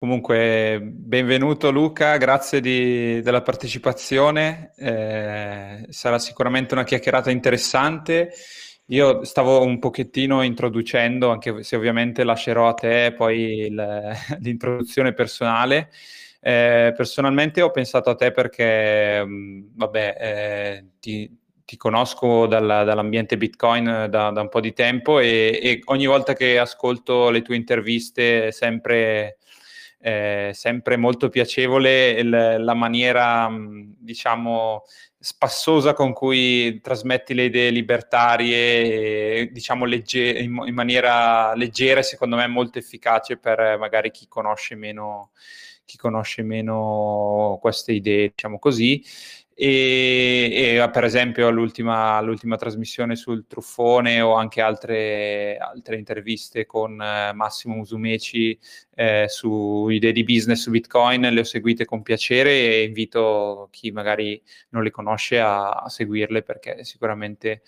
Comunque, benvenuto Luca, grazie di, della partecipazione. Eh, sarà sicuramente una chiacchierata interessante. Io stavo un pochettino introducendo, anche se ovviamente lascerò a te poi il, l'introduzione personale. Eh, personalmente ho pensato a te perché, mh, vabbè, eh, ti, ti, conosco dalla, dall'ambiente Bitcoin da, da, un po' di tempo e, e ogni volta che ascolto le tue interviste sempre eh, sempre molto piacevole il, la maniera, diciamo, spassosa con cui trasmetti le idee libertarie, e, diciamo, legge- in, in, maniera leggera e secondo me molto efficace per magari chi conosce meno, chi conosce meno queste idee, diciamo così. E, e, per esempio l'ultima, l'ultima, trasmissione sul truffone o anche altre, altre interviste con eh, Massimo Musumeci eh, su idee di business su Bitcoin le ho seguite con piacere e invito chi magari non le conosce a, a seguirle perché sicuramente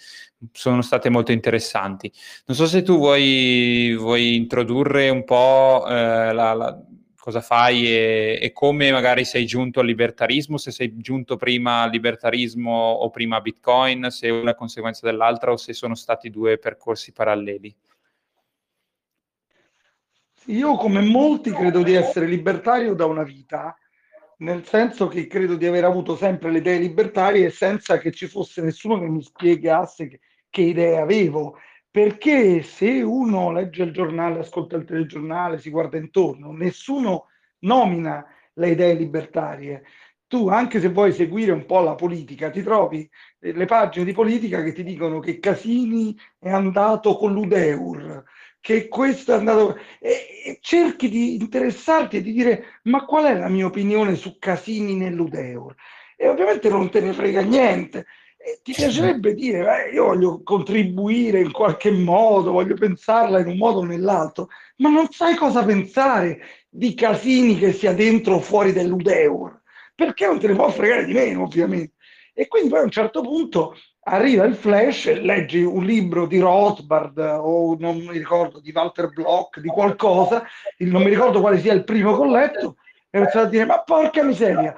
sono state molto interessanti. Non so se tu vuoi, vuoi introdurre un po' eh, la, la cosa fai e, e, come magari sei giunto al libertarismo, se sei giunto prima al libertarismo o prima a Bitcoin, se è una conseguenza dell'altra o se sono stati due percorsi paralleli. Io come molti credo di essere libertario da una vita, nel senso che credo di aver avuto sempre le idee libertarie senza che ci fosse nessuno che mi spiegasse che, che idee avevo perché se uno legge il giornale, ascolta il telegiornale, si guarda intorno, nessuno nomina le idee libertarie. Tu, anche se vuoi seguire un po' la politica, ti trovi le pagine di politica che ti dicono che Casini è andato con l'Udeur, che questo è andato... E cerchi di interessarti e di dire ma qual è la mia opinione su Casini nell'Udeur? E ovviamente non te ne frega niente ti piacerebbe dire, eh, io voglio contribuire in qualche modo, voglio pensarla in un modo o nell'altro, ma non sai cosa pensare di casini che sia dentro o fuori dell'Udeur, perché non te ne può fregare di meno, ovviamente. E quindi poi a un certo punto arriva il flash, leggi un libro di Rothbard o non mi ricordo di Walter Block, di qualcosa, non mi ricordo quale sia il primo che ho letto, e iniziato a dire ma porca miseria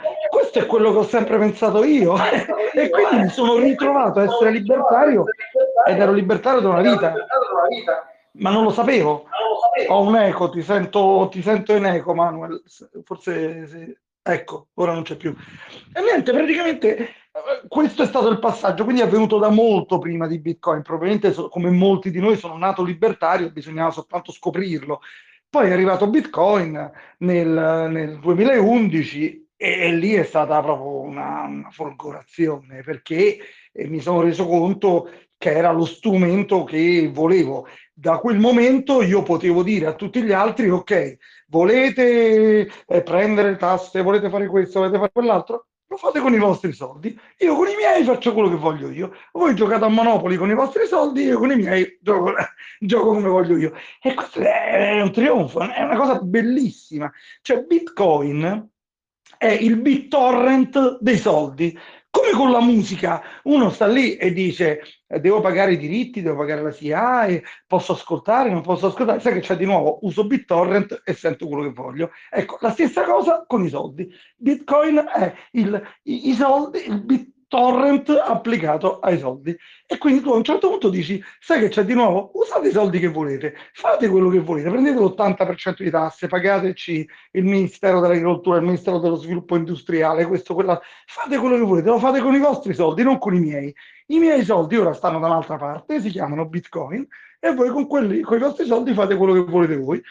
questo è quello che ho sempre pensato io. E quindi mi sono ritrovato a essere libertario ed ero libertario da una vita. ma non lo sapevo. Ho un eco ti sento, ti sento in eco Manuel. Forse sì. ecco ora non c'è più. E niente praticamente questo è stato il passaggio quindi è avvenuto da molto prima di Bitcoin. Probabilmente come molti di noi sono nato libertario bisognava soltanto scoprirlo poi è arrivato Bitcoin nel, nel 2011 e, e, lì è stata proprio una, una folgorazione perché eh, mi sono reso conto che era lo strumento che volevo. Da quel momento io potevo dire a tutti gli altri, ok, volete eh, prendere tasse, volete fare questo, volete fare quell'altro, lo fate con i vostri soldi, io con i miei faccio quello che voglio io, voi giocate a Monopoli con i vostri soldi, io con i miei gioco, gioco come voglio io. E questo è un trionfo, è una cosa bellissima. Cioè Bitcoin è il BitTorrent dei soldi, come con la musica, uno sta lì e dice eh, devo pagare i diritti, devo pagare la SIAE, posso ascoltare, non posso ascoltare, sai che c'è di nuovo, uso BitTorrent e sento quello che voglio. Ecco, la stessa cosa con i soldi. Bitcoin è il, i, i soldi, il Bitcoin torrent applicato ai soldi. E quindi tu a un certo punto dici, sai che c'è di nuovo? Usate i soldi che volete, fate quello che volete, prendete l'80% di tasse, pagateci il Ministero dell'Agricoltura, il Ministero dello Sviluppo Industriale, questo, quella, fate quello che volete, lo fate con i vostri soldi, non con i miei. I miei soldi ora stanno da un'altra parte, si chiamano Bitcoin, e voi con, quelli, con i vostri soldi fate quello che volete voi.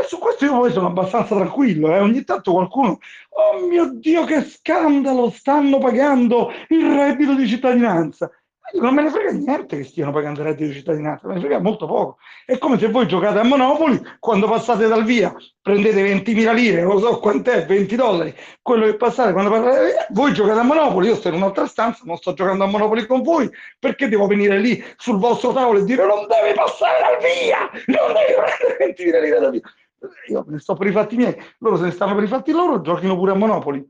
E su questo io poi sono abbastanza tranquillo, eh. ogni tanto qualcuno, oh mio Dio che scandalo, stanno pagando il reddito di cittadinanza. Non me ne frega niente che stiano pagando il reddito di cittadinanza, me ne frega molto poco. È come se voi giocate a Monopoli, quando passate dal via prendete 20.000 lire, non so quant'è, 20 dollari, quello che passate quando passate via, voi giocate a Monopoli, io sto in un'altra stanza, non sto giocando a Monopoli con voi, perché devo venire lì sul vostro tavolo e dire non devi passare dal via, non devi prendere 20.000 lire dal via io ne sto per i fatti miei, loro se ne stanno per i fatti loro, giochino pure a Monopoli.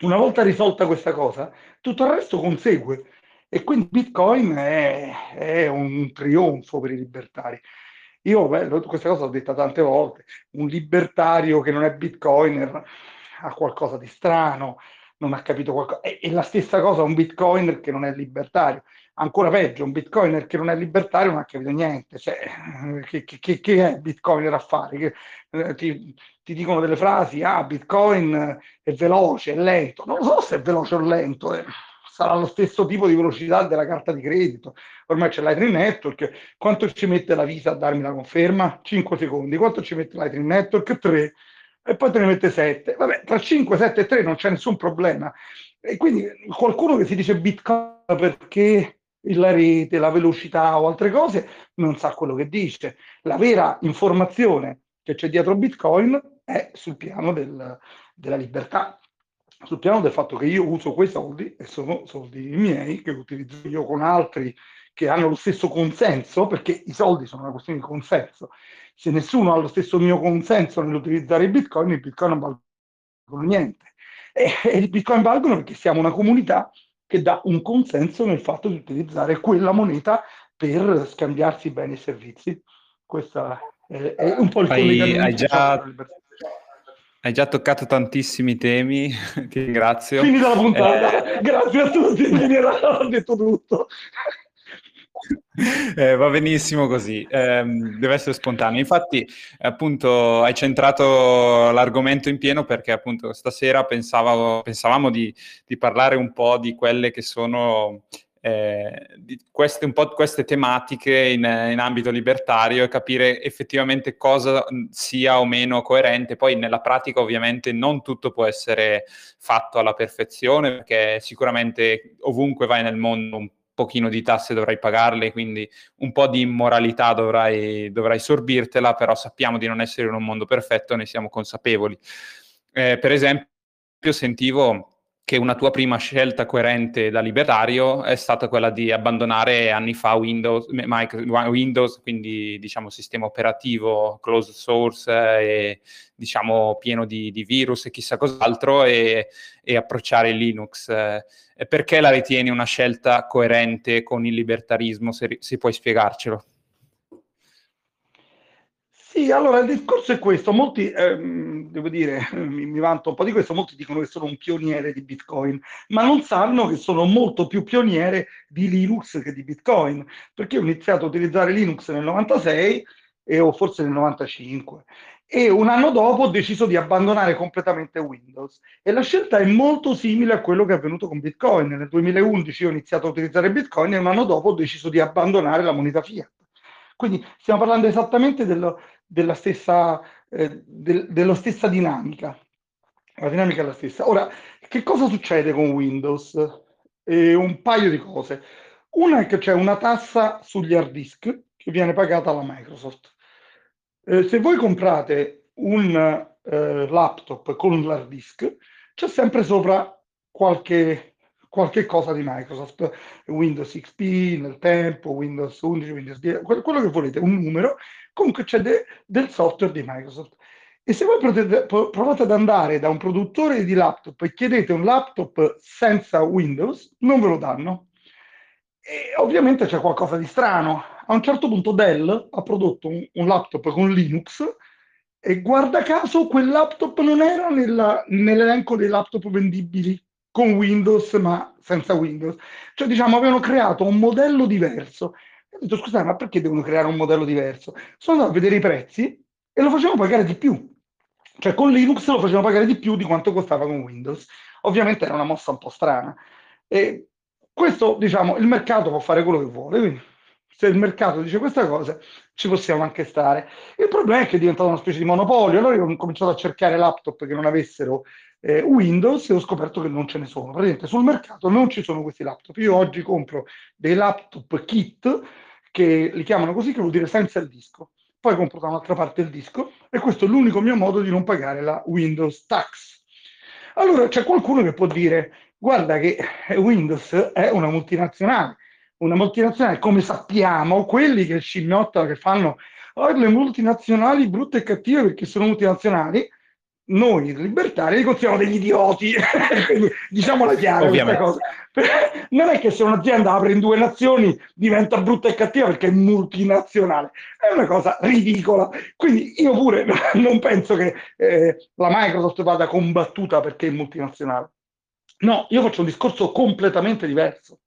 Una volta risolta questa cosa, tutto il resto consegue. E quindi Bitcoin è, è un trionfo per i libertari. Io beh, questa cosa l'ho detta tante volte, un libertario che non è bitcoiner ha qualcosa di strano, non ha capito qualcosa. E, e la stessa cosa un bitcoiner che non è libertario. Ancora peggio, un bitcoiner che non è libertario non ha capito niente. Cioè, che, che, che è bitcoiner a fare? Che, eh, ti, ti, dicono delle frasi, ah, bitcoin è veloce, è lento. Non so se è veloce o lento. Eh sarà lo stesso tipo di velocità della carta di credito. Ormai c'è Lightning Network, quanto ci mette la Visa a darmi la conferma? 5 secondi. Quanto ci mette Lightning Network? 3. E poi te ne mette 7. Vabbè, tra 5, 7 e 3 non c'è nessun problema. E quindi qualcuno che si dice Bitcoin perché la rete, la velocità o altre cose, non sa quello che dice. La vera informazione che c'è dietro Bitcoin è sul piano del, della libertà sul piano del fatto che io uso quei soldi e sono soldi miei che utilizzo io con altri che hanno lo stesso consenso, perché i soldi sono una questione di consenso. Se nessuno ha lo stesso mio consenso nell'utilizzare i bitcoin, i bitcoin non valgono niente. E, e i bitcoin valgono perché siamo una comunità che dà un consenso nel fatto di utilizzare quella moneta per scambiarsi beni e servizi. Questo è, è un po' il collegamento. Hai già, hai già toccato tantissimi temi, ti ringrazio. Finita la puntata, eh... grazie a tutti, ho detto tutto. Eh, va benissimo così, eh, deve essere spontaneo. Infatti, appunto, hai centrato l'argomento in pieno perché appunto stasera pensavo, pensavamo di, di parlare un po' di quelle che sono eh, queste, un po' queste tematiche in, in, ambito libertario e capire effettivamente cosa sia o meno coerente. Poi nella pratica ovviamente non tutto può essere fatto alla perfezione perché sicuramente ovunque vai nel mondo un pochino di tasse dovrai pagarle, quindi un po' di immoralità dovrai, dovrai sorbirtela, però sappiamo di non essere in un mondo perfetto, ne siamo consapevoli. Eh, per esempio, sentivo che una tua prima scelta coerente da libertario è stata quella di abbandonare anni fa Windows, Windows quindi diciamo sistema operativo closed source e diciamo pieno di, di virus e chissà cos'altro e, e approcciare Linux. Eh, perché la ritieni una scelta coerente con il libertarismo, se, se puoi spiegarcelo? Sì, allora il discorso è questo, molti, ehm, devo dire, mi, mi, vanto un po' di questo, molti dicono che sono un pioniere di Bitcoin, ma non sanno che sono molto più pioniere di Linux che di Bitcoin, perché ho iniziato a utilizzare Linux nel 96 e, o forse nel 95 e un anno dopo ho deciso di abbandonare completamente Windows e la scelta è molto simile a quello che è avvenuto con Bitcoin. Nel 2011 ho iniziato a utilizzare Bitcoin e un anno dopo ho deciso di abbandonare la moneta fiat. Quindi stiamo parlando esattamente dello, della stessa, eh, del, dello stessa dinamica. La dinamica è la stessa. Ora, che cosa succede con Windows? Eh, un paio di cose. Una è che c'è una tassa sugli hard disk che viene pagata alla Microsoft. Eh, se voi comprate un eh, laptop con l'hard disk, c'è sempre sopra qualche, qualche cosa di Microsoft, Windows XP nel tempo, Windows 11, Windows 10, quello che volete, un numero comunque c'è de, del software di Microsoft. E se voi potete, provate ad andare da un produttore di laptop e chiedete un laptop senza Windows, non ve lo danno. E ovviamente c'è qualcosa di strano. A un certo punto Dell ha prodotto un, un laptop con Linux e guarda caso quel laptop non era nella, nell'elenco dei laptop vendibili con Windows ma senza Windows. Cioè diciamo avevano creato un modello diverso ho detto, scusate, ma perché devono creare un modello diverso? Sono andato a vedere i prezzi e lo facevano pagare di più. Cioè con Linux lo facevano pagare di più di quanto costava con Windows. Ovviamente era una mossa un po' strana. E questo, diciamo, il mercato può fare quello che vuole. Quindi, se il mercato dice questa cosa, ci possiamo anche stare. Il problema è che è diventato una specie di monopolio. Allora io ho cominciato a cercare laptop che non avessero eh, Windows e ho scoperto che non ce ne sono. Praticamente sul mercato non ci sono questi laptop. Io oggi compro dei laptop kit che li chiamano così, che vuol dire senza il disco. Poi compro da un'altra parte il disco e questo è l'unico mio modo di non pagare la Windows Tax. Allora c'è qualcuno che può dire, guarda che Windows è una multinazionale, una multinazionale, come sappiamo, quelli che scimmiottano, che fanno oh, le multinazionali brutte e cattive perché sono multinazionali, noi libertari li consideriamo degli idioti, quindi diciamola chiara questa cosa. Non è che se un'azienda apre in due nazioni diventa brutta e cattiva perché è multinazionale, è una cosa ridicola. Quindi io pure non penso che eh, la Microsoft vada combattuta perché è multinazionale. No, io faccio un discorso completamente diverso.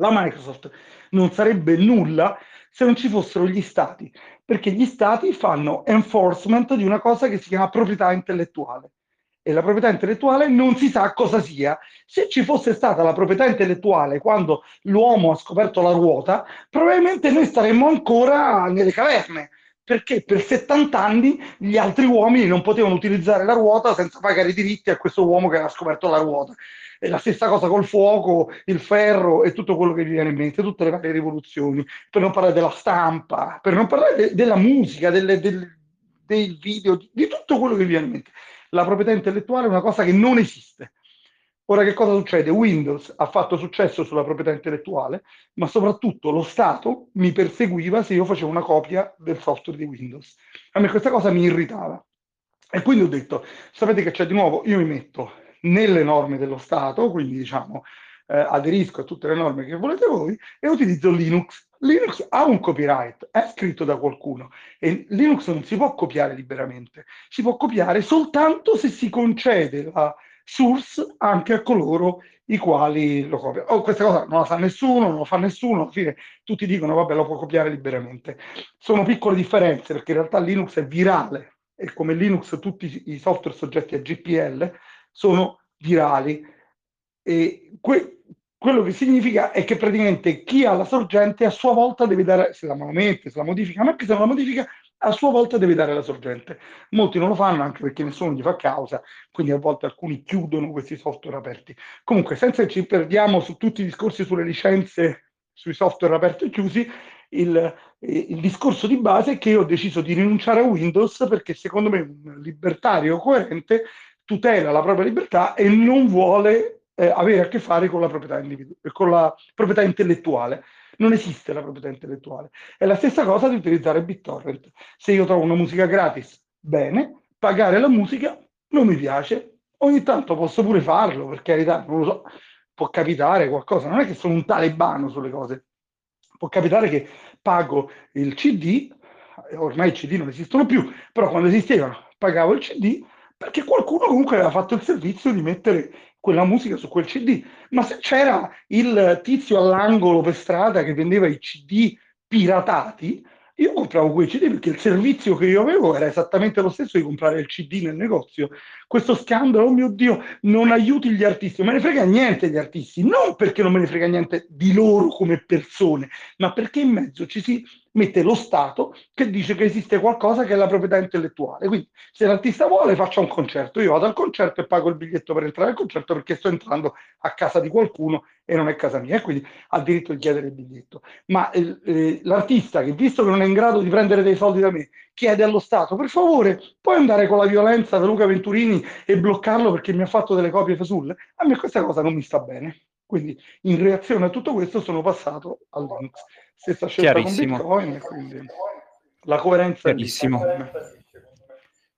La Microsoft non sarebbe nulla se non ci fossero gli stati, perché gli stati fanno enforcement di una cosa che si chiama proprietà intellettuale. E la proprietà intellettuale non si sa cosa sia. Se ci fosse stata la proprietà intellettuale quando l'uomo ha scoperto la ruota, probabilmente noi staremmo ancora nelle caverne, perché per 70 anni gli altri uomini non potevano utilizzare la ruota senza pagare i diritti a questo uomo che aveva scoperto la ruota. È la stessa cosa col fuoco, il ferro e tutto quello che vi viene in mente, tutte le varie rivoluzioni, per non parlare della stampa, per non parlare de- della musica, delle, del, dei video, di, di tutto quello che vi viene in mente. La proprietà intellettuale è una cosa che non esiste. Ora che cosa succede? Windows ha fatto successo sulla proprietà intellettuale, ma soprattutto lo Stato mi perseguiva se io facevo una copia del software di Windows. A me questa cosa mi irritava. E quindi ho detto, sapete che c'è di nuovo? Io mi metto nelle norme dello Stato, quindi diciamo eh, aderisco a tutte le norme che volete voi e utilizzo Linux. Linux ha un copyright, è scritto da qualcuno e Linux non si può copiare liberamente, si può copiare soltanto se si concede la source anche a coloro i quali lo copiano. Oh, questa cosa non la sa nessuno, non lo fa nessuno, alla fine tutti dicono vabbè lo può copiare liberamente. Sono piccole differenze perché in realtà Linux è virale e come Linux tutti i software soggetti a GPL sono virali. E que- quello che significa è che praticamente chi ha la sorgente a sua volta deve dare, se la mette, se la modifica, ma anche se non la modifica, a sua volta deve dare la sorgente. Molti non lo fanno anche perché nessuno gli fa causa, quindi a volte alcuni chiudono questi software aperti. Comunque, senza che ci perdiamo su tutti i discorsi sulle licenze, sui software aperti e chiusi, il, il discorso di base è che io ho deciso di rinunciare a Windows perché secondo me un libertario coerente tutela la propria libertà e non vuole eh, avere a che fare con la, con la proprietà intellettuale. Non esiste la proprietà intellettuale. È la stessa cosa di utilizzare BitTorrent. Se io trovo una musica gratis, bene, pagare la musica non mi piace. Ogni tanto posso pure farlo, per carità, non lo so, può capitare qualcosa. Non è che sono un talebano sulle cose. Può capitare che pago il CD, ormai i CD non esistono più, però quando esistevano pagavo il CD perché qualcuno comunque aveva fatto il servizio di mettere quella musica su quel CD. Ma se c'era il tizio all'angolo per strada che vendeva i CD piratati, io compravo quei CD perché il servizio che io avevo era esattamente lo stesso di comprare il CD nel negozio. Questo scandalo, oh mio Dio, non aiuti gli artisti, non me ne frega niente degli artisti, non perché non me ne frega niente di loro come persone, ma perché in mezzo ci si mette lo Stato che dice che esiste qualcosa che è la proprietà intellettuale. Quindi se l'artista vuole faccia un concerto, io vado al concerto e pago il biglietto per entrare al concerto perché sto entrando a casa di qualcuno e non è casa mia, quindi ha diritto di chiedere il biglietto. Ma eh, eh, l'artista che visto che non è in grado di prendere dei soldi da me, chiede allo Stato, per favore, puoi andare con la violenza da Luca Venturini e bloccarlo perché mi ha fatto delle copie fasulle? A me questa cosa non mi sta bene. Quindi in reazione a tutto questo sono passato al stessa scelta con Bitcoin, quindi la coerenza è lì.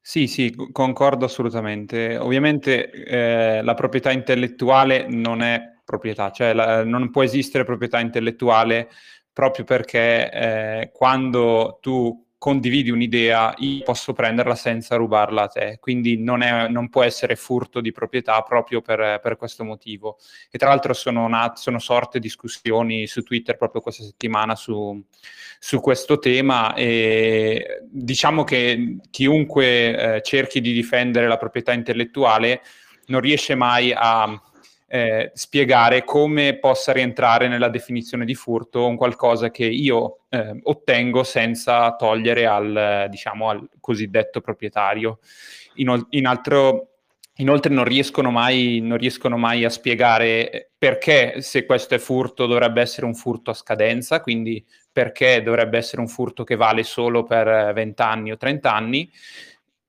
Sì, sì, concordo assolutamente. Ovviamente eh, la proprietà intellettuale non è proprietà, cioè la, non può esistere proprietà intellettuale proprio perché eh, quando tu condividi un'idea, io posso prenderla senza rubarla a te, quindi non, è, non può essere furto di proprietà proprio per, per questo motivo. E tra l'altro sono, nat- sono, sorte discussioni su Twitter proprio questa settimana su, su questo tema e diciamo che chiunque eh, cerchi di difendere la proprietà intellettuale non riesce mai a eh, spiegare come possa rientrare nella definizione di furto un qualcosa che io eh, ottengo senza togliere al, diciamo, al cosiddetto proprietario. In, in altro, Inoltre non riescono, mai, non riescono, mai, a spiegare perché se questo è furto dovrebbe essere un furto a scadenza, quindi perché dovrebbe essere un furto che vale solo per 20 anni o 30 anni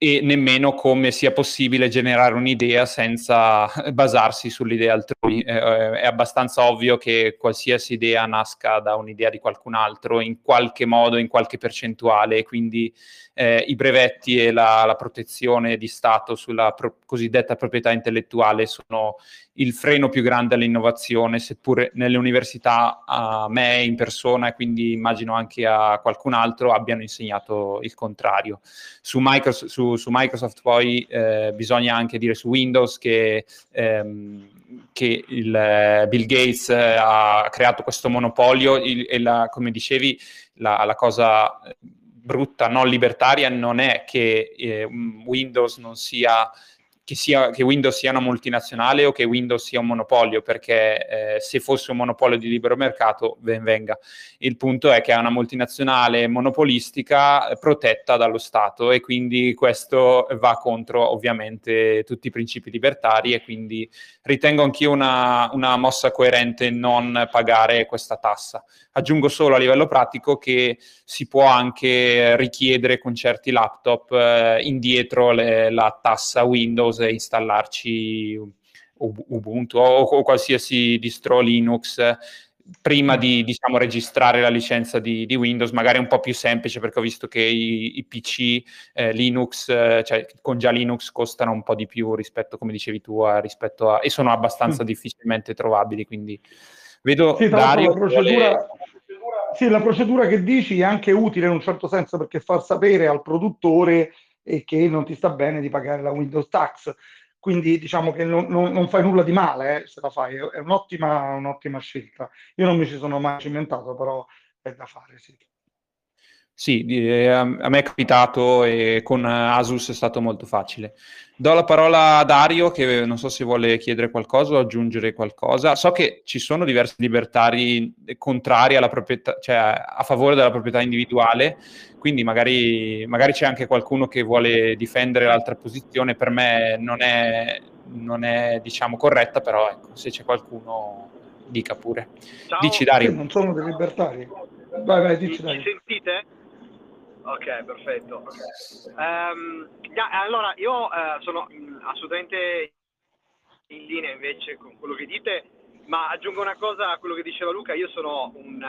e nemmeno come sia possibile generare un'idea senza basarsi sull'idea altrui. Eh, è abbastanza ovvio che qualsiasi idea nasca da un'idea di qualcun altro in qualche modo, in qualche percentuale, quindi eh, i brevetti e la, la, protezione di Stato sulla pro- cosiddetta proprietà intellettuale sono il freno più grande all'innovazione, seppure nelle università a me in persona e quindi immagino anche a qualcun altro abbiano insegnato il contrario. Su Microsoft, su, su Microsoft poi eh, bisogna anche dire su Windows che, ehm, che il, eh, Bill Gates eh, ha creato questo monopolio il, e la, come dicevi la, la cosa brutta non libertaria non è che eh, Windows non sia che, sia, che, Windows sia una multinazionale o che Windows sia un monopolio, perché eh, se fosse un monopolio di libero mercato, ben venga. Il punto è che è una multinazionale monopolistica eh, protetta dallo Stato e quindi questo va contro ovviamente tutti i principi libertari e quindi ritengo anch'io una, una mossa coerente non pagare questa tassa. Aggiungo solo a livello pratico che si può anche richiedere con certi laptop eh, indietro le, la tassa Windows e installarci Ubuntu o, o qualsiasi distro Linux prima di diciamo, registrare la licenza di, di, Windows, magari un po' più semplice perché ho visto che i, i PC eh, Linux, eh, cioè con già Linux, costano un po' di più rispetto, come dicevi tu, a, rispetto a, e sono abbastanza mm. difficilmente trovabili. Quindi vedo sì, Dario. La procedura, vuole... sì, la procedura che dici è anche utile in un certo senso perché far sapere al produttore e che non ti sta bene di pagare la Windows Tax. Quindi diciamo che non, non, non fai nulla di male eh, se la fai, è un'ottima, un'ottima scelta. Io non mi ci sono mai cimentato, però è da fare, sì. Sì, eh, a me è capitato e con Asus è stato molto facile. Do la parola a Dario che non so se vuole chiedere qualcosa o aggiungere qualcosa. So che ci sono diversi libertari contrari alla proprietà, cioè a favore della proprietà individuale, quindi magari, magari c'è anche qualcuno che vuole difendere l'altra posizione. Per me non è, non è diciamo, corretta, però ecco, se c'è qualcuno dica pure. Ciao. Dici Dario. non sono dei libertari. Vai, vai, dici Dario. Mi sentite? Ok, perfetto. Um, allora, io uh, sono assolutamente in linea invece con quello che dite, ma aggiungo una cosa a quello che diceva Luca, io sono un,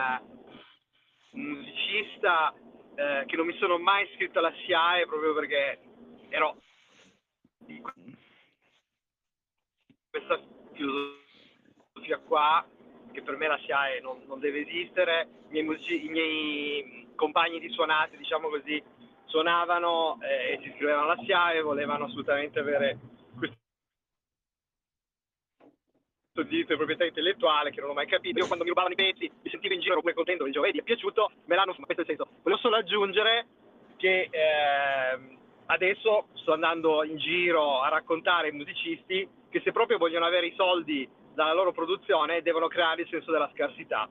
un musicista uh, che non mi sono mai iscritto alla SIAE proprio perché ero questa filosofia qua, che per me la SIAE non, non deve esistere, i miei, musici, i miei compagni di suonate, diciamo così, suonavano eh, e si iscrivevano alla SIAE, volevano assolutamente avere questo diritto di proprietà intellettuale che non ho mai capito. Io quando mi rubavano i pezzi mi sentivo in giro come contento, dicevo, vedi, è piaciuto, me l'hanno fatto, questo senso. Volevo solo aggiungere che eh, adesso sto andando in giro a raccontare ai musicisti che se proprio vogliono avere i soldi dalla loro produzione devono creare il senso della scarsità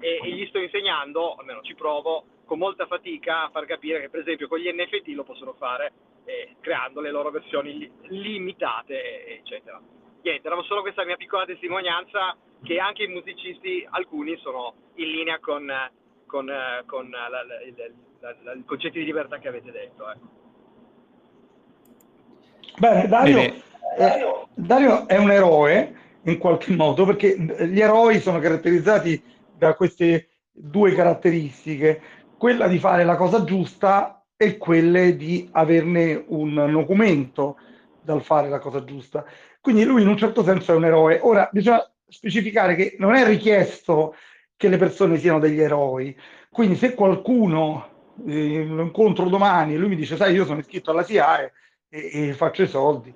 e, e gli sto insegnando, almeno ci provo, con molta fatica a far capire che per esempio con gli NFT lo possono fare eh, creando le loro versioni li- limitate, eccetera. Niente, era solo questa mia piccola testimonianza che anche i musicisti, alcuni, sono in linea con, con, con la, la, la, i concetti di libertà che avete detto. Ecco. Bene, Dario, eh, Dario è un eroe in qualche modo perché gli eroi sono caratterizzati da queste due caratteristiche, quella di fare la cosa giusta e quelle di averne un documento dal fare la cosa giusta. Quindi lui in un certo senso è un eroe. Ora bisogna specificare che non è richiesto che le persone siano degli eroi. Quindi se qualcuno eh, lo incontro domani e lui mi dice sai io sono iscritto alla SIAE e, e faccio i soldi,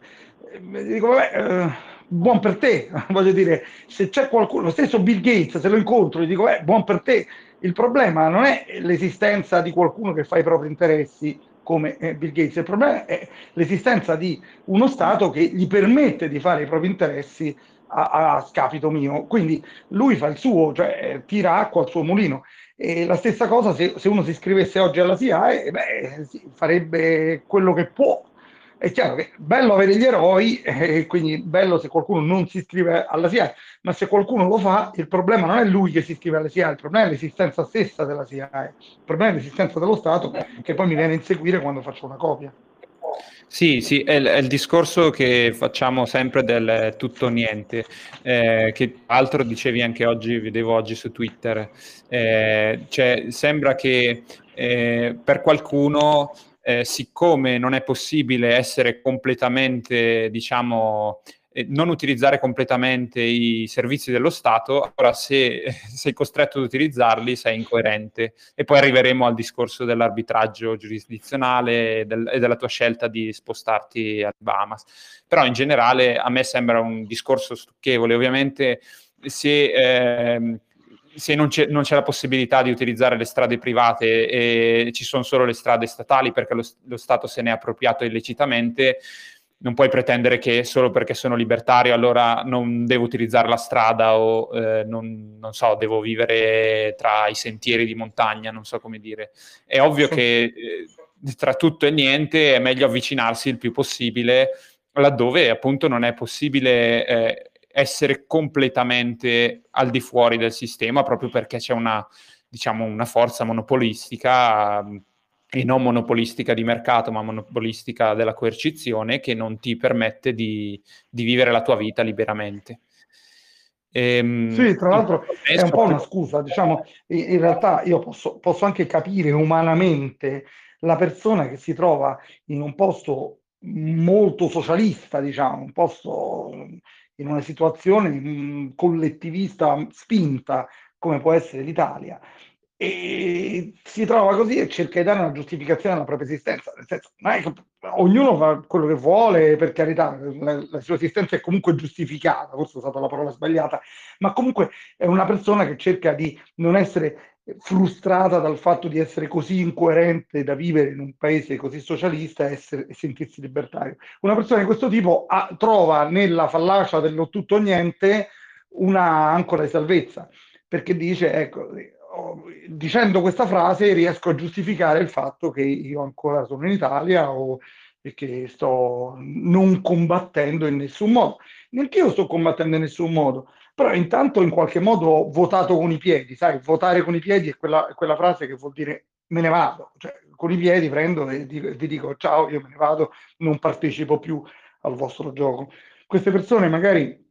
dico vabbè, eh, buon per te, voglio dire, se c'è qualcuno, lo stesso Bill Gates, se lo incontro, gli dico, eh, buon per te, il problema non è l'esistenza di qualcuno che fa i propri interessi come eh, Bill Gates, il problema è l'esistenza di uno Stato che gli permette di fare i propri interessi a, a scapito mio. Quindi lui fa il suo, cioè tira acqua al suo mulino. E la stessa cosa se, se uno si iscrivesse oggi alla SIAE, beh, farebbe quello che può è chiaro che bello avere gli eroi, e quindi bello se qualcuno non si iscrive alla SIAE, ma se qualcuno lo fa, il problema non è lui che si iscrive alla SIAE, il problema è l'esistenza stessa della SIAE, il problema è l'esistenza dello Stato che poi mi viene a inseguire quando faccio una copia. Sì, sì, è, è, il discorso che facciamo sempre del tutto o niente, eh, che tra l'altro dicevi anche oggi, vedevo oggi su Twitter, eh, cioè sembra che eh, per qualcuno, eh, siccome non è possibile essere completamente, diciamo, non utilizzare completamente i servizi dello Stato, allora se sei costretto ad utilizzarli sei incoerente. E poi arriveremo al discorso dell'arbitraggio giurisdizionale e, del, e della tua scelta di spostarti alle Bahamas. Però in generale a me sembra un discorso stucchevole. Ovviamente se... Eh, se non c'è, non c'è, la possibilità di utilizzare le strade private e ci sono solo le strade statali perché lo, lo Stato se ne è appropriato illecitamente, non puoi pretendere che solo perché sono libertario allora non devo utilizzare la strada o eh, non, non, so, devo vivere tra i sentieri di montagna, non so come dire. È ovvio che eh, tra tutto e niente è meglio avvicinarsi il più possibile laddove appunto non è possibile eh, essere completamente al di fuori del sistema proprio perché c'è una, diciamo, una forza monopolistica e non monopolistica di mercato, ma monopolistica della coercizione che non ti permette di, di vivere la tua vita liberamente. Ehm, sì, tra l'altro è un po' una scusa, diciamo, in realtà io posso, posso anche capire umanamente la persona che si trova in un posto molto socialista, diciamo, un posto in una situazione collettivista spinta come può essere l'Italia, e si trova così e cerca di dare una giustificazione alla propria esistenza. Nel senso, è ognuno fa quello che vuole, per carità, la, la, sua esistenza è comunque giustificata, forse ho usato la parola sbagliata, ma comunque è una persona che cerca di non essere frustrata dal fatto di essere così incoerente da vivere in un paese così socialista e, essere, e sentirsi libertario. Una persona di questo tipo ha, trova nella fallacia dello tutto o niente una ancora di salvezza, perché dice, ecco, dicendo questa frase riesco a giustificare il fatto che io ancora sono in Italia o che sto non combattendo in nessun modo. Neanche io sto combattendo in nessun modo, però intanto in qualche modo ho votato con i piedi, sai, votare con i piedi è quella, è quella frase che vuol dire me ne vado, cioè con i piedi prendo e vi dico ciao, io me ne vado, non partecipo più al vostro gioco. Queste persone magari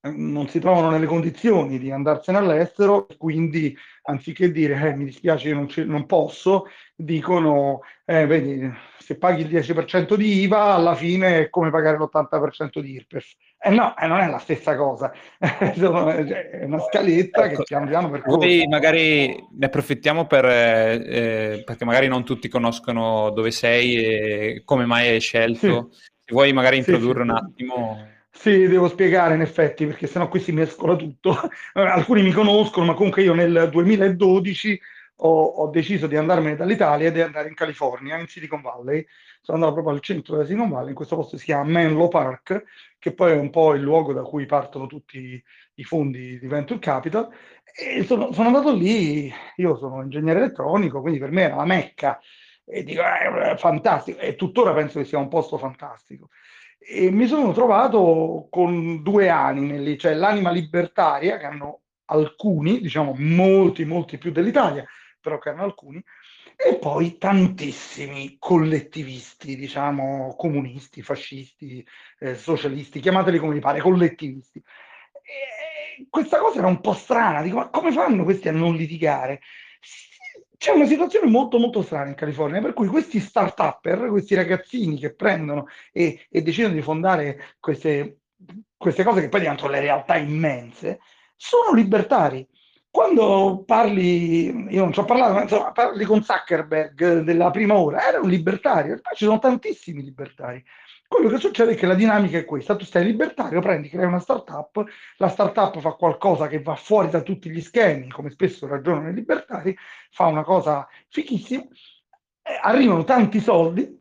non si trovano nelle condizioni di andarsene all'estero, quindi anziché dire eh, mi dispiace, non, non posso, dicono eh, vedi, se paghi il 10% di IVA, alla fine è come pagare l'80% di IRPEF. Eh no, eh, non è la stessa cosa, cioè, è una scaletta ecco, che piano piano percorre. Noi magari ne approfittiamo per, eh, perché magari non tutti conoscono dove sei e come mai hai scelto. Sì. Se vuoi magari introdurre sì, sì. un attimo... Sì, devo spiegare in effetti, perché sennò qui si mescola tutto. Alcuni mi conoscono, ma comunque io nel 2012 ho, ho, deciso di andarmene dall'Italia e di andare in California, in Silicon Valley. Sono andato proprio al centro della Silicon Valley, in questo posto si chiama Menlo Park, che poi è un po' il luogo da cui partono tutti i fondi di Venture Capital. E sono, sono andato lì, io sono ingegnere elettronico, quindi per me era la mecca. E dico, eh, fantastico, e tuttora penso che sia un posto fantastico e mi sono trovato con due anime lì, cioè l'anima libertaria che hanno alcuni, diciamo molti, molti più dell'Italia, però che hanno alcuni, e poi tantissimi collettivisti, diciamo comunisti, fascisti, eh, socialisti, chiamateli come vi pare, collettivisti. E questa cosa era un po' strana, dico, ma come fanno questi a non litigare? C'è una situazione molto molto strana in California, per cui questi start-upper, questi ragazzini che prendono e, e decidono di fondare queste, queste, cose che poi diventano le realtà immense, sono libertari. Quando parli, io non ci ho parlato, ma insomma, parli con Zuckerberg della prima ora, era un libertario, ci sono tantissimi libertari. Quello che succede è che la dinamica è questa, tu stai libertario, prendi, crei una startup, la startup fa qualcosa che va fuori da tutti gli schemi, come spesso ragionano i libertari, fa una cosa fichissima, arrivano tanti soldi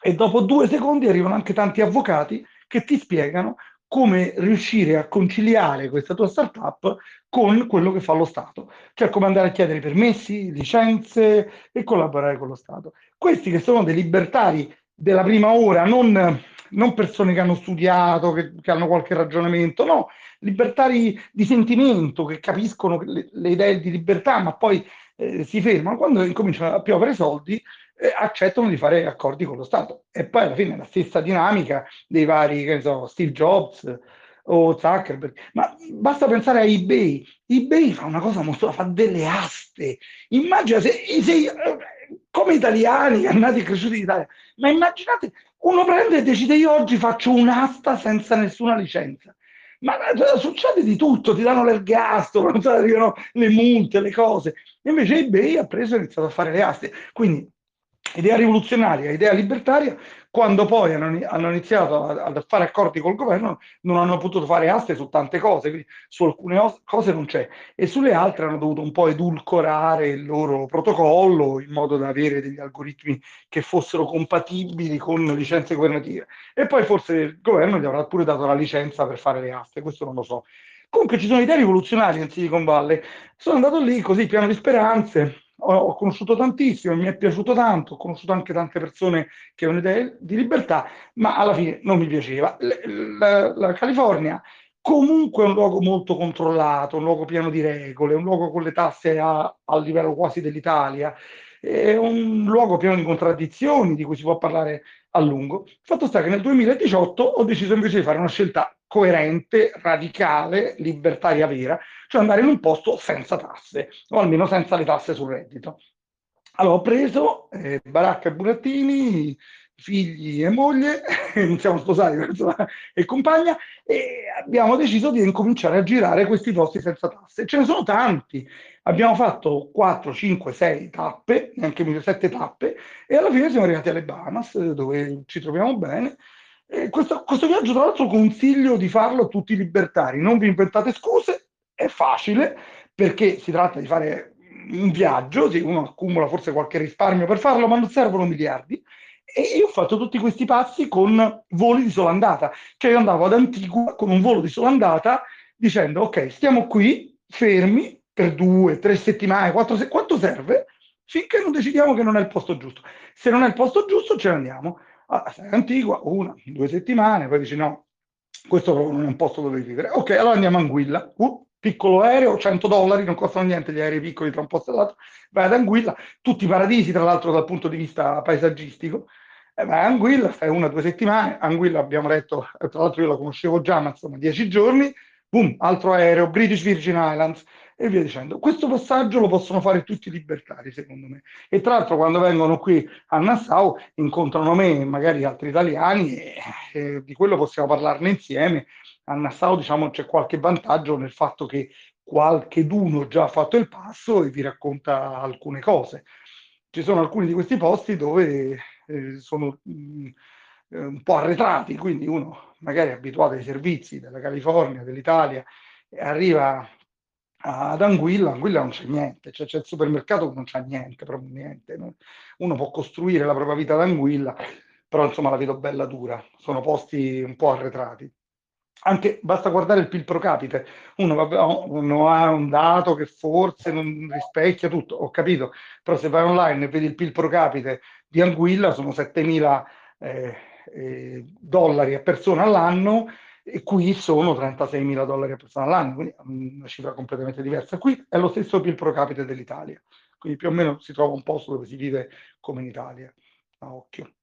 e dopo due secondi arrivano anche tanti avvocati che ti spiegano come riuscire a conciliare questa tua startup con quello che fa lo Stato, cioè come andare a chiedere permessi, licenze e collaborare con lo Stato. Questi che sono dei libertari della prima ora, non, non persone che hanno studiato, che, che, hanno qualche ragionamento, no, libertari di sentimento, che capiscono le, le idee di libertà, ma poi eh, si fermano. Quando incominciano a piovere soldi, eh, accettano di fare accordi con lo Stato. E poi alla fine è la stessa dinamica dei vari, che ne so, Steve Jobs o Zuckerberg, ma basta pensare a eBay. eBay fa una cosa molto, fa delle aste. Immagina se, se come italiani nati e cresciuti in Italia, ma immaginate, uno prende e decide io oggi faccio un'asta senza nessuna licenza. Ma cioè, succede di tutto, ti danno l'ergastolo, arrivano le multe, le cose. Invece eBay ha preso e ha iniziato a fare le aste. Quindi idea rivoluzionaria, idea libertaria, quando poi hanno, iniziato a, fare accordi col governo non hanno potuto fare aste su tante cose, quindi su alcune os- cose non c'è. E sulle altre hanno dovuto un po' edulcorare il loro protocollo in modo da avere degli algoritmi che fossero compatibili con licenze governative. E poi forse il governo gli avrà pure dato la licenza per fare le aste, questo non lo so. Comunque ci sono idee rivoluzionarie in Silicon Valley, sono andato lì così pieno di speranze, ho, conosciuto tantissimo, mi è piaciuto tanto, ho conosciuto anche tante persone che avevano idee di libertà, ma alla fine non mi piaceva. La, la, California comunque è un luogo molto controllato, un luogo pieno di regole, un luogo con le tasse a, a livello quasi dell'Italia, è un luogo pieno di contraddizioni di cui si può parlare a lungo. Fatto sta che nel 2018 ho deciso invece di fare una scelta coerente, radicale, libertaria vera, cioè andare in un posto senza tasse, o almeno senza le tasse sul reddito. Allora ho preso eh, Baracca e Burattini, figli e moglie, non siamo sposati e compagna, e abbiamo deciso di incominciare a girare questi posti senza tasse. Ce ne sono tanti, abbiamo fatto 4, 5, 6 tappe, neanche 7 tappe, e alla fine siamo arrivati alle Bahamas, dove ci troviamo bene, questo, questo, viaggio, tra l'altro, consiglio di farlo a tutti i libertari. Non vi inventate scuse, è facile perché si tratta di fare un viaggio, sì, uno accumula forse qualche risparmio per farlo, ma non servono miliardi. E io ho fatto tutti questi passi con voli di sola andata. Cioè io andavo ad Antigua con un volo di sola andata dicendo ok, stiamo qui fermi per due, tre settimane, quattro settimane, quanto serve? Finché non decidiamo che non è il posto giusto. Se non è il posto giusto, ce ne andiamo ah, sei antigua, una, due settimane, poi dici no, questo non è un posto dove vivere. Ok, allora andiamo a Anguilla, uh, piccolo aereo, 100 dollari, non costano niente gli aerei piccoli tra un posto e l'altro, vai ad Anguilla, tutti paradisi tra l'altro dal punto di vista paesaggistico, eh, vai a Anguilla, stai una due settimane, Anguilla abbiamo letto, tra l'altro io la conoscevo già, ma insomma dieci giorni, boom, altro aereo, British Virgin Islands, e via dicendo. Questo passaggio lo possono fare tutti i libertari, secondo me. E tra l'altro quando vengono qui a Nassau incontrano me e magari altri italiani e, e di quello possiamo parlarne insieme. A Nassau diciamo c'è qualche vantaggio nel fatto che qualche d'uno già ha fatto il passo e vi racconta alcune cose. Ci sono alcuni di questi posti dove eh, sono mh, mm, eh, un po' arretrati, quindi uno magari è abituato ai servizi della California, dell'Italia, e arriva ad Anguilla, Anguilla non c'è niente, cioè c'è il supermercato che non c'è niente, proprio niente. No? Uno può costruire la propria vita ad Anguilla, però insomma la vedo bella dura, sono posti un po' arretrati. Anche basta guardare il PIL pro capite, uno, vabbè, uno ha un dato che forse non rispecchia tutto, ho capito, però se vai online e vedi il PIL pro capite di Anguilla sono 7.000 eh, eh, dollari a persona all'anno, e qui sono 36 mila dollari a persona all'anno, quindi una cifra completamente diversa. Qui è lo stesso PIL pro capite dell'Italia, quindi più o meno si trova un posto dove si vive come in Italia, a occhio.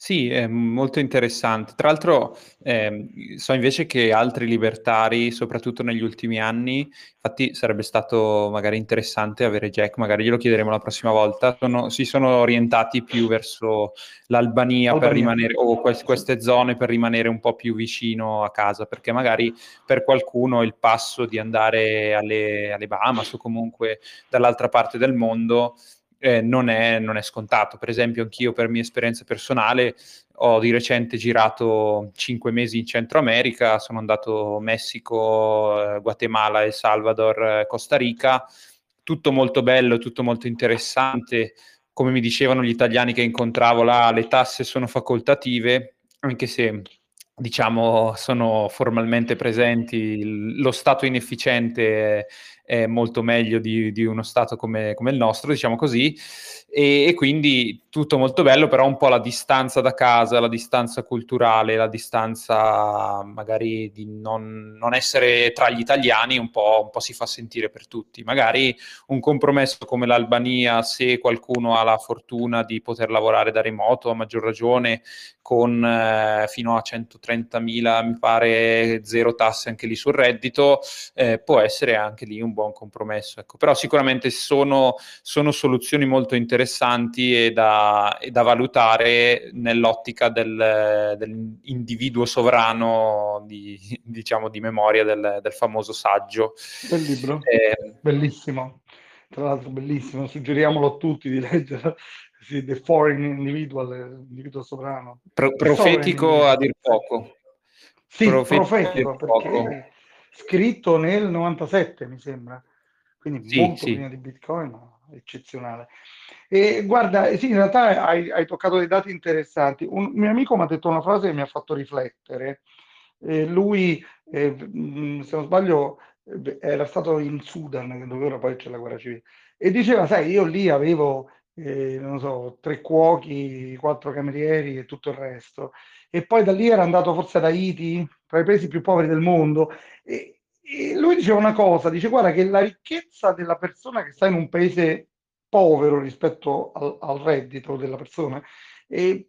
Sì, è molto interessante. Tra l'altro, eh, so invece che altri libertari, soprattutto negli ultimi anni, infatti sarebbe stato magari interessante avere Jack, magari glielo chiederemo la prossima volta, sono, si sono orientati più verso l'Albania, Albania. per rimanere, o quest- queste zone per rimanere un po' più vicino a casa, perché magari per qualcuno il passo di andare alle, alle Bahamas o comunque dall'altra parte del mondo eh, non, è, non, è, scontato. Per esempio, anch'io per mia esperienza personale ho di recente girato cinque mesi in Centro America, sono andato Messico, eh, Guatemala, El Salvador, eh, Costa Rica, tutto molto bello, tutto molto interessante. Come mi dicevano gli italiani che incontravo là, le tasse sono facoltative, anche se diciamo sono formalmente presenti, lo stato inefficiente è molto meglio di, di uno Stato come, come, il nostro, diciamo così, e, e, quindi tutto molto bello, però un po' la distanza da casa, la distanza culturale, la distanza magari di non, non essere tra gli italiani un po', un po' si fa sentire per tutti. Magari un compromesso come l'Albania, se qualcuno ha la fortuna di poter lavorare da remoto, a maggior ragione, con eh, fino a 130.000, mi pare, zero tasse anche lì sul reddito, eh, può essere anche lì un buon compromesso. Ecco. Però sicuramente sono, sono soluzioni molto interessanti e da, e da valutare nell'ottica del, dell'individuo sovrano di, diciamo, di memoria del, del famoso saggio. Bel libro, eh, bellissimo. Tra l'altro bellissimo, suggeriamolo a tutti di leggere sì, The Foreign Individual, l'individuo sovrano. Pro- profetico a dir poco. Sì, profetico, profetico perché poco. Scritto nel 97 mi sembra, quindi sì, molto sì. prima di Bitcoin, ma eccezionale. E guarda, sì, in realtà hai, hai, toccato dei dati interessanti. Un mio amico mi ha detto una frase che mi ha fatto riflettere. Eh, lui, eh, se non sbaglio, era stato in Sudan, dove ora poi c'è la guerra civile, e diceva, sai, io lì avevo eh, non so, tre cuochi, quattro camerieri e tutto il resto. E poi da lì era andato forse ad Haiti, tra i paesi più poveri del mondo. E, e lui diceva una cosa, dice guarda che la ricchezza della persona che sta in un paese povero rispetto al, al reddito della persona è,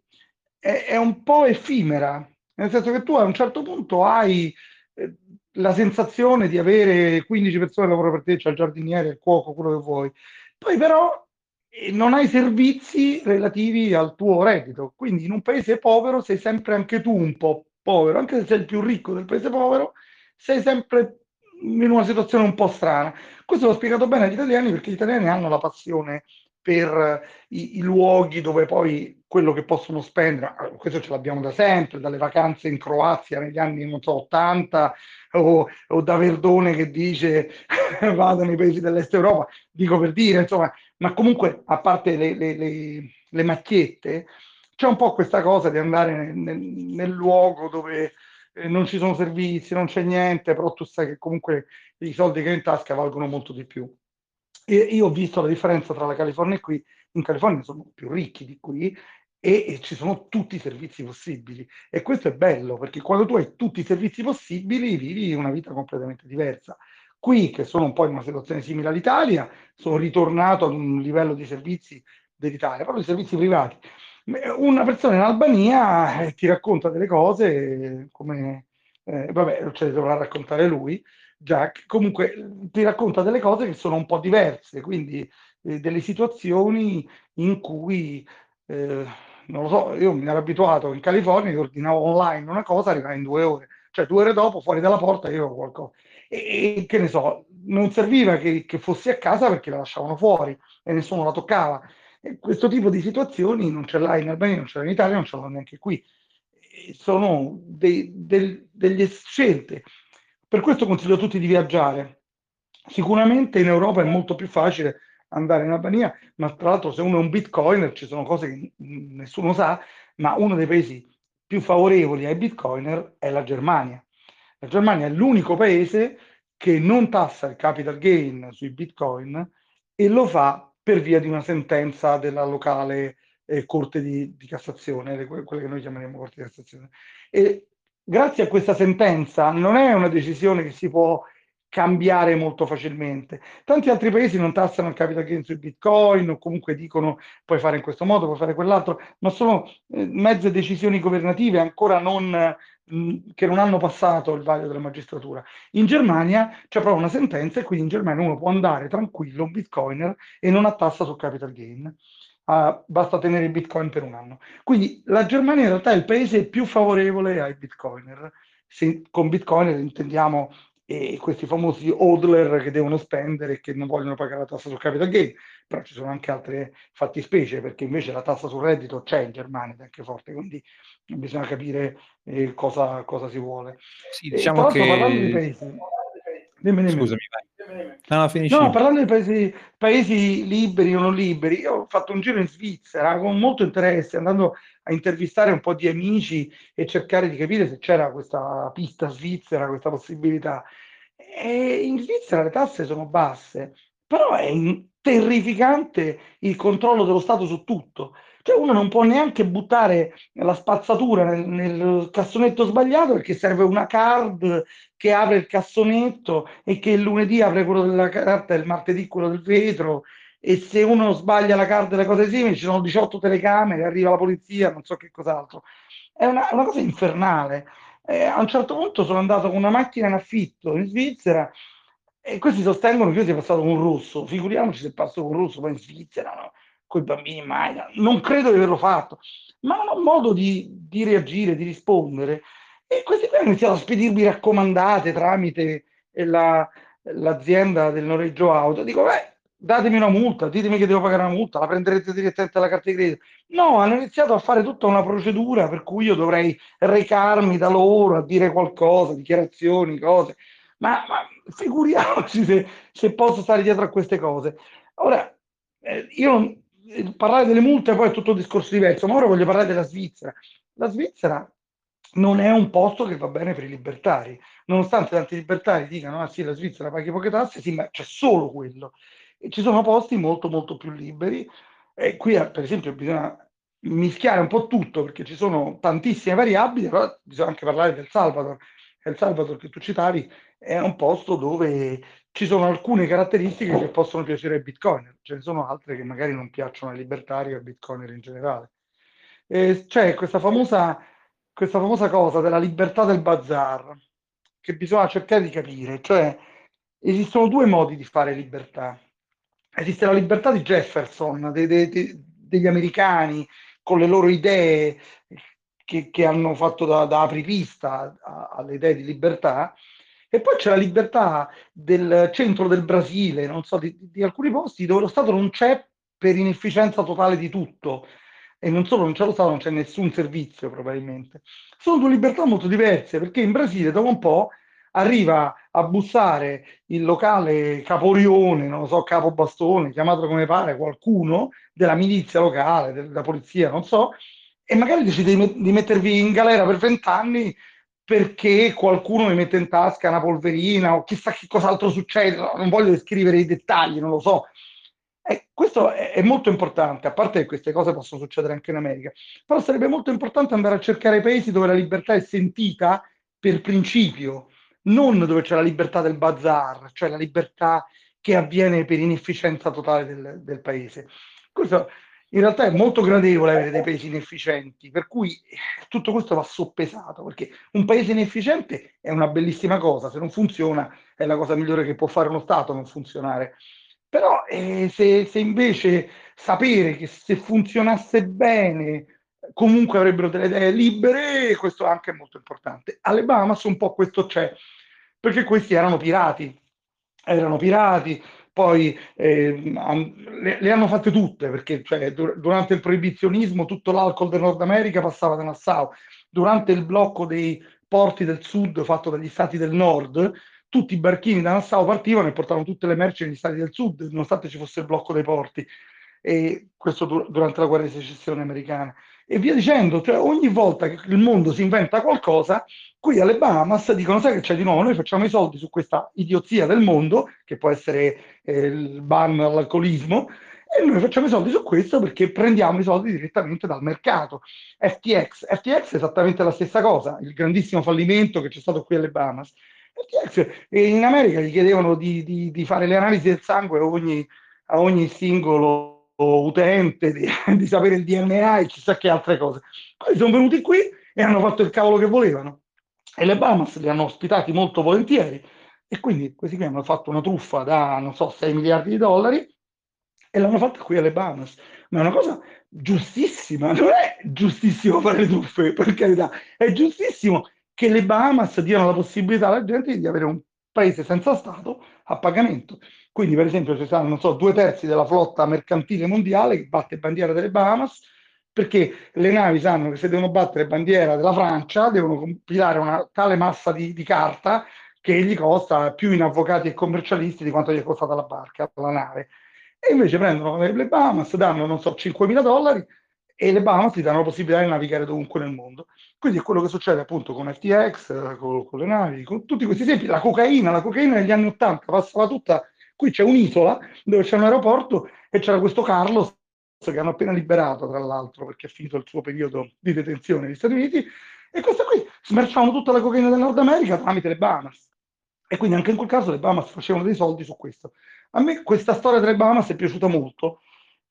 è, un po' effimera, nel senso che tu a un certo punto hai eh, la sensazione di avere 15 persone che lavorano per te, cioè il giardiniere, il cuoco, quello che vuoi. Poi però e non hai servizi relativi al tuo reddito. Quindi in un paese povero sei sempre anche tu un po' povero, anche se sei il più ricco del paese povero, sei sempre in una situazione un po' strana. Questo l'ho spiegato bene agli italiani perché gli italiani hanno la passione per i, i, luoghi dove poi quello che possono spendere, ah, questo ce l'abbiamo da sempre, dalle vacanze in Croazia negli anni, non so, 80, o, o da Verdone che dice vado nei paesi dell'est Europa, dico per dire, insomma, ma comunque a parte le, le, le, le macchiette, c'è un po' questa cosa di andare nel, nel, nel luogo dove eh, non ci sono servizi, non c'è niente, però tu sai che comunque i soldi che hai in tasca valgono molto di più. E io ho visto la differenza tra la California e qui, in California sono più ricchi di qui e, e, ci sono tutti i servizi possibili. E questo è bello perché quando tu hai tutti i servizi possibili vivi una vita completamente diversa. Qui, che sono un po' in una situazione simile all'Italia, sono ritornato ad un livello di servizi dell'Italia, proprio di servizi privati. Una persona in Albania eh, ti racconta delle cose come, eh, vabbè, ce le dovrà raccontare lui, Jack, comunque ti racconta delle cose che sono un po' diverse, quindi eh, delle situazioni in cui eh, non lo so, io mi ero abituato in California, io ordinavo online una cosa, arrivava in due ore, cioè due ore dopo fuori dalla porta io avevo qualcosa. E, e, che ne so, non serviva che, che, fossi a casa perché la lasciavano fuori e nessuno la toccava. E questo tipo di situazioni non ce l'hai in Albania, non ce l'hai in Italia, non ce l'ho neanche qui. E sono dei, del, delle scelte. Per questo consiglio a tutti di viaggiare. Sicuramente in Europa è molto più facile andare in Albania, ma tra l'altro se uno è un bitcoiner ci sono cose che nessuno sa, ma uno dei paesi più favorevoli ai bitcoiner è la Germania. La Germania è l'unico paese che non tassa il capital gain sui bitcoin e lo fa per via di una sentenza della locale eh, Corte di, di Cassazione, quelle che noi chiameremo Corte di Cassazione. E grazie a questa sentenza non è una decisione che si può cambiare molto facilmente. Tanti altri paesi non tassano il capital gain sui bitcoin o comunque dicono puoi fare in questo modo, puoi fare quell'altro, ma sono eh, mezze decisioni governative ancora non, che non hanno passato il vaglio della magistratura. In Germania c'è proprio una sentenza e quindi in Germania uno può andare tranquillo, un bitcoiner, e non ha tassa sul capital gain. Uh, basta tenere i bitcoin per un anno. Quindi la Germania in realtà è il paese più favorevole ai bitcoiner. Se, con bitcoiner intendiamo e questi famosi hodler che devono spendere e che non vogliono pagare la tassa sul capital gain, però ci sono anche altre fattispecie perché invece la tassa sul reddito c'è in Germania ed è anche forte, quindi bisogna capire eh, cosa, cosa, si vuole. Sì, diciamo che... parlando di paesi... Dimmi, dimmi. Scusami, No, no, parlando di paesi, paesi, liberi o non liberi, io ho fatto un giro in Svizzera con molto interesse, andando a intervistare un po' di amici e cercare di capire se c'era questa pista svizzera, questa possibilità. E in Svizzera le tasse sono basse, però è terrificante il controllo dello Stato su tutto. Cioè uno non può neanche buttare la spazzatura nel, nel, cassonetto sbagliato perché serve una card che apre il cassonetto e che il lunedì apre quello della carta e il martedì quello del vetro e se uno sbaglia la card e le cose simili ci sono 18 telecamere, arriva la polizia, non so che cos'altro. È una, una cosa infernale. Eh, a un certo punto sono andato con una macchina in affitto in Svizzera e questi sostengono che io sia passato con un russo. Figuriamoci se passo con un russo, poi in Svizzera, no? con i bambini mai. Non credo di averlo fatto, ma non ho modo di, di reagire, di rispondere. E questi qui hanno iniziato a spedirmi raccomandate tramite la, l'azienda del noleggio auto. Dico, beh, datemi una multa, ditemi che devo pagare una multa, la prenderete direttamente dalla carta di credito. No, hanno iniziato a fare tutta una procedura per cui io dovrei recarmi da loro a dire qualcosa, dichiarazioni, cose. Ma, ma figuriamoci se, se, posso stare dietro a queste cose. Ora, eh, io eh, parlare delle multe poi è tutto un discorso diverso, ma ora voglio parlare della Svizzera. La Svizzera non è un posto che va bene per i libertari, nonostante tanti libertari dicano, ah sì, la Svizzera paghi poche tasse, sì, ma c'è solo quello ci sono posti molto molto più liberi. E qui per esempio bisogna mischiare un po' tutto perché ci sono tantissime variabili, però bisogna anche parlare del Salvador. El Salvador che tu citavi è un posto dove ci sono alcune caratteristiche che possono piacere ai bitcoiner, ce ne sono altre che magari non piacciono ai libertari o ai bitcoiner in generale. E c'è questa famosa, questa famosa cosa della libertà del bazar che bisogna cercare di capire, cioè esistono due modi di fare libertà esiste la libertà di Jefferson, de, de, de, degli americani, con le loro idee che, che hanno fatto da, da apripista alle idee di libertà, e poi c'è la libertà del centro del Brasile, non so, di, di alcuni posti dove lo Stato non c'è per inefficienza totale di tutto. E non solo non c'è lo Stato, non c'è nessun servizio probabilmente. Sono due libertà molto diverse, perché in Brasile dopo un po' arriva a bussare il locale caporione, non lo so, capo bastone, chiamatelo come pare, qualcuno della milizia locale, della polizia, non so, e magari decide di, mettervi in galera per vent'anni perché qualcuno mi mette in tasca una polverina o chissà che cos'altro succede, non voglio descrivere i dettagli, non lo so. E questo è, molto importante, a parte che queste cose possono succedere anche in America, però sarebbe molto importante andare a cercare paesi dove la libertà è sentita per principio, non dove c'è la libertà del bazar, cioè la libertà che avviene per inefficienza totale del, del paese. Questo in realtà è molto gradevole avere dei paesi inefficienti, per cui tutto questo va soppesato, perché un paese inefficiente è una bellissima cosa, se non funziona è la cosa migliore che può fare uno Stato non funzionare. Però eh, se, se invece sapere che se funzionasse bene comunque avrebbero delle idee libere, questo anche è molto importante. Alle Bahamas un po' questo c'è, perché questi erano pirati, erano pirati, poi eh, le, le, hanno fatte tutte, perché cioè, durante il proibizionismo tutto l'alcol del Nord America passava da Nassau, durante il blocco dei porti del sud fatto dagli stati del nord, tutti i barchini da Nassau partivano e portavano tutte le merci negli stati del sud, nonostante ci fosse il blocco dei porti, e questo dur- durante la guerra di secessione americana e via dicendo, cioè ogni volta che il mondo si inventa qualcosa, qui alle Bahamas dicono sai che c'è di nuovo, noi facciamo i soldi su questa idiozia del mondo, che può essere eh, il ban all'alcolismo, e noi facciamo i soldi su questo perché prendiamo i soldi direttamente dal mercato. FTX, FTX è esattamente la stessa cosa, il grandissimo fallimento che c'è stato qui alle Bahamas. FTX, in America gli chiedevano di, di, di fare le analisi del sangue ogni, a ogni singolo utente, di, di, sapere il DNA e chissà che altre cose. Poi sono venuti qui e hanno fatto il cavolo che volevano. E le Bahamas li hanno ospitati molto volentieri. E quindi questi qui hanno fatto una truffa da, non so, 6 miliardi di dollari e l'hanno fatta qui alle Bahamas. Ma è una cosa giustissima, non è giustissimo fare le truffe, per carità, è giustissimo che le Bahamas diano la possibilità alla gente di avere un paese senza Stato a pagamento. Quindi, per esempio, ci saranno, so, due terzi della flotta mercantile mondiale che batte bandiera delle Bahamas, perché le navi sanno che se devono battere bandiera della Francia devono compilare una tale massa di, di carta che gli costa più in avvocati e commercialisti di quanto gli è costata la barca, la nave. E invece prendono le Bahamas, danno, non so, 5.000 dollari e le Bahamas ti danno la possibilità di navigare dovunque nel mondo. Quindi è quello che succede appunto con FTX, con, con le navi, con tutti questi esempi. La cocaina, la cocaina negli anni 80 passava tutta, qui c'è un'isola dove c'è un aeroporto e c'era questo Carlos che hanno appena liberato tra l'altro perché è finito il suo periodo di detenzione negli Stati Uniti e questa qui smerciavano tutta la cocaina del Nord America tramite le Bahamas e quindi anche in quel caso le Bahamas facevano dei soldi su questo. A me questa storia delle Bahamas è piaciuta molto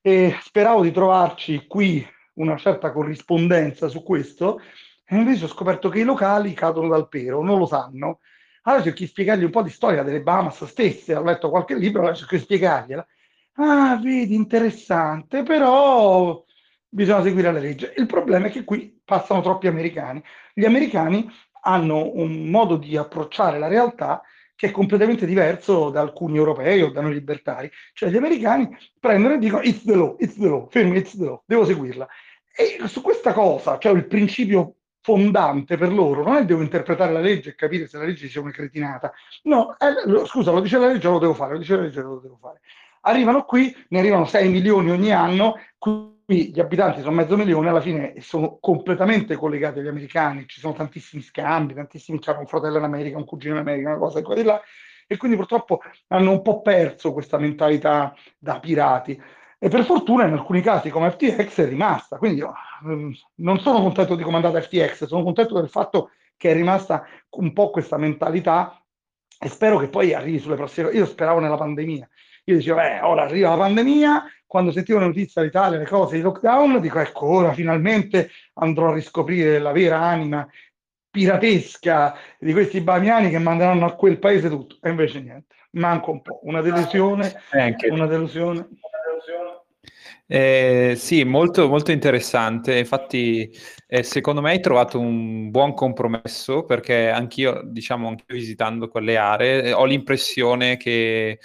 e speravo di trovarci qui una certa corrispondenza su questo, e invece ho scoperto che i locali cadono dal pero, non lo sanno. Allora cerchi di spiegargli un po' di storia delle Bahamas stesse, ho letto qualche libro, allora cerco di spiegargliela. Ah, vedi, interessante, però bisogna seguire la legge. Il problema è che qui passano troppi americani. Gli americani hanno un modo di approcciare la realtà che è completamente diverso da alcuni europei o da noi libertari. Cioè gli americani prendono e dicono it's the law, it's the law, fermi, it's the law, devo seguirla. E su questa cosa, cioè il principio fondante per loro non è devo interpretare la legge e capire se la legge sia una cretinata. No, eh, scusa, lo dice la legge, lo devo fare, lo dice la legge, lo devo fare. Arrivano qui, ne arrivano 6 milioni ogni anno, qui gli abitanti sono mezzo milione, alla fine sono completamente collegati agli americani, ci sono tantissimi scambi, tantissimi, c'è un fratello in America, un cugino in America, una cosa qua di là, e quindi purtroppo hanno un po' perso questa mentalità da pirati e per fortuna in alcuni casi come FTX è rimasta. Quindi io mm, non sono contento di come è andata FTX, sono contento del fatto che è rimasta un po' questa mentalità e spero che poi arrivi sulle prossime. Io speravo nella pandemia. Io dicevo, eh, ora arriva la pandemia, quando sentivo le notizie dall'Italia, le cose di lockdown, dico, ecco, ora finalmente andrò a riscoprire la vera anima piratesca di questi bamiani che manderanno a quel paese tutto. E invece niente, manco un po'. Una delusione, una delusione. Eh, sì, molto, molto interessante. Infatti, eh, secondo me hai trovato un buon compromesso perché anch'io, diciamo, anche visitando quelle aree, eh, ho l'impressione che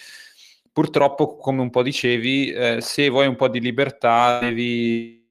purtroppo, come un po' dicevi, eh, se vuoi un po' di libertà devi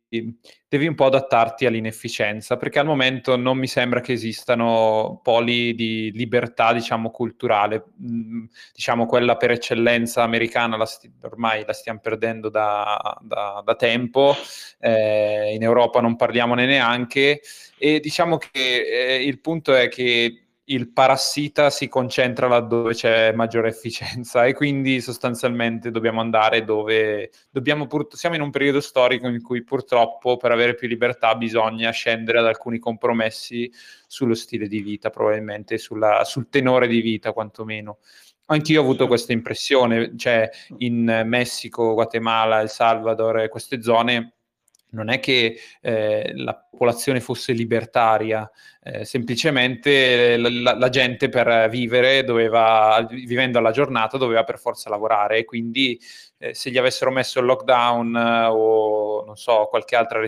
devi un po' adattarti all'inefficienza, perché al momento non mi sembra che esistano poli di libertà, diciamo, culturale. Mm, diciamo, quella per eccellenza americana la sti- ormai la stiamo perdendo da, da, da tempo, eh, in Europa non parliamone neanche, e diciamo che eh, il punto è che il parassita si concentra laddove c'è maggiore efficienza e quindi sostanzialmente dobbiamo andare dove dobbiamo pur... siamo in un periodo storico in cui purtroppo per avere più libertà bisogna scendere ad alcuni compromessi sullo stile di vita, probabilmente sulla... sul tenore di vita quantomeno. Anch'io ho avuto questa impressione, cioè in Messico, Guatemala, El Salvador, queste zone non è che eh, la popolazione fosse libertaria, eh, semplicemente la, la, gente per vivere doveva, vivendo alla giornata, doveva per forza lavorare. E quindi eh, se gli avessero messo il lockdown eh, o non so, qualche altra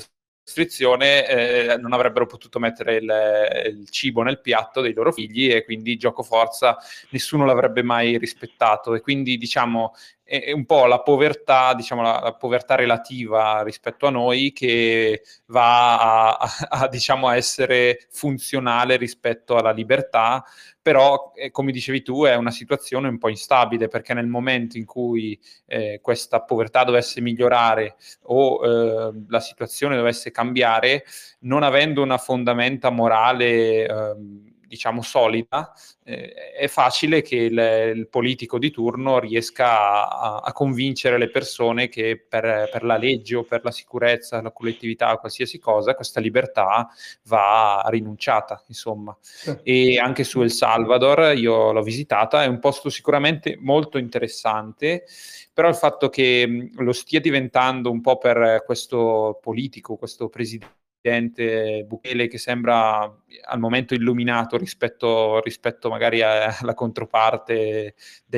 restrizione, eh, non avrebbero potuto mettere il, il, cibo nel piatto dei loro figli e quindi gioco forza nessuno l'avrebbe mai rispettato. E quindi diciamo è un po' la povertà, diciamo la, la, povertà relativa rispetto a noi che va a, a, a, diciamo, essere funzionale rispetto alla libertà, però eh, come dicevi tu è una situazione un po' instabile perché nel momento in cui eh, questa povertà dovesse migliorare o eh, la situazione dovesse cambiare, non avendo una fondamenta morale ehm, diciamo solida, eh, è facile che il, il, politico di turno riesca a, a convincere le persone che per, per, la legge o per la sicurezza, la collettività, qualsiasi cosa, questa libertà va rinunciata, insomma. Sì. E anche su El Salvador, io l'ho visitata, è un posto sicuramente molto interessante, però il fatto che lo stia diventando un po' per questo politico, questo presidente, presidente Bukele che sembra al momento illuminato rispetto, rispetto magari alla controparte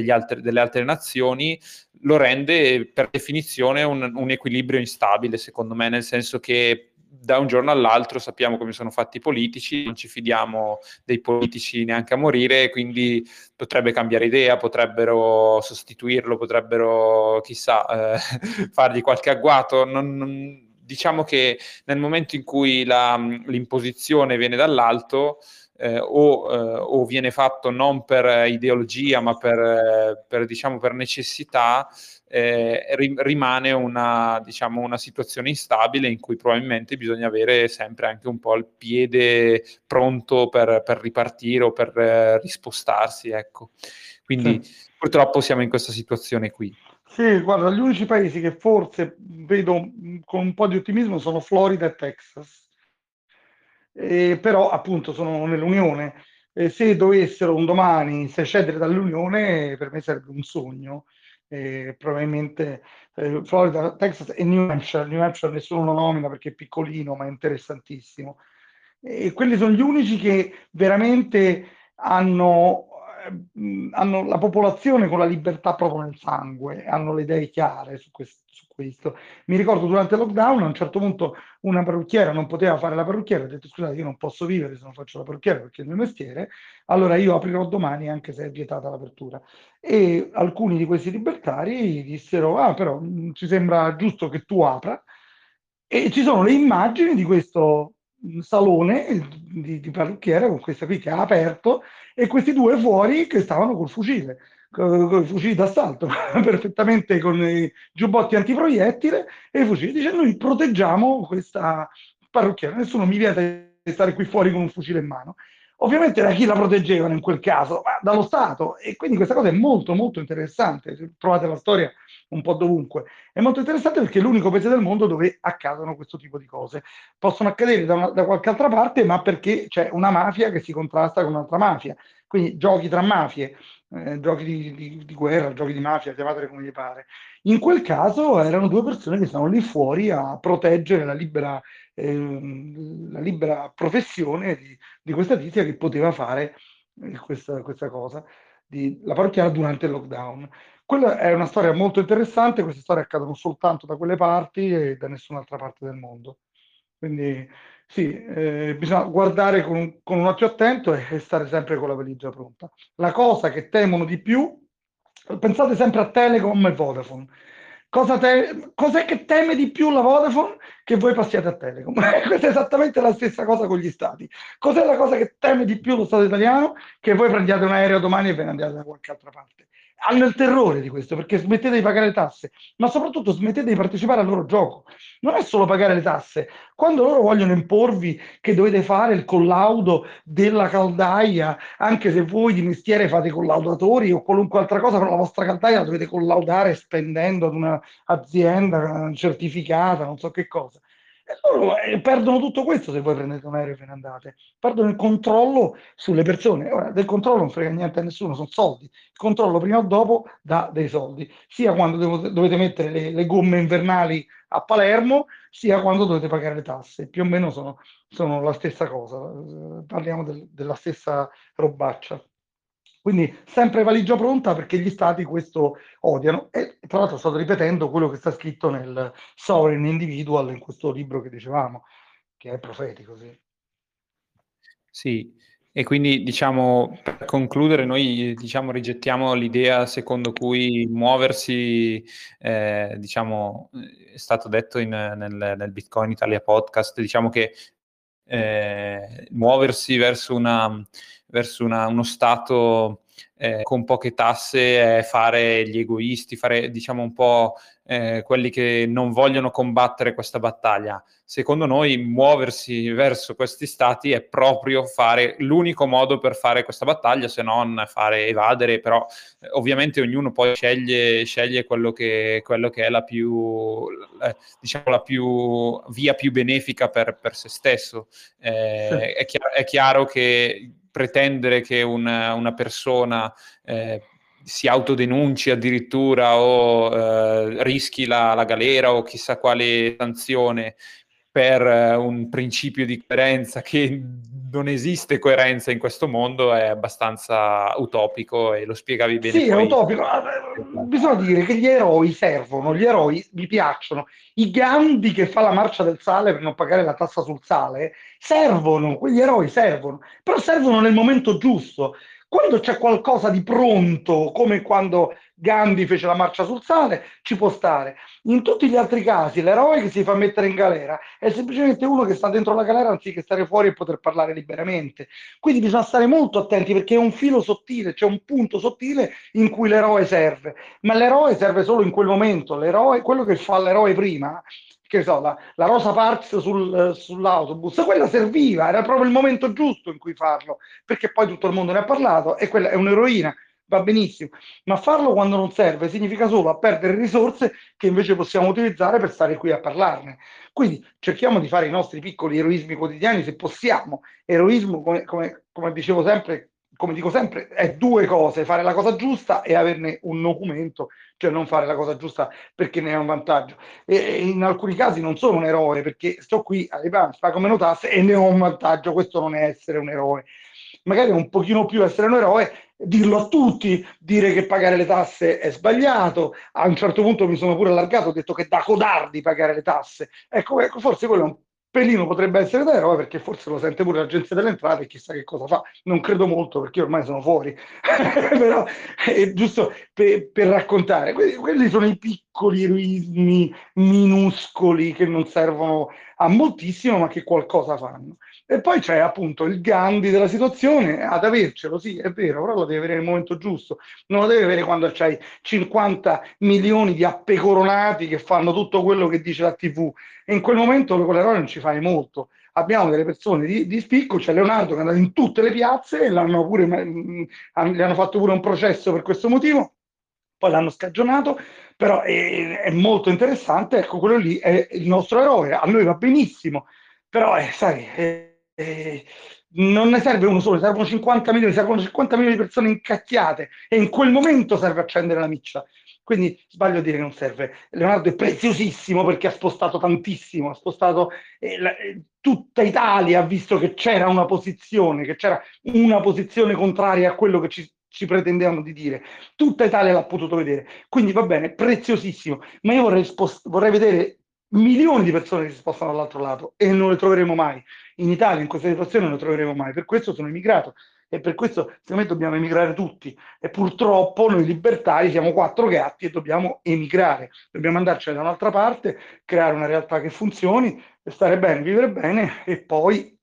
altre, delle altre nazioni, lo rende per definizione un, un equilibrio instabile, secondo me, nel senso che da un giorno all'altro sappiamo come sono fatti i politici, non ci fidiamo dei politici neanche a morire, quindi potrebbe cambiare idea, potrebbero sostituirlo, potrebbero, chissà, eh, fargli qualche agguato. Non, non, diciamo che nel momento in cui la, l'imposizione viene dall'alto, eh, o, eh, o, viene fatto non per ideologia ma per, per, diciamo, per necessità, eh, rimane una, diciamo, una situazione instabile in cui probabilmente bisogna avere sempre anche un po' il piede pronto per, per ripartire o per eh, rispostarsi. Ecco. Quindi sì. purtroppo siamo in questa situazione qui. Sì, guarda, gli unici paesi che forse vedo con un po' di ottimismo sono Florida e Texas, eh, però appunto sono nell'Unione. Eh, se dovessero un domani secedere dall'Unione, per me sarebbe un sogno. Eh, probabilmente eh, Florida, Texas e New Hampshire. New Hampshire nessuno lo nomina perché è piccolino, ma è interessantissimo. E quelli sono gli unici che veramente hanno hanno la popolazione con la libertà proprio nel sangue, hanno le idee chiare su questo, su questo. Mi ricordo durante il lockdown, a un certo punto una parrucchiera non poteva fare la parrucchiera, ha detto scusate io non posso vivere se non faccio la parrucchiera perché è il mio mestiere, allora io aprirò domani anche se è vietata l'apertura. E alcuni di questi libertari dissero ah però ci sembra giusto che tu apra e ci sono le immagini di questo salone di, di parrucchiere con questa qui che ha aperto e questi due fuori che stavano col fucile, con i fucili d'assalto, perfettamente con i giubbotti antiproiettile e i fucili. Dice noi proteggiamo questa parrucchiera, nessuno mi viene di stare qui fuori con un fucile in mano. Ovviamente da chi la proteggevano in quel caso? Ma dallo Stato. E quindi questa cosa è molto molto interessante. Trovate la storia un po' dovunque. È molto interessante perché è l'unico paese del mondo dove accadono questo tipo di cose. Possono accadere da, una, da qualche altra parte, ma perché c'è una mafia che si contrasta con un'altra mafia. Quindi giochi tra mafie, eh, giochi di, di, di, guerra, giochi di mafia, chiamatele come vi pare. In quel caso erano due persone che stavano lì fuori a proteggere la libera, eh, la libera professione di, di, questa tizia che poteva fare eh, questa, questa cosa, la parrocchiana durante il lockdown. Quella è una storia molto interessante, queste storie accadono soltanto da quelle parti e da nessun'altra parte del mondo. Quindi sì, eh, bisogna guardare con, con, un occhio attento e, e stare sempre con la valigia pronta. La cosa che temono di più, pensate sempre a Telecom e Vodafone. Cosa te, cos'è che teme di più la Vodafone? Che voi passiate a Telecom. Questa è esattamente la stessa cosa con gli stati. Cos'è la cosa che teme di più lo Stato italiano? Che voi prendiate un aereo domani e ve ne andiate da qualche altra parte hanno il terrore di questo perché smettete di pagare le tasse, ma soprattutto smettete di partecipare al loro gioco. Non è solo pagare le tasse, quando loro vogliono imporvi che dovete fare il collaudo della caldaia, anche se voi di mestiere fate collaudatori o qualunque altra cosa, però la vostra caldaia la dovete collaudare spendendo ad un'azienda certificata, non so che cosa. Loro eh, perdono tutto questo se voi prendete un aereo e ve ne andate. Perdono il controllo sulle persone. Ora, del controllo non frega niente a nessuno, sono soldi. Il controllo prima o dopo dà dei soldi, sia quando devo, dovete mettere le, le, gomme invernali a Palermo, sia quando dovete pagare le tasse. Più o meno sono, sono la stessa cosa. Parliamo del, della stessa robaccia. Quindi sempre valigia pronta perché gli stati questo odiano. E tra l'altro sto ripetendo quello che sta scritto nel Sovereign Individual, in questo libro che dicevamo, che è profetico. Sì, sì. e quindi diciamo, per concludere, noi diciamo, rigettiamo l'idea secondo cui muoversi, eh, diciamo, è stato detto in, nel, nel Bitcoin Italia podcast, diciamo che eh, muoversi verso, una, verso una, uno Stato eh, con poche tasse è fare gli egoisti, fare diciamo un po' eh, quelli che non vogliono combattere questa battaglia. Secondo noi muoversi verso questi stati è proprio fare l'unico modo per fare questa battaglia, se non fare evadere, però eh, ovviamente ognuno poi sceglie, sceglie quello, che, quello, che, è la più, diciamo, la più via più benefica per, per se stesso. Eh, sì. è, chiaro, è chiaro che pretendere che una, una persona eh, si autodenunci addirittura o eh, rischi la, la, galera o chissà quale sanzione per eh, un principio di coerenza che non esiste coerenza in questo mondo è abbastanza utopico e lo spiegavi bene. Sì, poi. è utopico. Bisogna dire che gli eroi servono, gli eroi mi piacciono. I Gandhi che fa la marcia del sale per non pagare la tassa sul sale servono, quegli eroi servono, però servono nel momento giusto Quando c'è qualcosa di pronto, come quando Gandhi fece la marcia sul sale, ci può stare. In tutti gli altri casi, l'eroe che si fa mettere in galera è semplicemente uno che sta dentro la galera anziché stare fuori e poter parlare liberamente. Quindi bisogna stare molto attenti perché è un filo sottile, c'è un punto sottile in cui l'eroe serve, ma l'eroe serve solo in quel momento. L'eroe, quello che fa l'eroe prima che so, la, la Rosa Parks sul, sull'autobus, quella serviva, era proprio il momento giusto in cui farlo, perché poi tutto il mondo ne ha parlato e quella è un'eroina, va benissimo, ma farlo quando non serve significa solo a perdere risorse che invece possiamo utilizzare per stare qui a parlarne. Quindi cerchiamo di fare i nostri piccoli eroismi quotidiani se possiamo. Eroismo, come, come, come dicevo sempre, come dico sempre, è due cose, fare la cosa giusta e averne un documento, cioè non fare la cosa giusta perché ne ha un vantaggio. E in alcuni casi non sono un eroe perché sto qui alle panze, pago meno tasse e ne ho un vantaggio, questo non è essere un eroe. Magari un pochino più essere un eroe, dirlo a tutti, dire che pagare le tasse è sbagliato, a un certo punto mi sono pure allargato, ho detto che da codardi pagare le tasse. Ecco, ecco forse quello è un pelino potrebbe essere da eroe perché forse lo sente pure l'agenzia delle entrate e chissà che cosa fa. Non credo molto perché ormai sono fuori, però è giusto per, per raccontare. Quelli, quelli, sono i piccoli eroismi minuscoli che non servono a moltissimo ma che qualcosa fanno. E poi c'è appunto il Gandhi della situazione, ad avercelo, sì, è vero, però lo devi avere nel momento giusto, non lo devi avere quando c'hai 50 milioni di appecoronati che fanno tutto quello che dice la TV. E in quel momento quell'eroe non ci fai molto. Abbiamo delle persone di, di spicco, c'è Leonardo che è andato in tutte le piazze e l'hanno pure, gli hanno fatto pure un processo per questo motivo, poi l'hanno scagionato, però è, è molto interessante, ecco, quello lì è il nostro eroe, a noi va benissimo, però eh, sai... Eh, eh, non ne serve uno solo, servono 50 milioni, servono 50 milioni di persone incacchiate e in quel momento serve accendere la miccia. Quindi sbaglio a dire che non serve. Leonardo è preziosissimo perché ha spostato tantissimo, ha spostato eh, la, eh, tutta Italia, ha visto che c'era una posizione, che c'era una posizione contraria a quello che ci, ci pretendevano di dire. Tutta Italia l'ha potuto vedere. Quindi va bene, preziosissimo. Ma io vorrei, spost- vorrei vedere milioni di persone che si spostano dall'altro lato e non le troveremo mai. In Italia in questa situazione non le troveremo mai, per questo sono emigrato e per questo secondo me dobbiamo emigrare tutti. E purtroppo noi libertari siamo quattro gatti e dobbiamo emigrare, dobbiamo andarcene da un'altra parte, creare una realtà che funzioni, stare bene, vivere bene e poi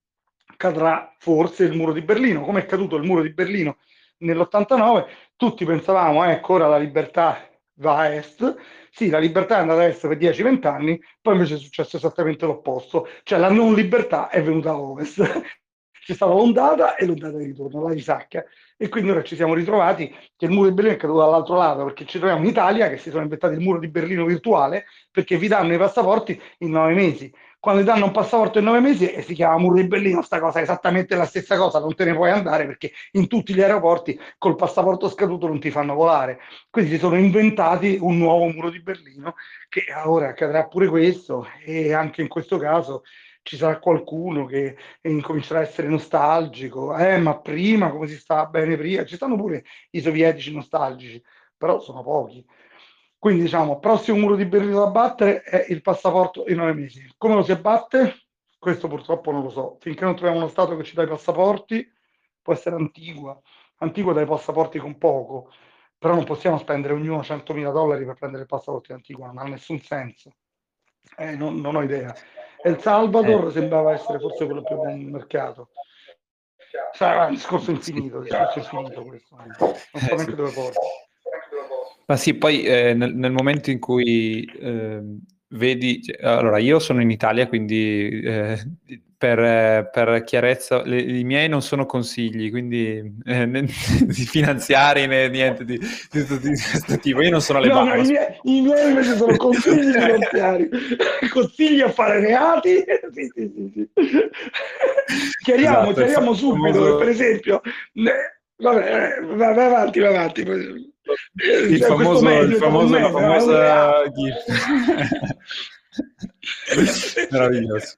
cadrà forse il muro di Berlino, come è caduto il muro di Berlino nell'89, tutti pensavamo ecco ora la libertà va a est, sì, la libertà è andata a est per 10-20 anni, poi invece è successo esattamente l'opposto, cioè la non libertà è venuta a ovest. C'è stata l'ondata e l'ondata di ritorno, la risacca. E quindi ora ci siamo ritrovati che il muro di Berlino è caduto dall'altro lato, perché ci troviamo in Italia, che si sono inventati il muro di Berlino virtuale, perché vi danno i passaporti in nove mesi quando ti danno un passaporto in nove mesi e si chiama muro di Berlino, sta cosa è esattamente la stessa cosa, non te ne puoi andare perché in tutti gli aeroporti col passaporto scaduto non ti fanno volare. Quindi si sono inventati un nuovo muro di Berlino che ora accadrà pure questo e anche in questo caso ci sarà qualcuno che incomincerà a essere nostalgico, eh, ma prima come si stava bene prima, ci stanno pure i sovietici nostalgici, però sono pochi. Quindi diciamo, prossimo muro di Berlino da battere è il passaporto in nove mesi. Come lo si abbatte? Questo purtroppo non lo so. Finché non troviamo uno Stato che ci dà i passaporti, può essere Antigua. Antigua dà i passaporti con poco, però non possiamo spendere ognuno 100.000 dollari per prendere il passaporto di Antigua, non ha nessun senso. Eh, non, non, ho idea. El Salvador eh. sembrava essere forse quello più buon mercato. Sarà un discorso infinito, discorso infinito questo. Non so neanche dove porta. Ma sì, poi eh, nel, nel, momento in cui eh, vedi, cioè, allora io sono in Italia, quindi eh, per, per, chiarezza, le, i miei non sono consigli, quindi eh, né, di finanziari né niente di, di, di, questo tipo. Io non sono le no, no, i, miei, I miei invece sono consigli finanziari, consigli a fare reati. sì, sì, sì, chiariamo, esatto, chiariamo subito, famoso... per esempio, vabbè, vai, vai avanti, vai avanti il cioè, famoso, il famoso la famosa GIF. Meraviglioso.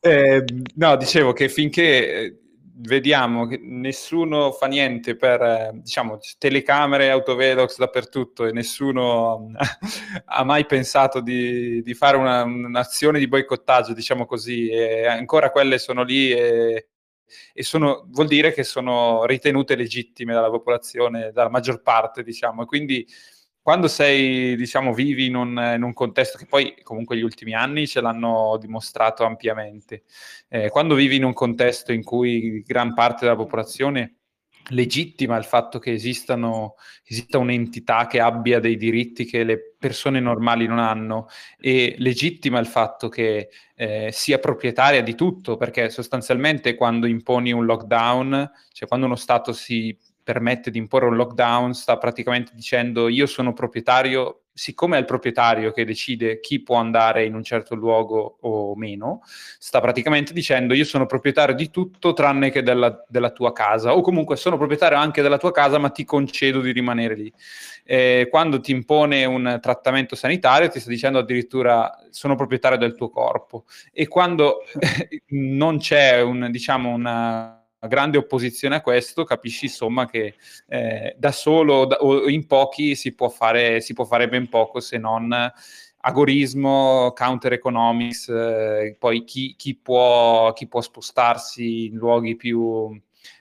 Eh, no, dicevo che finché eh, vediamo che nessuno fa niente per, eh, diciamo, telecamere, autovelox dappertutto e nessuno ha mai pensato di, di fare una, un'azione di boicottaggio, diciamo così, e ancora quelle sono lì e e sono, vuol dire che sono ritenute legittime dalla popolazione, dalla maggior parte, diciamo, e quindi quando sei, diciamo, vivi in un, in un, contesto che poi comunque gli ultimi anni ce l'hanno dimostrato ampiamente, eh, quando vivi in un contesto in cui gran parte della popolazione legittima il fatto che esistano, esista un'entità che abbia dei diritti che le persone normali non hanno e legittima il fatto che eh, sia proprietaria di tutto, perché sostanzialmente quando imponi un lockdown, cioè quando uno Stato si permette di imporre un lockdown sta praticamente dicendo io sono proprietario, siccome è il proprietario che decide chi può andare in un certo luogo o meno, sta praticamente dicendo io sono proprietario di tutto tranne che della, della tua casa o comunque sono proprietario anche della tua casa ma ti concedo di rimanere lì. Eh, quando ti impone un trattamento sanitario ti sta dicendo addirittura sono proprietario del tuo corpo e quando non c'è un, diciamo, una grande opposizione a questo, capisci insomma che eh, da solo da, o in pochi si può, fare, si può fare ben poco se non agorismo, counter economics, eh, poi chi, chi, può, chi, può, spostarsi in luoghi più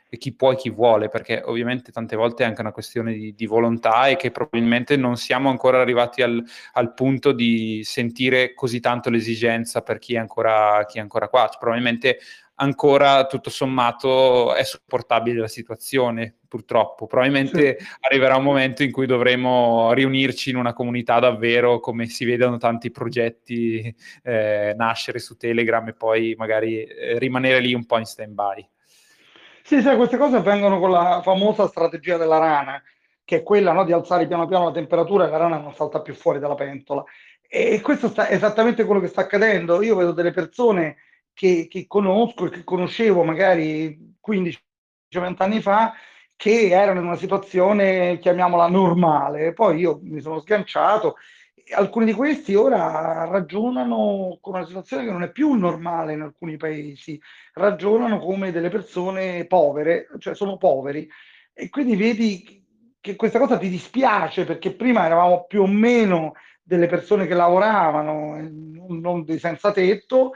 e chi può e chi vuole, perché ovviamente tante volte è anche una questione di, di volontà e che probabilmente non siamo ancora arrivati al, al, punto di sentire così tanto l'esigenza per chi è ancora, chi è ancora qua. Cioè, probabilmente ancora tutto sommato è sopportabile la situazione, purtroppo. Probabilmente sì. arriverà un momento in cui dovremo riunirci in una comunità davvero, come si vedono tanti progetti eh, nascere su Telegram e poi magari eh, rimanere lì un po' in stand-by. Sì, sai, queste cose avvengono con la famosa strategia della rana, che è quella no, di alzare piano piano la temperatura e la rana non salta più fuori dalla pentola. E questo sta, è esattamente quello che sta accadendo. Io vedo delle persone che, che conosco e che conoscevo magari 15-20 anni fa che erano in una situazione, chiamiamola normale. Poi io mi sono sganciato. Alcuni di questi ora ragionano con una situazione che non è più normale in alcuni paesi, ragionano come delle persone povere, cioè sono poveri. E quindi vedi che questa cosa ti dispiace perché prima eravamo più o meno delle persone che lavoravano, non dei senza tetto,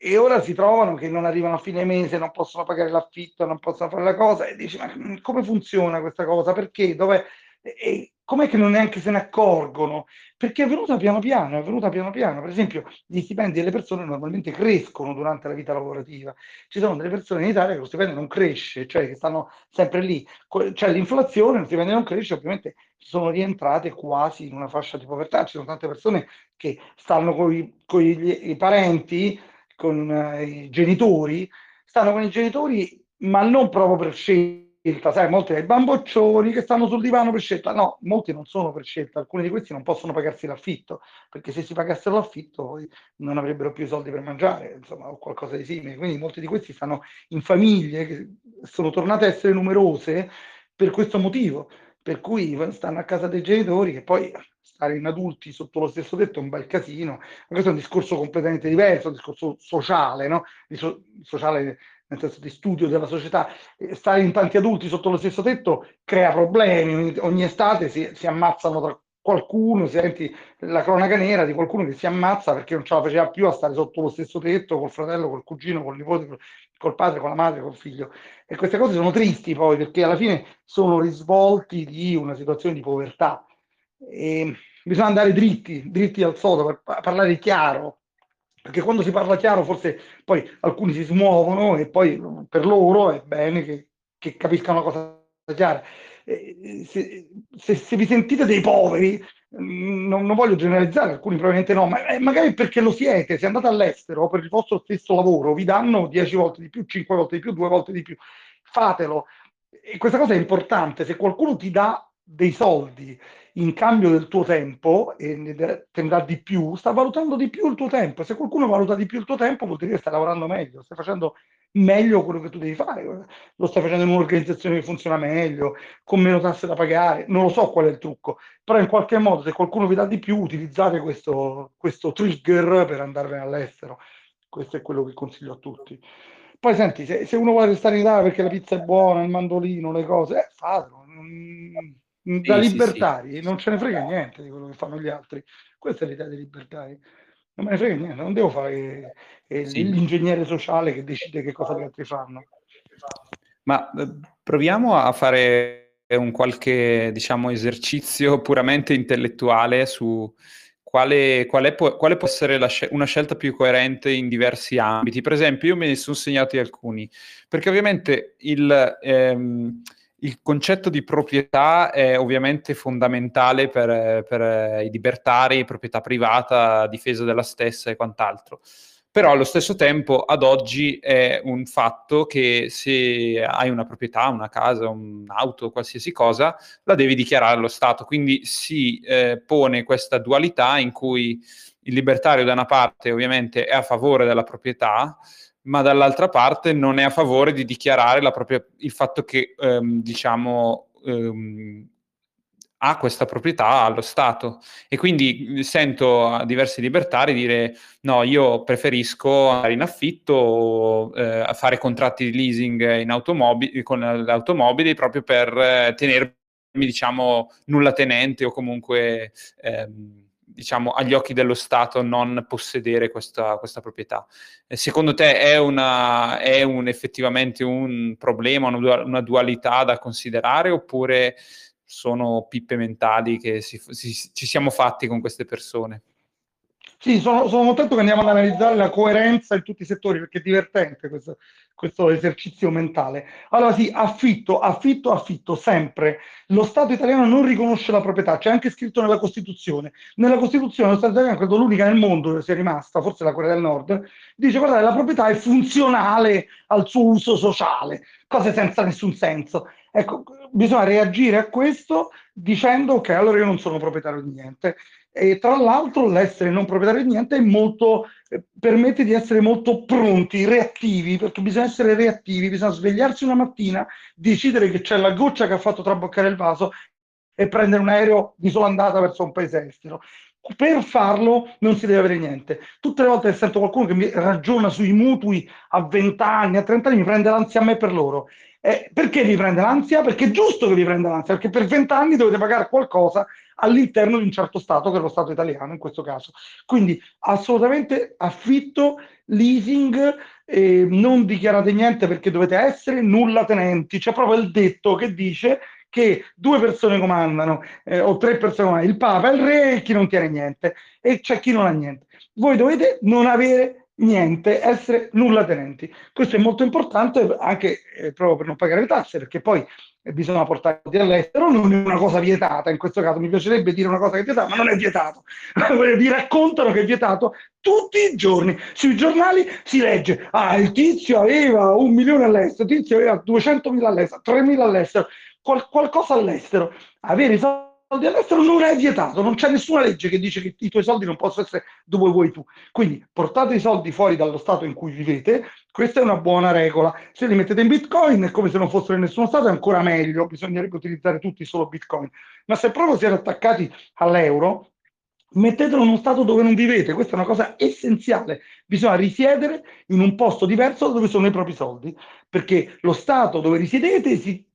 e ora si trovano che non arrivano a fine mese, non possono pagare l'affitto, non possono fare la cosa e dici ma come funziona questa cosa? Perché? Dove? E com'è che non neanche se ne accorgono? Perché è venuta piano piano, è venuta piano piano. Per esempio, gli stipendi delle persone normalmente crescono durante la vita lavorativa. Ci sono delle persone in Italia che lo stipendio non cresce, cioè che stanno sempre lì. C'è l'inflazione, lo stipendio non cresce, ovviamente sono rientrate quasi in una fascia di povertà. Ci sono tante persone che stanno con i parenti con eh, i genitori, stanno con i genitori, ma non proprio per scelta, sai, molti dei bamboccioni che stanno sul divano per scelta, no, molti non sono per scelta, alcuni di questi non possono pagarsi l'affitto, perché se si pagassero l'affitto non avrebbero più soldi per mangiare, insomma, o qualcosa di simile, quindi molti di questi stanno in famiglie che sono tornate a essere numerose per questo motivo, per cui stanno a casa dei genitori che poi stare in adulti sotto lo stesso tetto è un bel casino, ma questo è un discorso completamente diverso, un discorso sociale, no? Di so- sociale nel senso di studio della società, stare in tanti adulti sotto lo stesso tetto crea problemi, ogni estate si, si ammazzano tra qualcuno, senti la cronaca nera di qualcuno che si ammazza perché non ce la faceva più a stare sotto lo stesso tetto col fratello, col cugino, col nipote, col padre, con la madre, col figlio. E queste cose sono tristi poi perché alla fine sono risvolti di una situazione di povertà. E bisogna andare dritti, dritti al sodo per parlare chiaro, perché quando si parla chiaro forse poi alcuni si smuovono e poi per loro è bene che, che capiscano la cosa chiara. Se, se, se, vi sentite dei poveri, mm, non, non, voglio generalizzare, alcuni probabilmente no, ma eh, magari perché lo siete, se andate all'estero per il vostro stesso lavoro, vi danno 10 volte di più, 5 volte di più, 2 volte di più, fatelo. E questa cosa è importante, se qualcuno ti dà dei soldi in cambio del tuo tempo e ne dà di più, sta valutando di più il tuo tempo. Se qualcuno valuta di più il tuo tempo, vuol dire che stai lavorando meglio, stai facendo meglio quello che tu devi fare. Lo stai facendo in un'organizzazione che funziona meglio, con meno tasse da pagare. Non lo so qual è il trucco, però in qualche modo, se qualcuno vi dà di più, utilizzate questo, questo trigger per andarvene all'estero. Questo è quello che consiglio a tutti. Poi senti, se, se uno vuole restare in Italia perché la pizza è buona, il mandolino, le cose, eh, fatelo. Non da sì, libertari sì, non ce ne frega niente di quello che fanno gli altri. Questa è l'idea dei libertari. Non me ne frega niente, non devo fare eh, l'ingegnere sociale che decide che cosa gli altri fanno. Ma eh, proviamo a fare un qualche, diciamo, esercizio puramente intellettuale su quale, quale, può, quale può, essere scel- una scelta più coerente in diversi ambiti. Per esempio, io me ne sono segnati alcuni, perché ovviamente il, ehm, il concetto di proprietà è ovviamente fondamentale per, per i libertari, proprietà privata, difesa della stessa e quant'altro però allo stesso tempo ad oggi è un fatto che se hai una proprietà, una casa, un'auto, qualsiasi cosa, la devi dichiarare allo Stato. Quindi si eh, pone questa dualità in cui il libertario da una parte ovviamente è a favore della proprietà, ma dall'altra parte non è a favore di dichiarare propria, il fatto che ehm, diciamo ehm, ha questa proprietà allo Stato. E quindi sento diversi libertari dire no, io preferisco andare in affitto, eh, fare contratti di leasing in automobili, con automobili proprio per eh, tenermi diciamo nulla tenente o comunque ehm, diciamo agli occhi dello Stato non possedere questa, questa proprietà. E secondo te è, una, è un, effettivamente un problema, una dualità da considerare oppure sono pippe mentali che si, si, ci siamo fatti con queste persone. Sì, sono, sono, contento che andiamo ad analizzare la coerenza in tutti i settori perché è divertente questo, questo esercizio mentale. Allora sì, affitto, affitto, affitto, sempre. Lo Stato italiano non riconosce la proprietà, c'è anche scritto nella Costituzione. Nella Costituzione lo Stato italiano, credo l'unica nel mondo che sia rimasta, forse la Corea del Nord, dice guardate la proprietà è funzionale al suo uso sociale, cose senza nessun senso. Ecco, bisogna reagire a questo dicendo che allora io non sono proprietario di niente. E tra l'altro l'essere non proprietario di niente molto, eh, permette di essere molto pronti, reattivi, perché bisogna essere reattivi, bisogna svegliarsi una mattina, decidere che c'è la goccia che ha fatto traboccare il vaso e prendere un aereo di sola andata verso un paese estero. Per farlo non si deve avere niente. Tutte le volte che sento qualcuno che mi ragiona sui mutui a 20 anni, a 30 anni, mi prende l'ansia a me per loro. Eh, perché vi prende l'ansia? Perché è giusto che vi prenda l'ansia, perché per vent'anni dovete pagare qualcosa all'interno di un certo Stato, che è lo Stato italiano in questo caso. Quindi assolutamente affitto, leasing, eh, non dichiarate niente perché dovete essere nulla tenenti. C'è proprio il detto che dice che due persone comandano eh, o tre persone comandano, il Papa, il Re e chi non tiene niente e c'è chi non ha niente. Voi dovete non avere niente, essere nulla tenenti. Questo è molto importante anche eh, proprio per non pagare le tasse, perché poi eh, bisogna portare all'estero, non è una cosa vietata, in questo caso mi piacerebbe dire una cosa che è vietata, ma non è vietato. Vi raccontano che è vietato tutti i giorni. Sui giornali si legge, ah, il tizio aveva un milione all'estero, il tizio aveva 200.000 all'estero, 3.000 all'estero, qual- qualcosa all'estero. Avere i soldi soldi all'estero non è vietato, non c'è nessuna legge che dice che i tuoi soldi non possono essere dove vuoi tu. Quindi portate i soldi fuori dallo stato in cui vivete, questa è una buona regola. Se li mettete in bitcoin è come se non fossero in nessuno stato, è ancora meglio, bisognerebbe utilizzare tutti solo bitcoin. Ma se proprio siete attaccati all'euro, mettetelo in uno stato dove non vivete, questa è una cosa essenziale. Bisogna risiedere in un posto diverso dove sono i propri soldi, perché lo stato dove risiedete si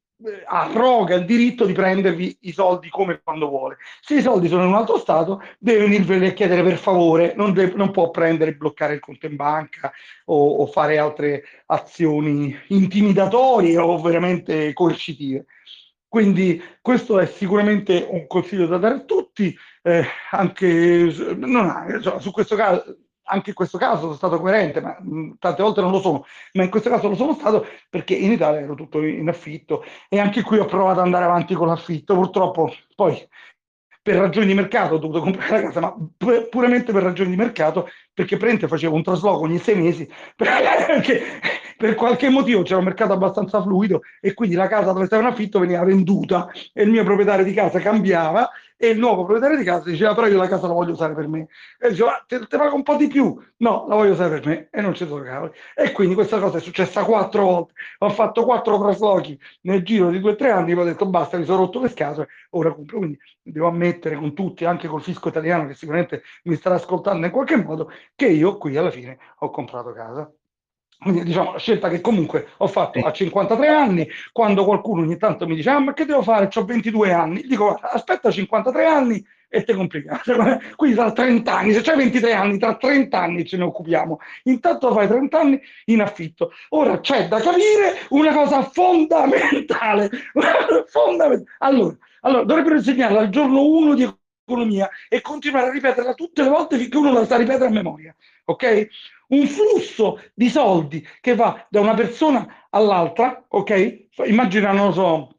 arroga il diritto di prendervi i soldi come quando vuole. Se i soldi sono in un altro stato, deve venirveli a chiedere per favore, non, deve, non può prendere e bloccare il conto in banca o, o, fare altre azioni intimidatorie o veramente coercitive. Quindi questo è sicuramente un consiglio da dare a tutti, eh, anche non, su questo caso anche in questo caso sono stato coerente, ma tante volte non lo sono, ma in questo caso lo sono stato perché in Italia ero tutto in affitto e anche qui ho provato ad andare avanti con l'affitto. Purtroppo poi per ragioni di mercato ho dovuto comprare la casa, ma puramente per ragioni di mercato, perché prende facevo un trasloco ogni sei mesi, perché per qualche motivo c'era un mercato abbastanza fluido e quindi la casa dove stava in affitto veniva venduta e il mio proprietario di casa cambiava e il nuovo proprietario di casa diceva però io la casa la voglio usare per me. E diceva te, te pago un po' di più. No la voglio usare per me. E non ci sono cavoli. E quindi questa cosa è successa quattro volte. Ho fatto quattro traslochi nel giro di due o tre anni poi ho detto basta mi sono rotto le scatole ora compro. Quindi devo ammettere con tutti anche col fisco italiano che sicuramente mi starà ascoltando in qualche modo che io qui alla fine ho comprato casa diciamo la scelta che comunque ho fatto a 53 anni, quando qualcuno ogni tanto mi dice ah ma che devo fare, ho 22 anni, dico aspetta 53 anni e te complica. Quindi tra 30 anni, se c'hai 23 anni, tra 30 anni ce ne occupiamo. Intanto fai 30 anni in affitto. Ora c'è da capire una cosa fondamentale. fondamentale. Allora, allora, dovrebbero insegnarla al giorno 1 di economia e continuare a ripeterla tutte le volte finché uno la sa ripetere a memoria. Ok? Un flusso di soldi che va da una persona all'altra, ok? Immagina, non so,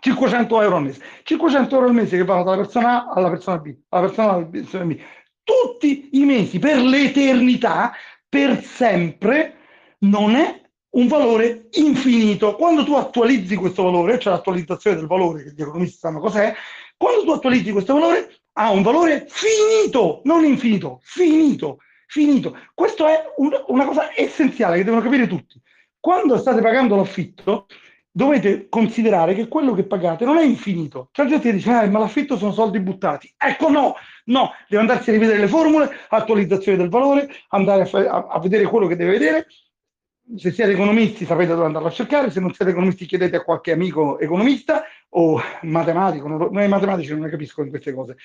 500 euro al mese. 500 euro al mese che vanno dalla persona A alla persona B, alla persona A alla persona B. Tutti i mesi per l'eternità, per sempre, non è un valore infinito. Quando tu attualizzi questo valore, cioè l'attualizzazione del valore, che gli economisti sanno cos'è, quando tu attualizzi questo valore, ha un valore finito, non infinito, finito, finito. Questo è un, una cosa essenziale che devono capire tutti. Quando state pagando l'affitto, dovete considerare che quello che pagate non è infinito. C'è gente che dice, eh, ma l'affitto sono soldi buttati. Ecco, no, no, deve andarsi a rivedere le formule, attualizzazione del valore, andare a, a, a vedere quello che deve vedere. Se siete economisti sapete dove andarlo a cercare, se non siete economisti chiedete a qualche amico economista o matematico, noi matematici non ne capiscono in queste cose,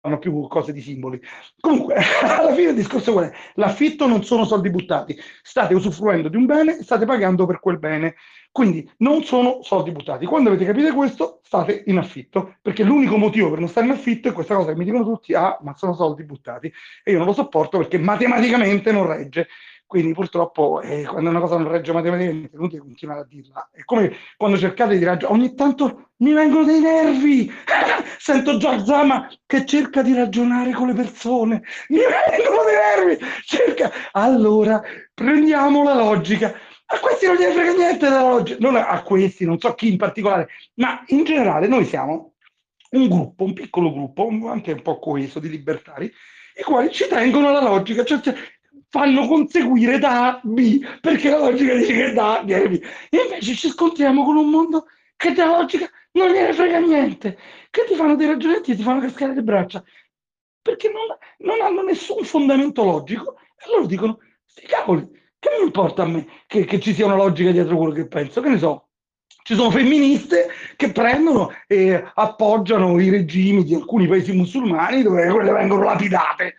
fanno più cose di simboli. Comunque, alla fine il discorso qual è? L'affitto non sono soldi buttati, state usufruendo di un bene, state pagando per quel bene. Quindi non sono soldi buttati. Quando avete capito questo, state in affitto, perché l'unico motivo per non stare in affitto è questa cosa che mi dicono tutti, ah, ma sono soldi buttati. E io non lo sopporto perché matematicamente non regge. Quindi purtroppo eh, quando una cosa non regge matematicamente è inutile continuare a dirla. È come quando cercate di ragionare, ogni tanto mi vengono dei nervi, sento già Zama che cerca di ragionare con le persone, mi vengono dei nervi, cerca... Allora, prendiamo la logica. A questi non gliene frega niente della logica, non a questi, non so chi in particolare, ma in generale noi siamo un gruppo, un piccolo gruppo, anche un po' coeso di libertari, i quali ci tengono alla logica, cioè, fanno conseguire da A B, perché la logica dice che da A viene B. E invece ci scontriamo con un mondo che della logica non gliene frega niente, che ti fanno dei ragionamenti e ti fanno cascare le braccia, perché non, non hanno nessun fondamento logico, e loro dicono, sti cavoli, che mi importa a me che, che ci sia una logica dietro quello che penso, che ne so, ci sono femministe che prendono e appoggiano i regimi di alcuni paesi musulmani dove quelle vengono lapidate.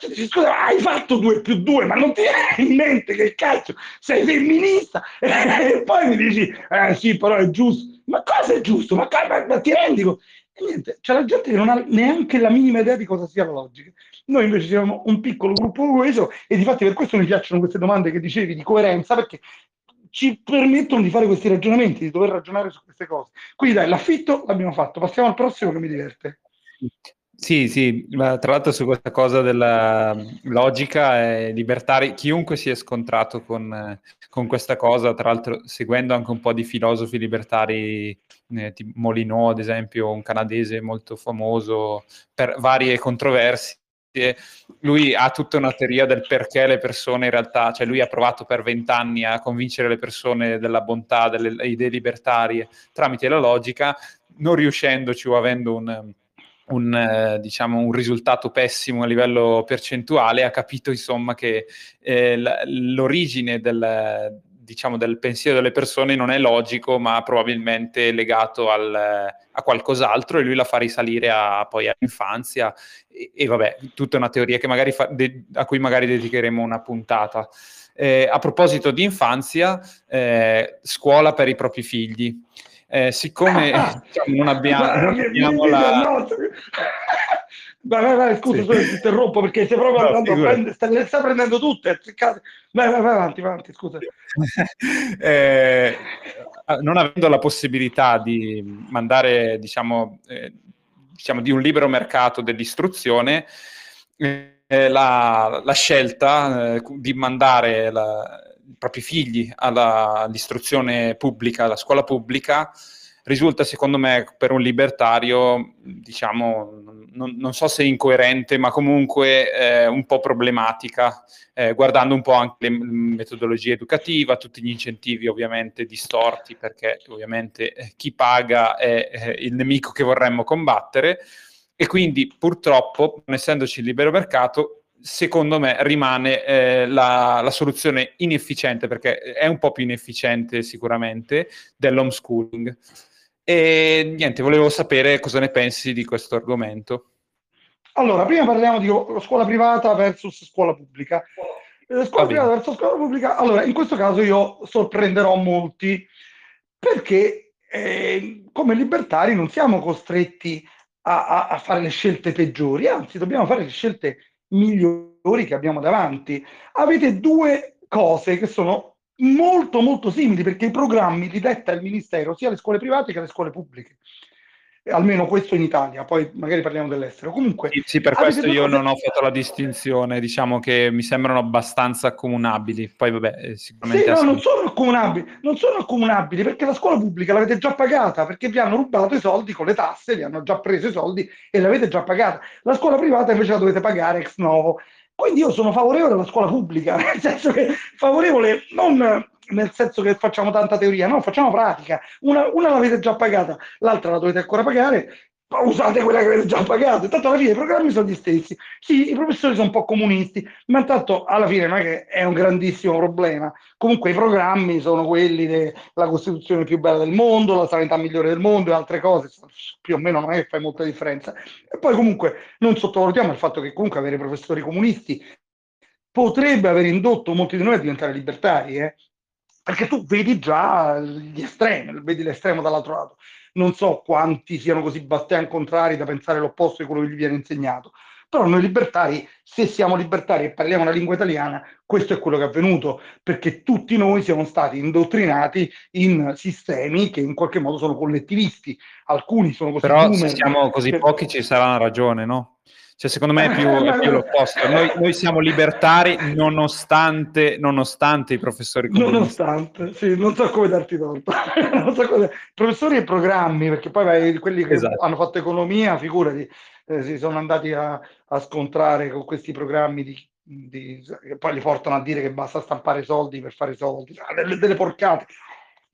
E scusa, hai fatto due più due, ma non ti viene in mente che cazzo sei femminista? E poi mi dici, eh sì, però è giusto. Ma cosa è giusto? Ma, ma, ma ti rendi conto? E niente, c'è la gente che non ha neanche la minima idea di cosa sia la logica. Noi invece siamo un piccolo gruppo coeso e di per questo mi piacciono queste domande che dicevi di coerenza, perché ci permettono di fare questi ragionamenti, di dover ragionare su queste cose. Quindi dai, l'affitto l'abbiamo fatto, passiamo al prossimo che mi diverte. Sì, sì, ma tra l'altro su questa cosa della logica e libertari, chiunque si è scontrato con, con, questa cosa, tra l'altro seguendo anche un po' di filosofi libertari, eh, tipo Molinò ad esempio, un canadese molto famoso per varie controversie, lui ha tutta una teoria del perché le persone in realtà, cioè lui ha provato per vent'anni a convincere le persone della bontà, delle idee libertarie tramite la logica, non riuscendoci o avendo un un, eh, diciamo, un risultato pessimo a livello percentuale, ha capito insomma che eh, l'origine del, diciamo, del pensiero delle persone non è logico, ma probabilmente legato al, a qualcos'altro e lui la fa risalire a, poi all'infanzia e, e vabbè, tutta una teoria fa, de, a cui magari dedicheremo una puntata. Eh, a proposito di infanzia, eh, scuola per i propri figli eh, siccome diciamo, non abbiamo, non abbiamo la... Vai, vai, vai, scusa, sì. ti interrompo perché stai proprio no, andando a prendere, sta, le sta prendendo tutte. Vai, vai, vai avanti, avanti, scusa. eh, non avendo la possibilità di mandare, diciamo, eh, diciamo, di un libero mercato dell'istruzione, eh, la, la, scelta eh, di mandare la, propri figli all'istruzione pubblica, alla scuola pubblica, risulta secondo me per un libertario, diciamo, non, non so se incoerente, ma comunque eh, un po' problematica, eh, guardando un po' anche le metodologie educative, tutti gli incentivi ovviamente distorti, perché ovviamente eh, chi paga è eh, il nemico che vorremmo combattere. E quindi purtroppo, non essendoci il libero mercato, secondo me rimane eh, la, la, soluzione inefficiente, perché è un po' più inefficiente sicuramente, dell'homeschooling. E niente, volevo sapere cosa ne pensi di questo argomento. Allora, prima parliamo di scuola privata versus scuola pubblica. Eh, scuola privata versus scuola pubblica, allora, in questo caso io sorprenderò molti, perché eh, come libertari non siamo costretti a, a, a fare le scelte peggiori, anzi dobbiamo fare le scelte migliori che abbiamo davanti. Avete due cose che sono molto molto simili perché i programmi li detta il Ministero sia alle scuole private che alle scuole pubbliche almeno questo in Italia, poi magari parliamo dell'estero. Comunque, sì, sì per questo io non ho fatto la distinzione, diciamo che mi sembrano abbastanza accomunabili. Poi vabbè, eh, sicuramente... Sì, no, non sono accomunabili, non sono accomunabili perché la scuola pubblica l'avete già pagata, perché vi hanno rubato i soldi con le tasse, vi hanno già preso i soldi e l'avete già pagata. La scuola privata invece la dovete pagare ex novo. Quindi io sono favorevole alla scuola pubblica, nel senso che favorevole non nel senso che facciamo tanta teoria, no, facciamo pratica. Una, una l'avete già pagata, l'altra la dovete ancora pagare, usate quella che avete già pagato. Intanto alla fine i programmi sono gli stessi. Sì, i professori sono un po' comunisti, ma intanto alla fine non è che è un grandissimo problema. Comunque i programmi sono quelli della Costituzione più bella del mondo, la sanità migliore del mondo e altre cose, più o meno non è che fa molta differenza. E poi comunque non sottovalutiamo il fatto che comunque avere professori comunisti potrebbe aver indotto molti di noi a diventare libertari, eh? Perché tu vedi già gli estremi, vedi l'estremo dall'altro lato. Non so quanti siano così bastian contrari da pensare l'opposto di quello che gli viene insegnato, però noi libertari, se siamo libertari e parliamo una lingua italiana, questo è quello che è avvenuto, perché tutti noi siamo stati indottrinati in sistemi che in qualche modo sono collettivisti. Alcuni sono così Però se siamo così pochi ci sarà una ragione, no? Cioè, secondo me è più, è più l'opposto. Noi, noi, siamo libertari nonostante, nonostante i professori comunisti. Nonostante, sì, non so come darti torto. so come... Professori e programmi, perché poi vai, quelli che esatto. hanno fatto economia, figurati, eh, si sono andati a, a, scontrare con questi programmi di, di, che poi li portano a dire che basta stampare soldi per fare soldi, delle, delle porcate.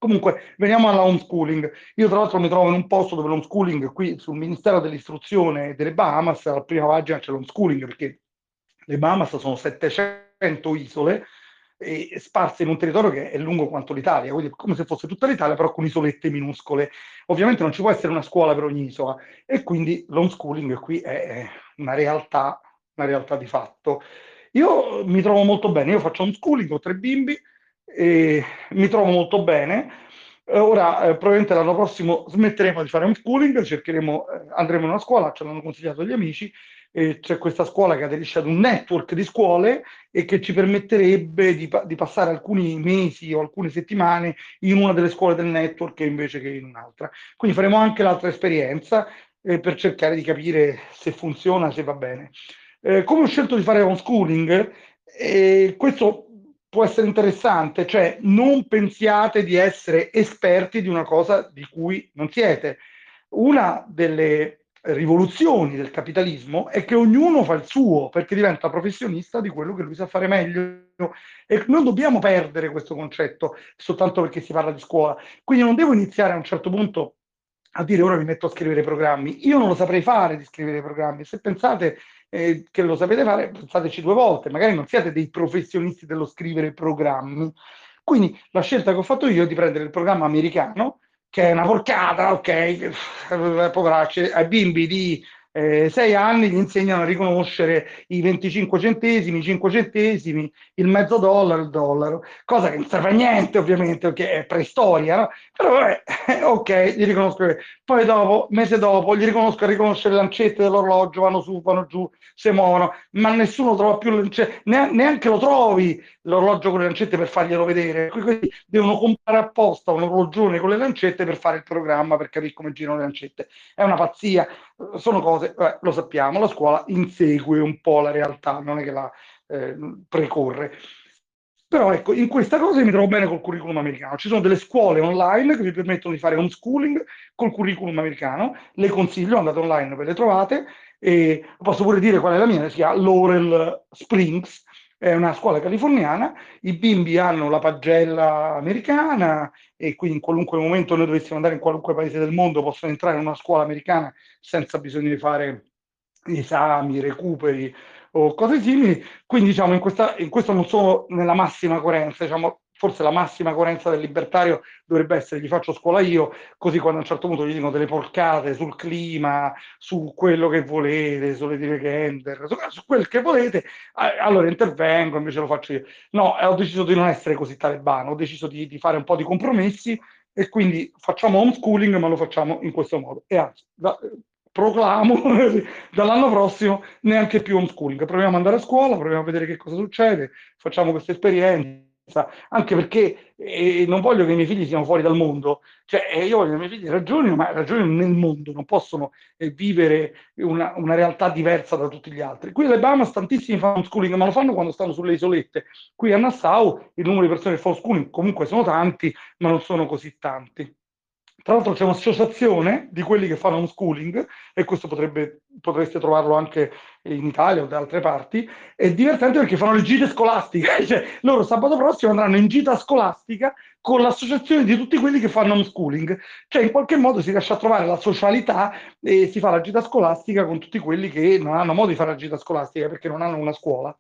Comunque, veniamo alla homeschooling. Io tra l'altro mi trovo in un posto dove l'homeschooling, qui sul Ministero dell'Istruzione delle Bahamas, alla prima pagina c'è l'homeschooling perché le Bahamas sono 700 isole e sparse in un territorio che è lungo quanto l'Italia, quindi come se fosse tutta l'Italia, però con isolette minuscole. Ovviamente non ci può essere una scuola per ogni isola e quindi l'homeschooling qui è una realtà, una realtà di fatto. Io mi trovo molto bene, io faccio homeschooling, ho tre bimbi, e mi trovo molto bene. Ora, eh, probabilmente l'anno prossimo smetteremo di fare un schooling, cercheremo, eh, andremo in una scuola, ce l'hanno consigliato gli amici, e c'è questa scuola che aderisce ad un network di scuole e che ci permetterebbe di, di, passare alcuni mesi o alcune settimane in una delle scuole del network invece che in un'altra. Quindi faremo anche l'altra esperienza eh, per cercare di capire se funziona, se va bene. Eh, come ho scelto di fare homeschooling? Eh, questo può essere interessante, cioè non pensiate di essere esperti di una cosa di cui non siete. Una delle rivoluzioni del capitalismo è che ognuno fa il suo perché diventa professionista di quello che lui sa fare meglio e non dobbiamo perdere questo concetto soltanto perché si parla di scuola. Quindi non devo iniziare a un certo punto a dire ora mi metto a scrivere programmi. Io non lo saprei fare di scrivere programmi. Se pensate che lo sapete fare, pensateci due volte, magari non siete dei professionisti dello scrivere programmi. Quindi la scelta che ho fatto io è di prendere il programma americano, che è una porcata, ok, poveracci, ai bimbi di eh, sei anni gli insegnano a riconoscere i 25 centesimi, i 5 centesimi, il mezzo dollaro, il dollaro, cosa che non serve a niente ovviamente perché è preistoria, no? però vabbè, ok, gli riconosco. Poi dopo, mese dopo, gli riconosco a riconoscere le lancette dell'orologio, vanno su, vanno giù, si muovono, ma nessuno trova più le lancette, neanche lo trovi l'orologio con le lancette per farglielo vedere, quindi devono comprare apposta un orologione con le lancette per fare il programma, per capire come girano le lancette. È una pazzia, sono cose, eh, lo sappiamo, la scuola insegue un po' la realtà, non è che la eh, precorre. Però ecco, in questa cosa mi trovo bene col curriculum americano. Ci sono delle scuole online che vi permettono di fare homeschooling col curriculum americano. Le consiglio, andate online, ve le trovate. E posso pure dire qual è la mia, si chiama Laurel Springs, è una scuola californiana, i bimbi hanno la pagella americana e quindi in qualunque momento noi dovessimo andare in qualunque paese del mondo possono entrare in una scuola americana senza bisogno di fare esami, recuperi o cose simili. Quindi diciamo in, questa, in questo non sono nella massima coerenza, diciamo, forse la massima coerenza del libertario dovrebbe essere gli faccio scuola io, così quando a un certo punto gli dicono delle porcate sul clima, su quello che volete, sulle dire Gender, su, su quel che volete, allora intervengo, invece lo faccio io. No, ho deciso di non essere così talebano, ho deciso di, di fare un po' di compromessi e quindi facciamo homeschooling, ma lo facciamo in questo modo. E anzi, da, proclamo dall'anno prossimo neanche più homeschooling. Proviamo ad andare a scuola, proviamo a vedere che cosa succede, facciamo questa esperienza anche perché eh, non voglio che i miei figli siano fuori dal mondo, cioè eh, io voglio che i miei figli ragionino, ma ragionino nel mondo, non possono eh, vivere una, una, realtà diversa da tutti gli altri. Qui alle Bahamas tantissimi fanno schooling, ma lo fanno quando stanno sulle isolette. Qui a Nassau il numero di persone che fanno schooling comunque sono tanti, ma non sono così tanti. Tra l'altro c'è un'associazione di quelli che fanno schooling, e questo potrebbe, potreste trovarlo anche in Italia o da altre parti, è divertente perché fanno le gite scolastiche, cioè loro sabato prossimo andranno in gita scolastica con l'associazione di tutti quelli che fanno homeschooling, cioè in qualche modo si riesce a trovare la socialità e si fa la gita scolastica con tutti quelli che non hanno modo di fare la gita scolastica perché non hanno una scuola.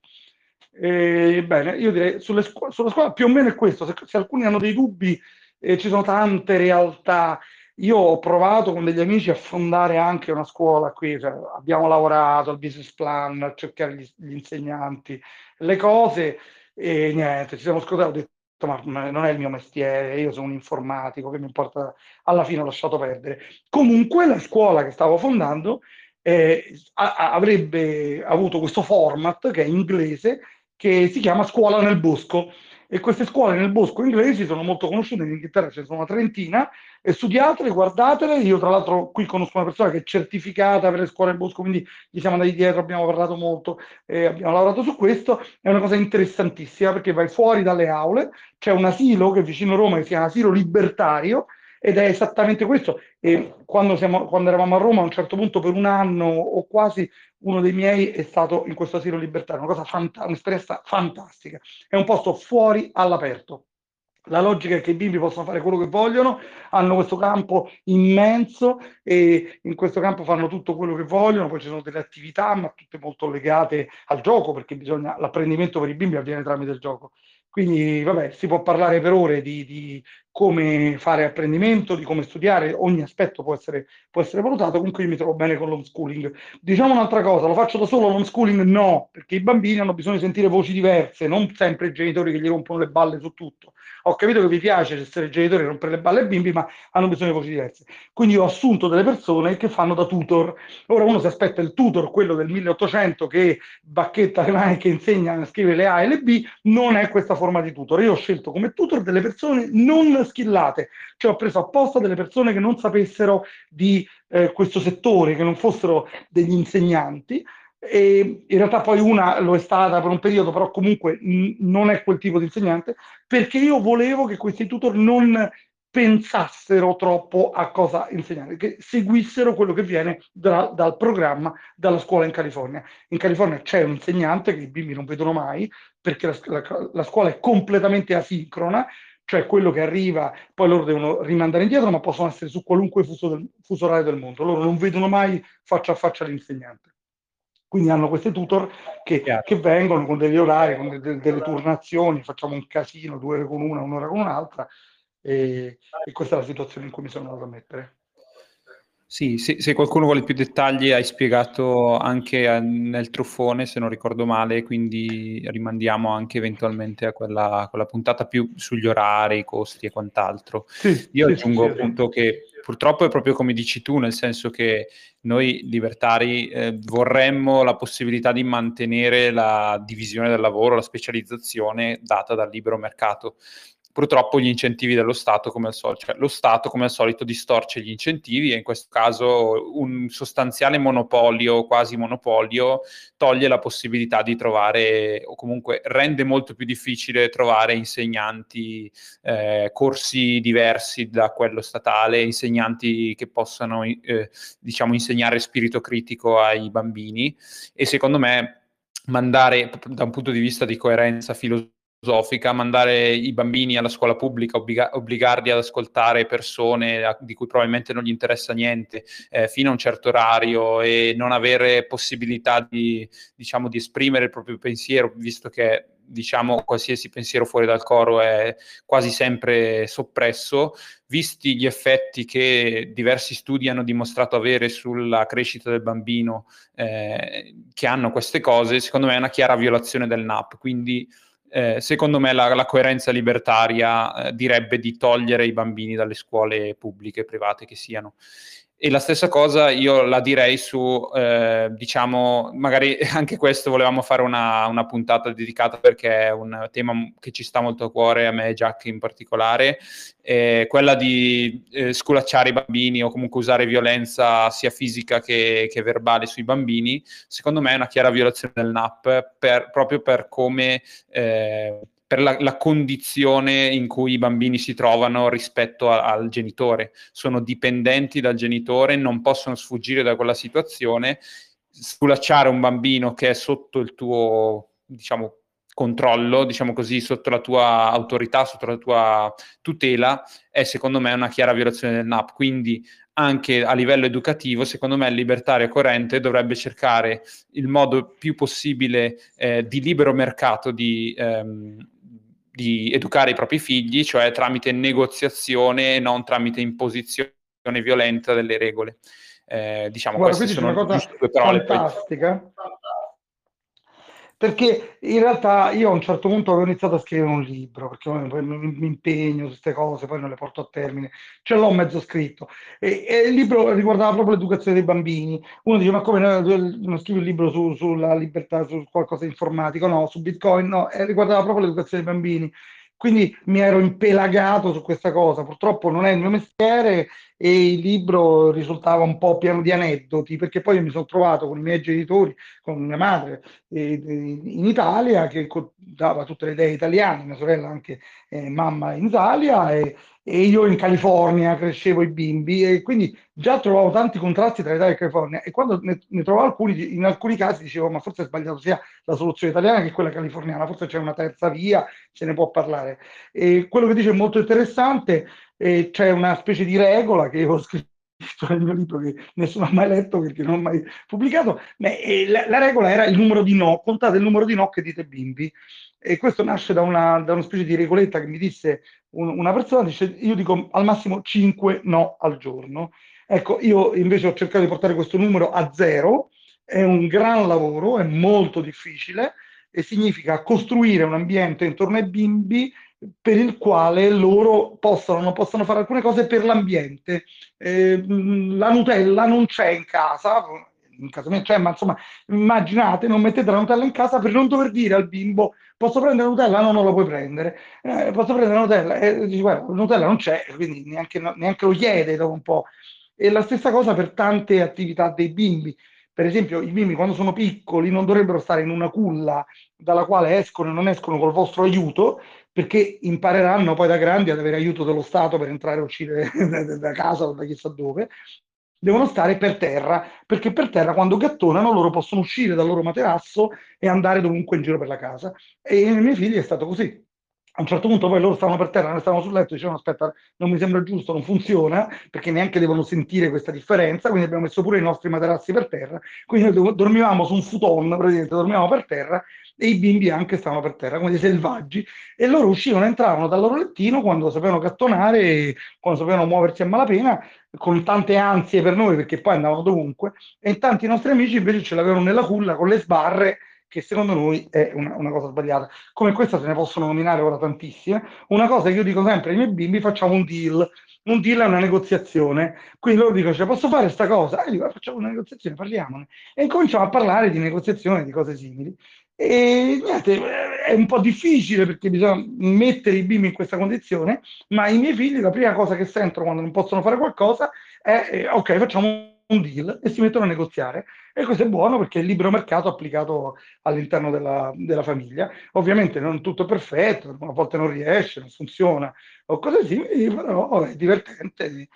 Ebbene, io direi scu- sulla scuola più o meno è questo, se, se alcuni hanno dei dubbi eh, ci sono tante realtà. Io ho provato con degli amici a fondare anche una scuola qui, cioè, abbiamo lavorato al business plan, a cercare gli, gli insegnanti, le cose e niente, ci siamo scordati, ho detto ma non è il mio mestiere, io sono un informatico, che mi importa, alla fine ho lasciato perdere. Comunque la scuola che stavo fondando eh, a, avrebbe avuto questo format che è inglese, che si chiama Scuola nel Bosco e queste scuole nel bosco inglesi sono molto conosciute, in Inghilterra ce ne sono una trentina, e studiatele, guardatele, io tra l'altro qui conosco una persona che è certificata per le scuole nel bosco, quindi gli siamo andati dietro, abbiamo parlato molto, eh, abbiamo lavorato su questo, è una cosa interessantissima perché vai fuori dalle aule, c'è un asilo che è vicino a Roma che si chiama asilo libertario, ed è esattamente questo. E quando, siamo, quando, eravamo a Roma, a un certo punto, per un anno o quasi, uno dei miei è stato in questo asilo libertario, una cosa fanta- un'esperienza fantastica. È un posto fuori all'aperto. La logica è che i bimbi possono fare quello che vogliono, hanno questo campo immenso e in questo campo fanno tutto quello che vogliono, poi ci sono delle attività, ma tutte molto legate al gioco, perché bisogna, l'apprendimento per i bimbi avviene tramite il gioco. Quindi, vabbè, si può parlare per ore di, di, come fare apprendimento, di come studiare, ogni aspetto può essere, può essere valutato, comunque io mi trovo bene con l'homeschooling. Diciamo un'altra cosa, lo faccio da solo l'homeschooling? No, perché i bambini hanno bisogno di sentire voci diverse, non sempre i genitori che gli rompono le balle su tutto. Ho capito che vi piace essere genitori e rompere le balle ai bimbi, ma hanno bisogno di voci diverse. Quindi ho assunto delle persone che fanno da tutor. Ora uno si aspetta il tutor, quello del 1800 che bacchetta le mani, che insegna a scrivere le A e le B, non è questa forma di tutor. Io ho scelto come tutor delle persone non skillate, cioè ho preso apposta delle persone che non sapessero di eh, questo settore, che non fossero degli insegnanti, e in realtà poi una lo è stata per un periodo, però comunque non è quel tipo di insegnante, perché io volevo che questi tutor non pensassero troppo a cosa insegnare, che seguissero quello che viene da, dal programma dalla scuola in California. In California c'è un insegnante che i bimbi non vedono mai, perché la, la, la scuola è completamente asincrona, cioè quello che arriva, poi loro devono rimandare indietro, ma possono essere su qualunque fuso, del, fuso orario del mondo. Loro non vedono mai faccia a faccia l'insegnante. Quindi hanno questi tutor che, che vengono con degli orari, con de, delle turnazioni, facciamo un casino, due ore con una, un'ora con un'altra, e, e questa è la situazione in cui mi sono andato a mettere. Sì, se, se, qualcuno vuole più dettagli, hai spiegato anche a, nel truffone, se non ricordo male, quindi rimandiamo anche eventualmente a quella, quella puntata più sugli orari, i costi e quant'altro. Sì, Io sì, aggiungo sì, appunto che purtroppo è proprio come dici tu, nel senso che noi libertari eh, vorremmo la possibilità di mantenere la divisione del lavoro, la specializzazione data dal libero mercato purtroppo gli incentivi dello Stato come al solito, cioè lo Stato come al solito distorce gli incentivi e in questo caso un sostanziale monopolio, quasi monopolio, toglie la possibilità di trovare o comunque rende molto più difficile trovare insegnanti, eh, corsi diversi da quello statale, insegnanti che possano eh, diciamo insegnare spirito critico ai bambini. E secondo me mandare da un punto di vista di coerenza filosofica filosofica, mandare i bambini alla scuola pubblica, obbliga- obbligarli ad ascoltare persone a- di cui probabilmente non gli interessa niente eh, fino a un certo orario e non avere possibilità di, diciamo, di esprimere il proprio pensiero, visto che diciamo qualsiasi pensiero fuori dal coro è quasi sempre soppresso, visti gli effetti che diversi studi hanno dimostrato avere sulla crescita del bambino eh, che hanno queste cose, secondo me è una chiara violazione del NAP. Quindi eh, secondo me la, la coerenza libertaria eh, direbbe di togliere i bambini dalle scuole pubbliche e private che siano. E la stessa cosa io la direi su, eh, diciamo, magari anche questo volevamo fare una, una, puntata dedicata perché è un tema che ci sta molto a cuore, a me e Jack in particolare, eh, quella di eh, sculacciare i bambini o comunque usare violenza sia fisica che, che, verbale sui bambini, secondo me è una chiara violazione del NAP per, proprio per come eh, per la, la, condizione in cui i bambini si trovano rispetto a, al genitore. Sono dipendenti dal genitore, non possono sfuggire da quella situazione. Sculacciare un bambino che è sotto il tuo, diciamo, controllo, diciamo così, sotto la tua autorità, sotto la tua tutela, è secondo me una chiara violazione del NAP. Quindi anche a livello educativo, secondo me il libertario corrente dovrebbe cercare il modo più possibile eh, di libero mercato di, ehm, di educare i propri figli, cioè tramite negoziazione e non tramite imposizione violenta delle regole. Eh, diciamo, Guarda, queste sono una cosa due parole, fantastica. Poi perché in realtà io a un certo punto avevo iniziato a scrivere un libro, perché mi, impegno su queste cose, poi non le porto a termine, ce l'ho mezzo scritto. E, e il libro riguardava proprio l'educazione dei bambini. Uno dice, ma come non scrivi un libro su, sulla libertà, su qualcosa di informatico? No, su Bitcoin no, e riguardava proprio l'educazione dei bambini. Quindi mi ero impelagato su questa cosa, purtroppo non è il mio mestiere e il libro risultava un po' pieno di aneddoti, perché poi mi sono trovato con i miei genitori, con mia madre eh, in Italia, che dava tutte le idee italiane, mia sorella anche eh, mamma in Italia, e, e io in California crescevo i bimbi e quindi già trovavo tanti contrasti tra Italia e California e quando ne, ne trovavo alcuni, in alcuni casi dicevo ma forse è sbagliato sia la soluzione italiana che quella californiana, forse c'è una terza via, se ne può parlare. E quello che dice è molto interessante, eh, c'è una specie di regola che ho scritto nel mio libro che nessuno ha mai letto perché non ho mai pubblicato, ma, eh, la, la, regola era il numero di no, contate il numero di no che dite bimbi. E questo nasce da una, da una specie di regoletta che mi disse un, una persona, dice io dico al massimo 5 no al giorno. Ecco, io invece ho cercato di portare questo numero a zero, è un gran lavoro, è molto difficile e significa costruire un ambiente intorno ai bimbi per il quale loro possano, non possono fare alcune cose per l'ambiente. Eh, la Nutella non c'è in casa, in casa mia c'è, ma insomma, immaginate, non mettete la Nutella in casa per non dover dire al bimbo posso prendere la Nutella? No, non la puoi prendere. Eh, posso prendere la Nutella? E dici, guarda, la Nutella non c'è, quindi neanche, neanche lo chiede dopo un po'. E la stessa cosa per tante attività dei bimbi. Per esempio, i bimbi quando sono piccoli non dovrebbero stare in una culla dalla quale escono e non escono col vostro aiuto, perché impareranno poi da grandi ad avere aiuto dello Stato per entrare e uscire da casa o da chissà dove, devono stare per terra, perché per terra quando gattonano loro possono uscire dal loro materasso e andare dovunque in giro per la casa. E ai miei figli è stato così. A un certo punto poi loro stavano per terra, noi stavamo sul letto, dicevano aspetta, non mi sembra giusto, non funziona, perché neanche devono sentire questa differenza, quindi abbiamo messo pure i nostri materassi per terra, quindi noi dormivamo su un futon, praticamente dormivamo per terra e i bimbi anche stavano per terra, come dei selvaggi, e loro uscivano, entravano dal loro lettino quando sapevano cattonare, quando sapevano muoversi a malapena, con tante ansie per noi, perché poi andavano dovunque, e tanti nostri amici invece ce l'avevano nella culla con le sbarre, che secondo noi è una, una, cosa sbagliata. Come questa se ne possono nominare ora tantissime. Una cosa che io dico sempre ai miei bimbi, facciamo un deal. Un deal è una negoziazione. Quindi loro dicono, cioè, posso fare questa cosa? E io dico, facciamo una negoziazione, parliamone. E incominciamo a parlare di negoziazione, di cose simili. E niente, è un po' difficile perché bisogna mettere i bimbi in questa condizione, ma i miei figli la prima cosa che sentono quando non possono fare qualcosa è eh, ok, facciamo un deal e si mettono a negoziare. E questo è buono perché è il libero mercato applicato all'interno della, della famiglia. Ovviamente non tutto è perfetto, a volte non riesce, non funziona o cose simili, però è divertente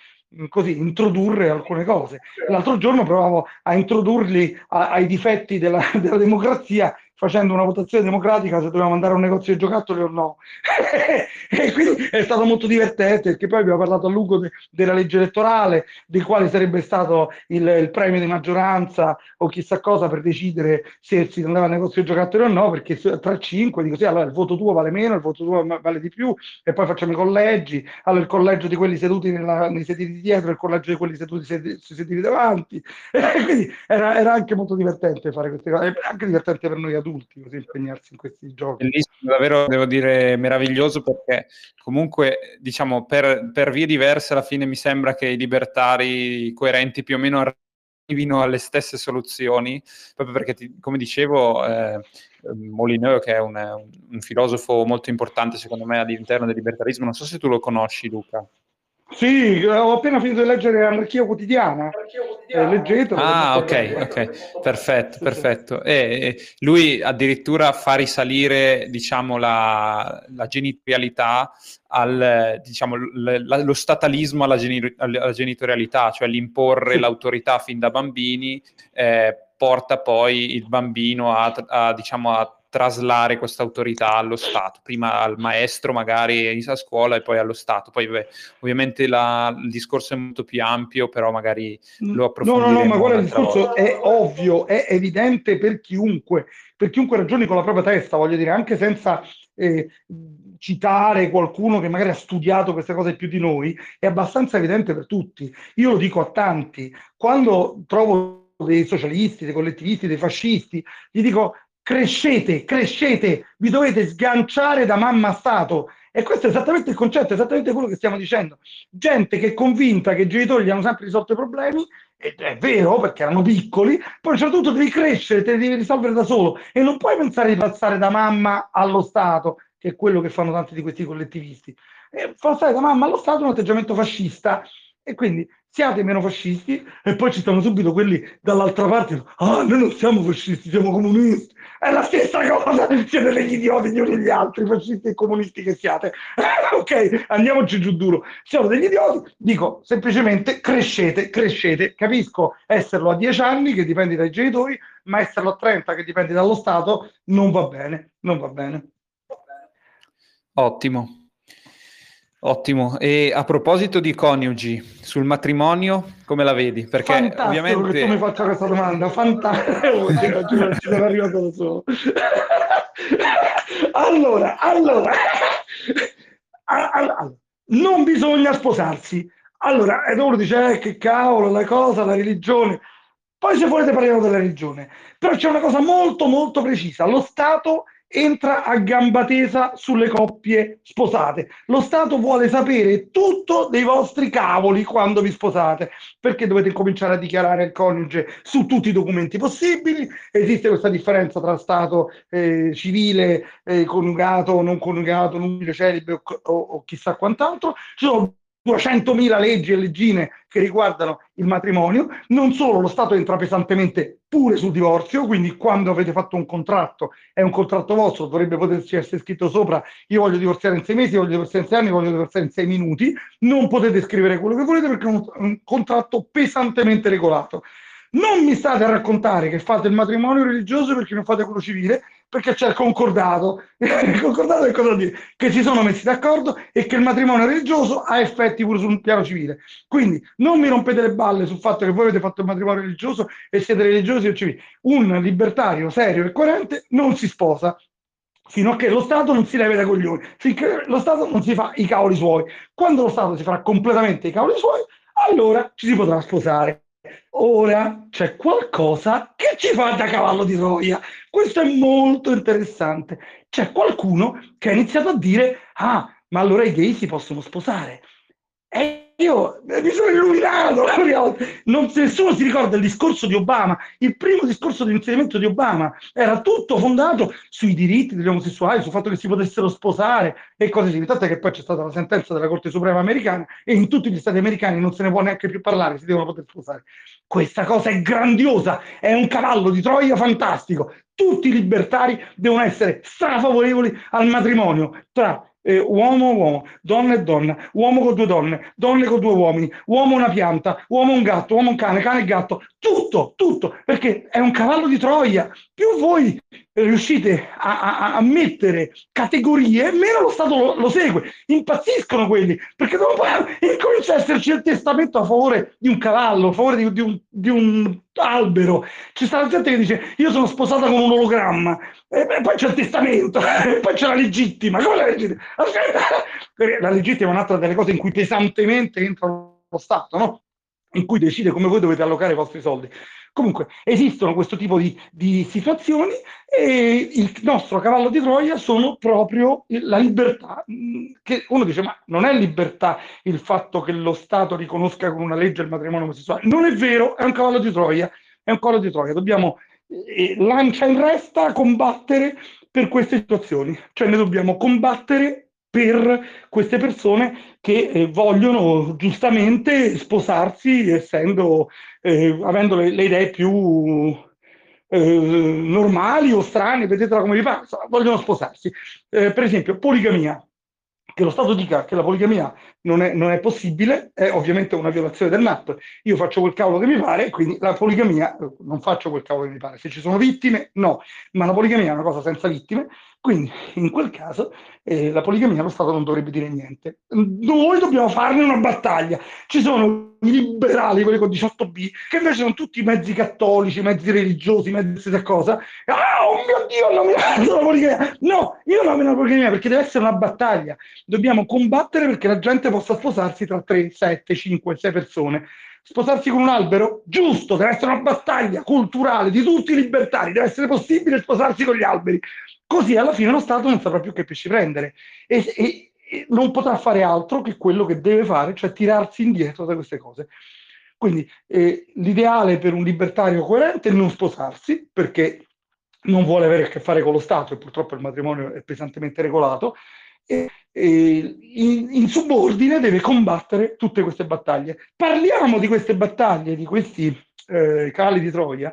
così introdurre alcune cose. L'altro giorno provavo a introdurli a, ai difetti della, della democrazia facendo una votazione democratica se dovevamo andare a un negozio di giocattoli o no. e quindi è stato molto divertente perché poi abbiamo parlato a lungo de- della legge elettorale, di quale sarebbe stato il, il, premio di maggioranza o chissà cosa per decidere se si andava al negozio di giocattoli o no, perché tra cinque dico sì, allora il voto tuo vale meno, il voto tuo vale di più e poi facciamo i collegi, allora il collegio di quelli seduti nella, nei sedili di dietro, il collegio di quelli seduti sui sedili davanti. Quindi era, era, anche molto divertente fare queste cose, anche divertente per noi adulti così impegnarsi in questi giochi. Bellissimo, davvero devo dire meraviglioso perché comunque diciamo per, per vie diverse alla fine mi sembra che i libertari coerenti più o meno arrivino alle stesse soluzioni, proprio perché, ti, come dicevo, eh, Molineux, che è un, un, filosofo molto importante secondo me all'interno del libertarismo, non so se tu lo conosci Luca. Sì, ho appena finito di leggere Anarchia Quotidiana. Eh, leggetelo. Ah, ok, ok, perfetto, perfetto. E, lui addirittura fa risalire, diciamo, la, la genitorialità al, diciamo, l, l, lo statalismo alla, geni- alla, genitorialità, cioè l'imporre sì. l'autorità fin da bambini eh, porta poi il bambino a, a diciamo, a traslare questa autorità allo Stato, prima al maestro magari a scuola e poi allo Stato. Poi beh, ovviamente la, il discorso è molto più ampio, però magari lo approfondiremo. No, no, no, ma guarda, il discorso volta. è ovvio, è evidente per chiunque, per chiunque ragioni con la propria testa, voglio dire, anche senza eh, citare qualcuno che magari ha studiato queste cose più di noi, è abbastanza evidente per tutti. Io lo dico a tanti, quando trovo dei socialisti, dei collettivisti, dei fascisti, gli dico crescete, crescete, vi dovete sganciare da mamma Stato. E questo è esattamente il concetto, è esattamente quello che stiamo dicendo. Gente che è convinta che i genitori gli hanno sempre risolto i problemi, ed è vero perché erano piccoli, poi soprattutto devi crescere, te devi risolvere da solo e non puoi pensare di passare da mamma allo Stato, che è quello che fanno tanti di questi collettivisti. E passare da mamma allo Stato è un atteggiamento fascista e quindi siate meno fascisti e poi ci stanno subito quelli dall'altra parte, ah noi non siamo fascisti, siamo comunisti è la stessa cosa, siete degli idioti gli uni e gli altri, fascisti e comunisti che siate. ok, andiamoci giù duro. Siamo degli idioti, dico semplicemente crescete, crescete. Capisco esserlo a 10 anni, che dipende dai genitori, ma esserlo a 30, che dipende dallo Stato, non va bene, non va bene. Ottimo. Ottimo. E a proposito di coniugi, sul matrimonio, come la vedi? Perché Fantastico ovviamente... che tu mi faccia questa domanda, fantastico, ci sono arrivato da solo. allora, allora, allora, non bisogna sposarsi. Allora, e uno dice, eh, che cavolo, la cosa, la religione. Poi se volete parliamo della religione. Però c'è una cosa molto, molto precisa. Lo Stato entra a gamba tesa sulle coppie sposate. Lo Stato vuole sapere tutto dei vostri cavoli quando vi sposate, perché dovete cominciare a dichiarare il coniuge su tutti i documenti possibili. Esiste questa differenza tra Stato eh, civile, eh, coniugato, non coniugato, nubile celibe o, o, o chissà quant'altro. Ci sono 200.000 leggi e leggine che riguardano il matrimonio, non solo lo Stato entra pesantemente pure sul divorzio, quindi quando avete fatto un contratto, è un contratto vostro, dovrebbe poterci essere scritto sopra, io voglio divorziare in sei mesi, voglio divorziare in sei anni, voglio divorziare in sei minuti, non potete scrivere quello che volete perché è un, un contratto pesantemente regolato. Non mi state a raccontare che fate il matrimonio religioso perché non fate quello civile, perché c'è il concordato. il concordato che cosa dire? Che si sono messi d'accordo e che il matrimonio religioso ha effetti pure sul piano civile. Quindi non mi rompete le balle sul fatto che voi avete fatto il matrimonio religioso e siete religiosi o civili. Un libertario serio e coerente non si sposa fino a che lo Stato non si leve dai coglioni, finché lo Stato non si fa i cavoli suoi. Quando lo Stato si farà completamente i cavoli suoi, allora ci si potrà sposare. Ora c'è qualcosa che ci fa da cavallo di Troia. Questo è molto interessante. C'è qualcuno che ha iniziato a dire: Ah, ma allora i gay si possono sposare. E io mi sono illuminato non, nessuno si ricorda il discorso di Obama il primo discorso di insediamento di Obama era tutto fondato sui diritti degli omosessuali sul fatto che si potessero sposare e cose simili. Tanto che poi c'è stata la sentenza della Corte Suprema americana e in tutti gli stati americani non se ne può neanche più parlare si devono poter sposare. Questa cosa è grandiosa è un cavallo di Troia fantastico. Tutti i libertari devono essere strafavorevoli al matrimonio tra eh, uomo uomo, donna e donna, uomo con due donne, donne con due uomini, uomo una pianta, uomo un gatto, uomo un cane, cane e gatto, tutto, tutto, perché è un cavallo di Troia. Più voi riuscite a, a, a mettere categorie, meno lo Stato lo, lo, segue. Impazziscono quelli, perché dopo incomincia a esserci il testamento a favore di un cavallo, a favore di, di, un, di un albero. Ci sta gente che dice io sono sposata con un ologramma, e poi c'è il testamento, e poi c'è la legittima. Come la legittima? La legittima è un'altra delle cose in cui pesantemente entra lo Stato, no? In cui decide come voi dovete allocare i vostri soldi. Comunque esistono questo tipo di, di, situazioni e il nostro cavallo di Troia sono proprio la libertà, che uno dice ma non è libertà il fatto che lo Stato riconosca con una legge il matrimonio omosessuale, non è vero, è un cavallo di Troia, è un cavallo di Troia, dobbiamo eh, lancia in resta combattere per queste situazioni, cioè noi dobbiamo combattere per queste persone che eh, vogliono giustamente sposarsi essendo, eh, avendo le, le, idee più eh, normali o strane, vedetela come vi pare, vogliono sposarsi. Eh, per esempio, poligamia. Che lo Stato dica che la poligamia non è, non è, possibile è ovviamente una violazione del NAP. Io faccio quel cavolo che mi pare, quindi la poligamia non faccio quel cavolo che mi pare. Se ci sono vittime, no, ma la poligamia è una cosa senza vittime quindi in quel caso eh, la poligamia lo Stato non dovrebbe dire niente. Noi dobbiamo farne una battaglia. Ci sono i liberali, quelli con 18B, che invece sono tutti mezzi cattolici, mezzi religiosi, mezzi da cosa. Ah, oh mio Dio, ho nominato la poligamia. No, io nomino la poligamia perché deve essere una battaglia. Dobbiamo combattere perché la gente possa sposarsi tra 3, 7, 5, 6 persone sposarsi con un albero? Giusto, deve essere una battaglia culturale di tutti i libertari, deve essere possibile sposarsi con gli alberi. Così alla fine lo Stato non saprà più che pesci prendere e, e, e non potrà fare altro che quello che deve fare, cioè tirarsi indietro da queste cose. Quindi eh, l'ideale per un libertario coerente è non sposarsi, perché non vuole avere a che fare con lo Stato e purtroppo il matrimonio è pesantemente regolato, e, e in, in, subordine deve combattere tutte queste battaglie. Parliamo di queste battaglie, di questi eh, cavalli di Troia,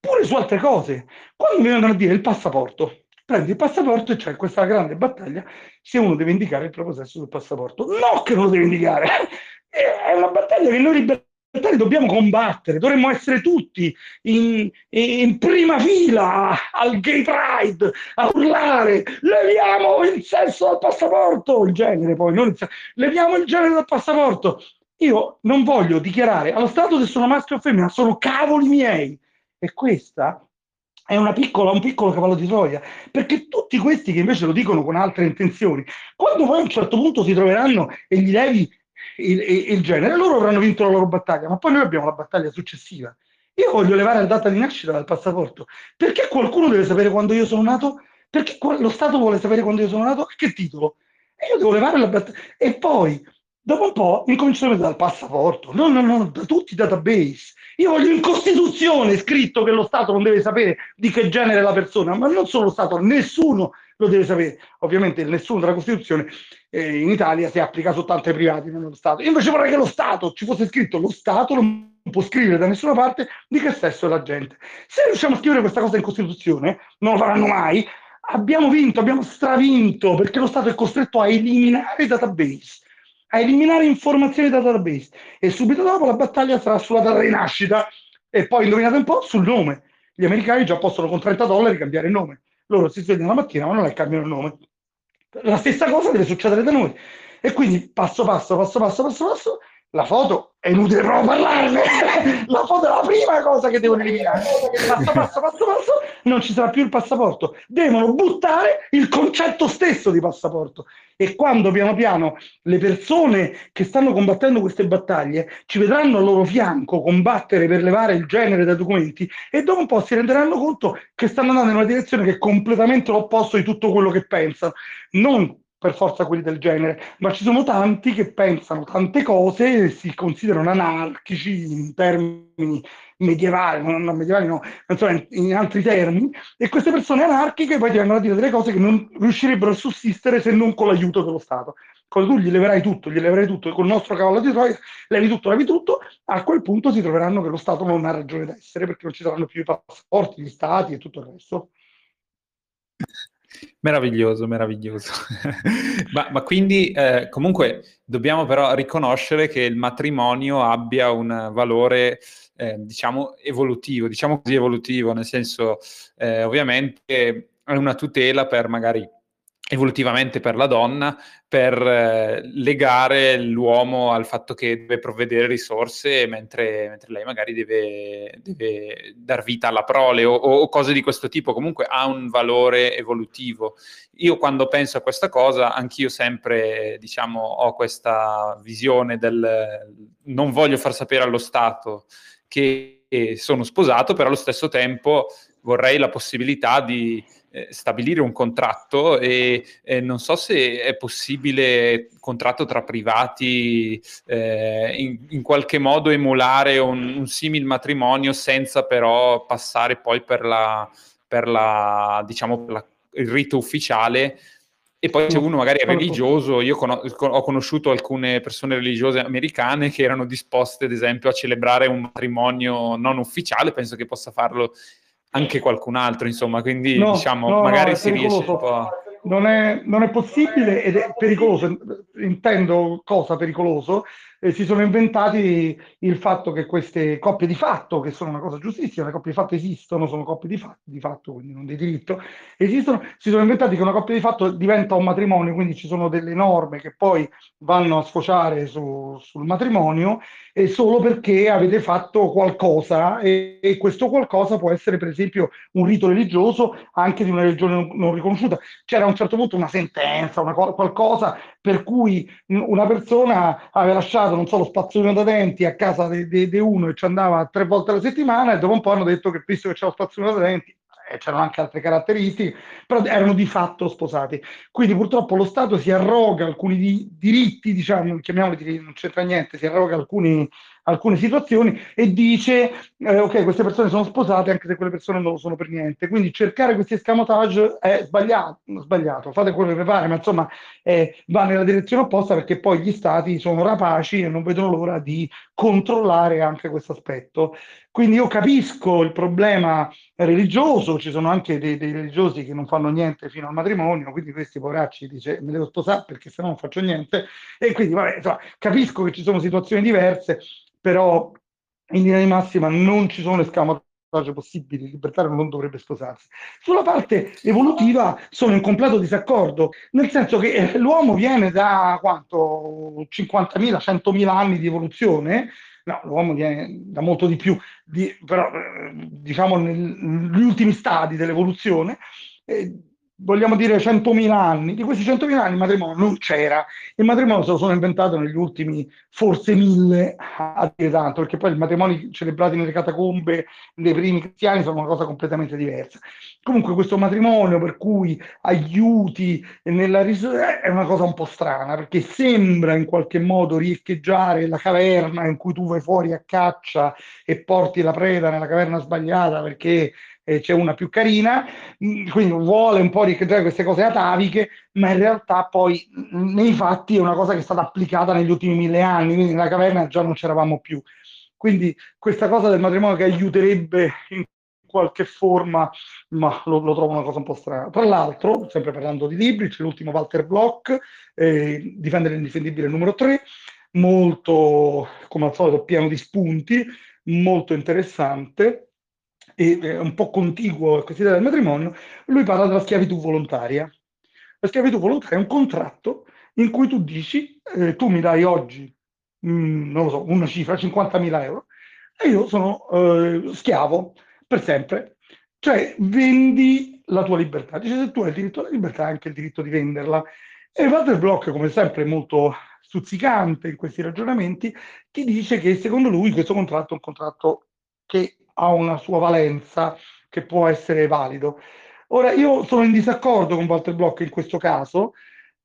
pure su altre cose. Quando mi vengono a dire il passaporto, prendi il passaporto e c'è questa grande battaglia se uno deve indicare il proprio sesso sul passaporto. No che non lo deve indicare, è una battaglia che noi libertari dobbiamo combattere, dovremmo essere tutti in, in, prima fila al gay pride a urlare leviamo il sesso dal passaporto, il genere poi, non il leviamo il genere dal passaporto. Io non voglio dichiarare allo Stato se sono maschio o femmina, sono cavoli miei. E questa è piccola, un piccolo cavallo di Troia, perché tutti questi che invece lo dicono con altre intenzioni, quando poi a un certo punto si troveranno e gli levi il, il, il genere, loro avranno vinto la loro battaglia, ma poi noi abbiamo la battaglia successiva. Io voglio levare la data di nascita dal passaporto. Perché qualcuno deve sapere quando io sono nato? Perché lo Stato vuole sapere quando io sono nato? Che titolo? E io devo levare la battaglia. E poi Dopo un po' incominciano dal passaporto, no, no, no, da tutti i database. Io voglio in Costituzione scritto che lo Stato non deve sapere di che genere è la persona, ma non solo lo Stato, nessuno lo deve sapere. Ovviamente nessuno della Costituzione eh, in Italia si applica soltanto ai privati, non allo Stato. Io invece vorrei che lo Stato ci fosse scritto, lo Stato non può scrivere da nessuna parte di che sesso è la gente. Se riusciamo a scrivere questa cosa in Costituzione, non lo faranno mai, abbiamo vinto, abbiamo stravinto, perché lo Stato è costretto a eliminare i database a eliminare informazioni da database e subito dopo la battaglia sarà sulla data di nascita e poi indovinate un po' sul nome. Gli americani già possono con 30 dollari cambiare il nome. Loro si svegliano la mattina ma non è cambiano il nome. La stessa cosa deve succedere da noi. E quindi passo passo, passo passo, passo passo, la foto è inutile proprio parlarne. la foto è la prima cosa che devono eliminare. Passo passo, passo passo, non ci sarà più il passaporto. Devono buttare il concetto stesso di passaporto. E quando piano piano le persone che stanno combattendo queste battaglie ci vedranno al loro fianco combattere per levare il genere dai documenti e dopo un po' si renderanno conto che stanno andando in una direzione che è completamente l'opposto di tutto quello che pensano. Non per forza quelli del genere, ma ci sono tanti che pensano tante cose e si considerano anarchici in termini medievali, non, non medievali no, so, in, in, altri termini, e queste persone anarchiche poi ti vengono a dire delle cose che non riuscirebbero a sussistere se non con l'aiuto dello Stato. Quando tu gli leverai tutto, gli leverai tutto, e col nostro cavallo di Troia levi tutto, levi tutto, a quel punto si troveranno che lo Stato non ha ragione d'essere, perché non ci saranno più i passaporti, gli stati e tutto il resto. Meraviglioso, meraviglioso. ma, ma, quindi eh, comunque dobbiamo però riconoscere che il matrimonio abbia un valore, eh, diciamo, evolutivo, diciamo così evolutivo, nel senso, eh, ovviamente è una tutela per magari evolutivamente per la donna, per eh, legare l'uomo al fatto che deve provvedere risorse mentre, mentre lei magari deve, deve, dar vita alla prole o, o, cose di questo tipo, comunque ha un valore evolutivo. Io quando penso a questa cosa, anch'io sempre, diciamo, ho questa visione del non voglio far sapere allo Stato che sono sposato, però allo stesso tempo vorrei la possibilità di eh, stabilire un contratto e eh, non so se è possibile contratto tra privati eh, in, in, qualche modo emulare un, un simil matrimonio senza però passare poi per la, per la diciamo per la, il rito ufficiale. E poi se uno magari è religioso, io con- ho conosciuto alcune persone religiose americane che erano disposte, ad esempio, a celebrare un matrimonio non ufficiale, penso che possa farlo anche qualcun altro, insomma, quindi no, diciamo, no, magari no, si riesce un po' a... Non è, non è possibile ed è pericoloso, intendo cosa pericoloso, eh, si sono inventati il fatto che queste coppie di fatto, che sono una cosa giustissima, le coppie di fatto esistono, sono coppie di, fa- di fatto, quindi non di diritto, esistono, si sono inventati che una coppia di fatto diventa un matrimonio, quindi ci sono delle norme che poi vanno a sfociare su, sul matrimonio e solo perché avete fatto qualcosa e, e, questo qualcosa può essere per esempio un rito religioso anche di una religione non, non riconosciuta. C'era a un certo punto una sentenza, una, qualcosa per cui una persona aveva lasciato, non so, lo spazzolino da denti a casa di de, de uno e ci andava tre volte alla settimana e dopo un po' hanno detto che visto che c'è lo spazzolino da denti eh, c'erano anche altre caratteristiche, però erano di fatto sposati. Quindi purtroppo lo Stato si arroga alcuni di, diritti, diciamo, chiamiamoli diritti, non c'entra niente, si arroga alcuni alcune situazioni e dice eh, ok queste persone sono sposate anche se quelle persone non lo sono per niente. Quindi cercare questi escamotage è sbagliato, sbagliato fate quello che pare ma insomma eh, va nella direzione opposta perché poi gli stati sono rapaci e non vedono l'ora di controllare anche questo aspetto. Quindi io capisco il problema religioso ci sono anche dei, dei religiosi che non fanno niente fino al matrimonio quindi questi poveracci dice mi devo sposare perché se no non faccio niente. E quindi vabbè, insomma, capisco che ci sono situazioni diverse però in linea di massima non ci sono escamotage possibili, il libertario non dovrebbe sposarsi. Sulla parte evolutiva sono in completo disaccordo, nel senso che eh, l'uomo viene da quanto? 50.000, 100.000 anni di evoluzione, no, l'uomo viene da molto di più, di, però eh, diciamo negli ultimi stadi dell'evoluzione, eh, vogliamo dire 100.000 anni, di questi 100.000 anni il matrimonio non c'era, il matrimonio se lo sono inventato negli ultimi forse mille a dire tanto, perché poi i matrimoni celebrati nelle catacombe dei primi cristiani sono una cosa completamente diversa. Comunque questo matrimonio per cui aiuti nella risorsa è una cosa un po' strana, perché sembra in qualche modo riecheggiare la caverna in cui tu vai fuori a caccia e porti la preda nella caverna sbagliata perché eh, c'è una più carina, mm, quindi vuole un po' ricreare queste cose ataviche, ma in realtà poi mm, nei fatti è una cosa che è stata applicata negli ultimi mille anni, quindi nella caverna già non c'eravamo più. Quindi questa cosa del matrimonio che aiuterebbe in qualche forma, ma lo, lo, trovo una cosa un po' strana. Tra l'altro, sempre parlando di libri, c'è l'ultimo Walter Block, eh, Difendere l'indifendibile numero 3, molto, come al solito, pieno di spunti, molto interessante e eh, un po' contiguo a questa idea del matrimonio, lui parla della schiavitù volontaria. La schiavitù volontaria è un contratto in cui tu dici, eh, tu mi dai oggi, mh, mm, non lo so, una cifra, 50.000 euro, e io sono eh, schiavo per sempre. Cioè vendi la tua libertà. Dice se tu hai il diritto alla libertà, hai anche il diritto di venderla. E Walter Block, come sempre, molto stuzzicante in questi ragionamenti, ti dice che secondo lui questo contratto è un contratto che ha una sua valenza che può essere valido. Ora, io sono in disaccordo con Walter Block in questo caso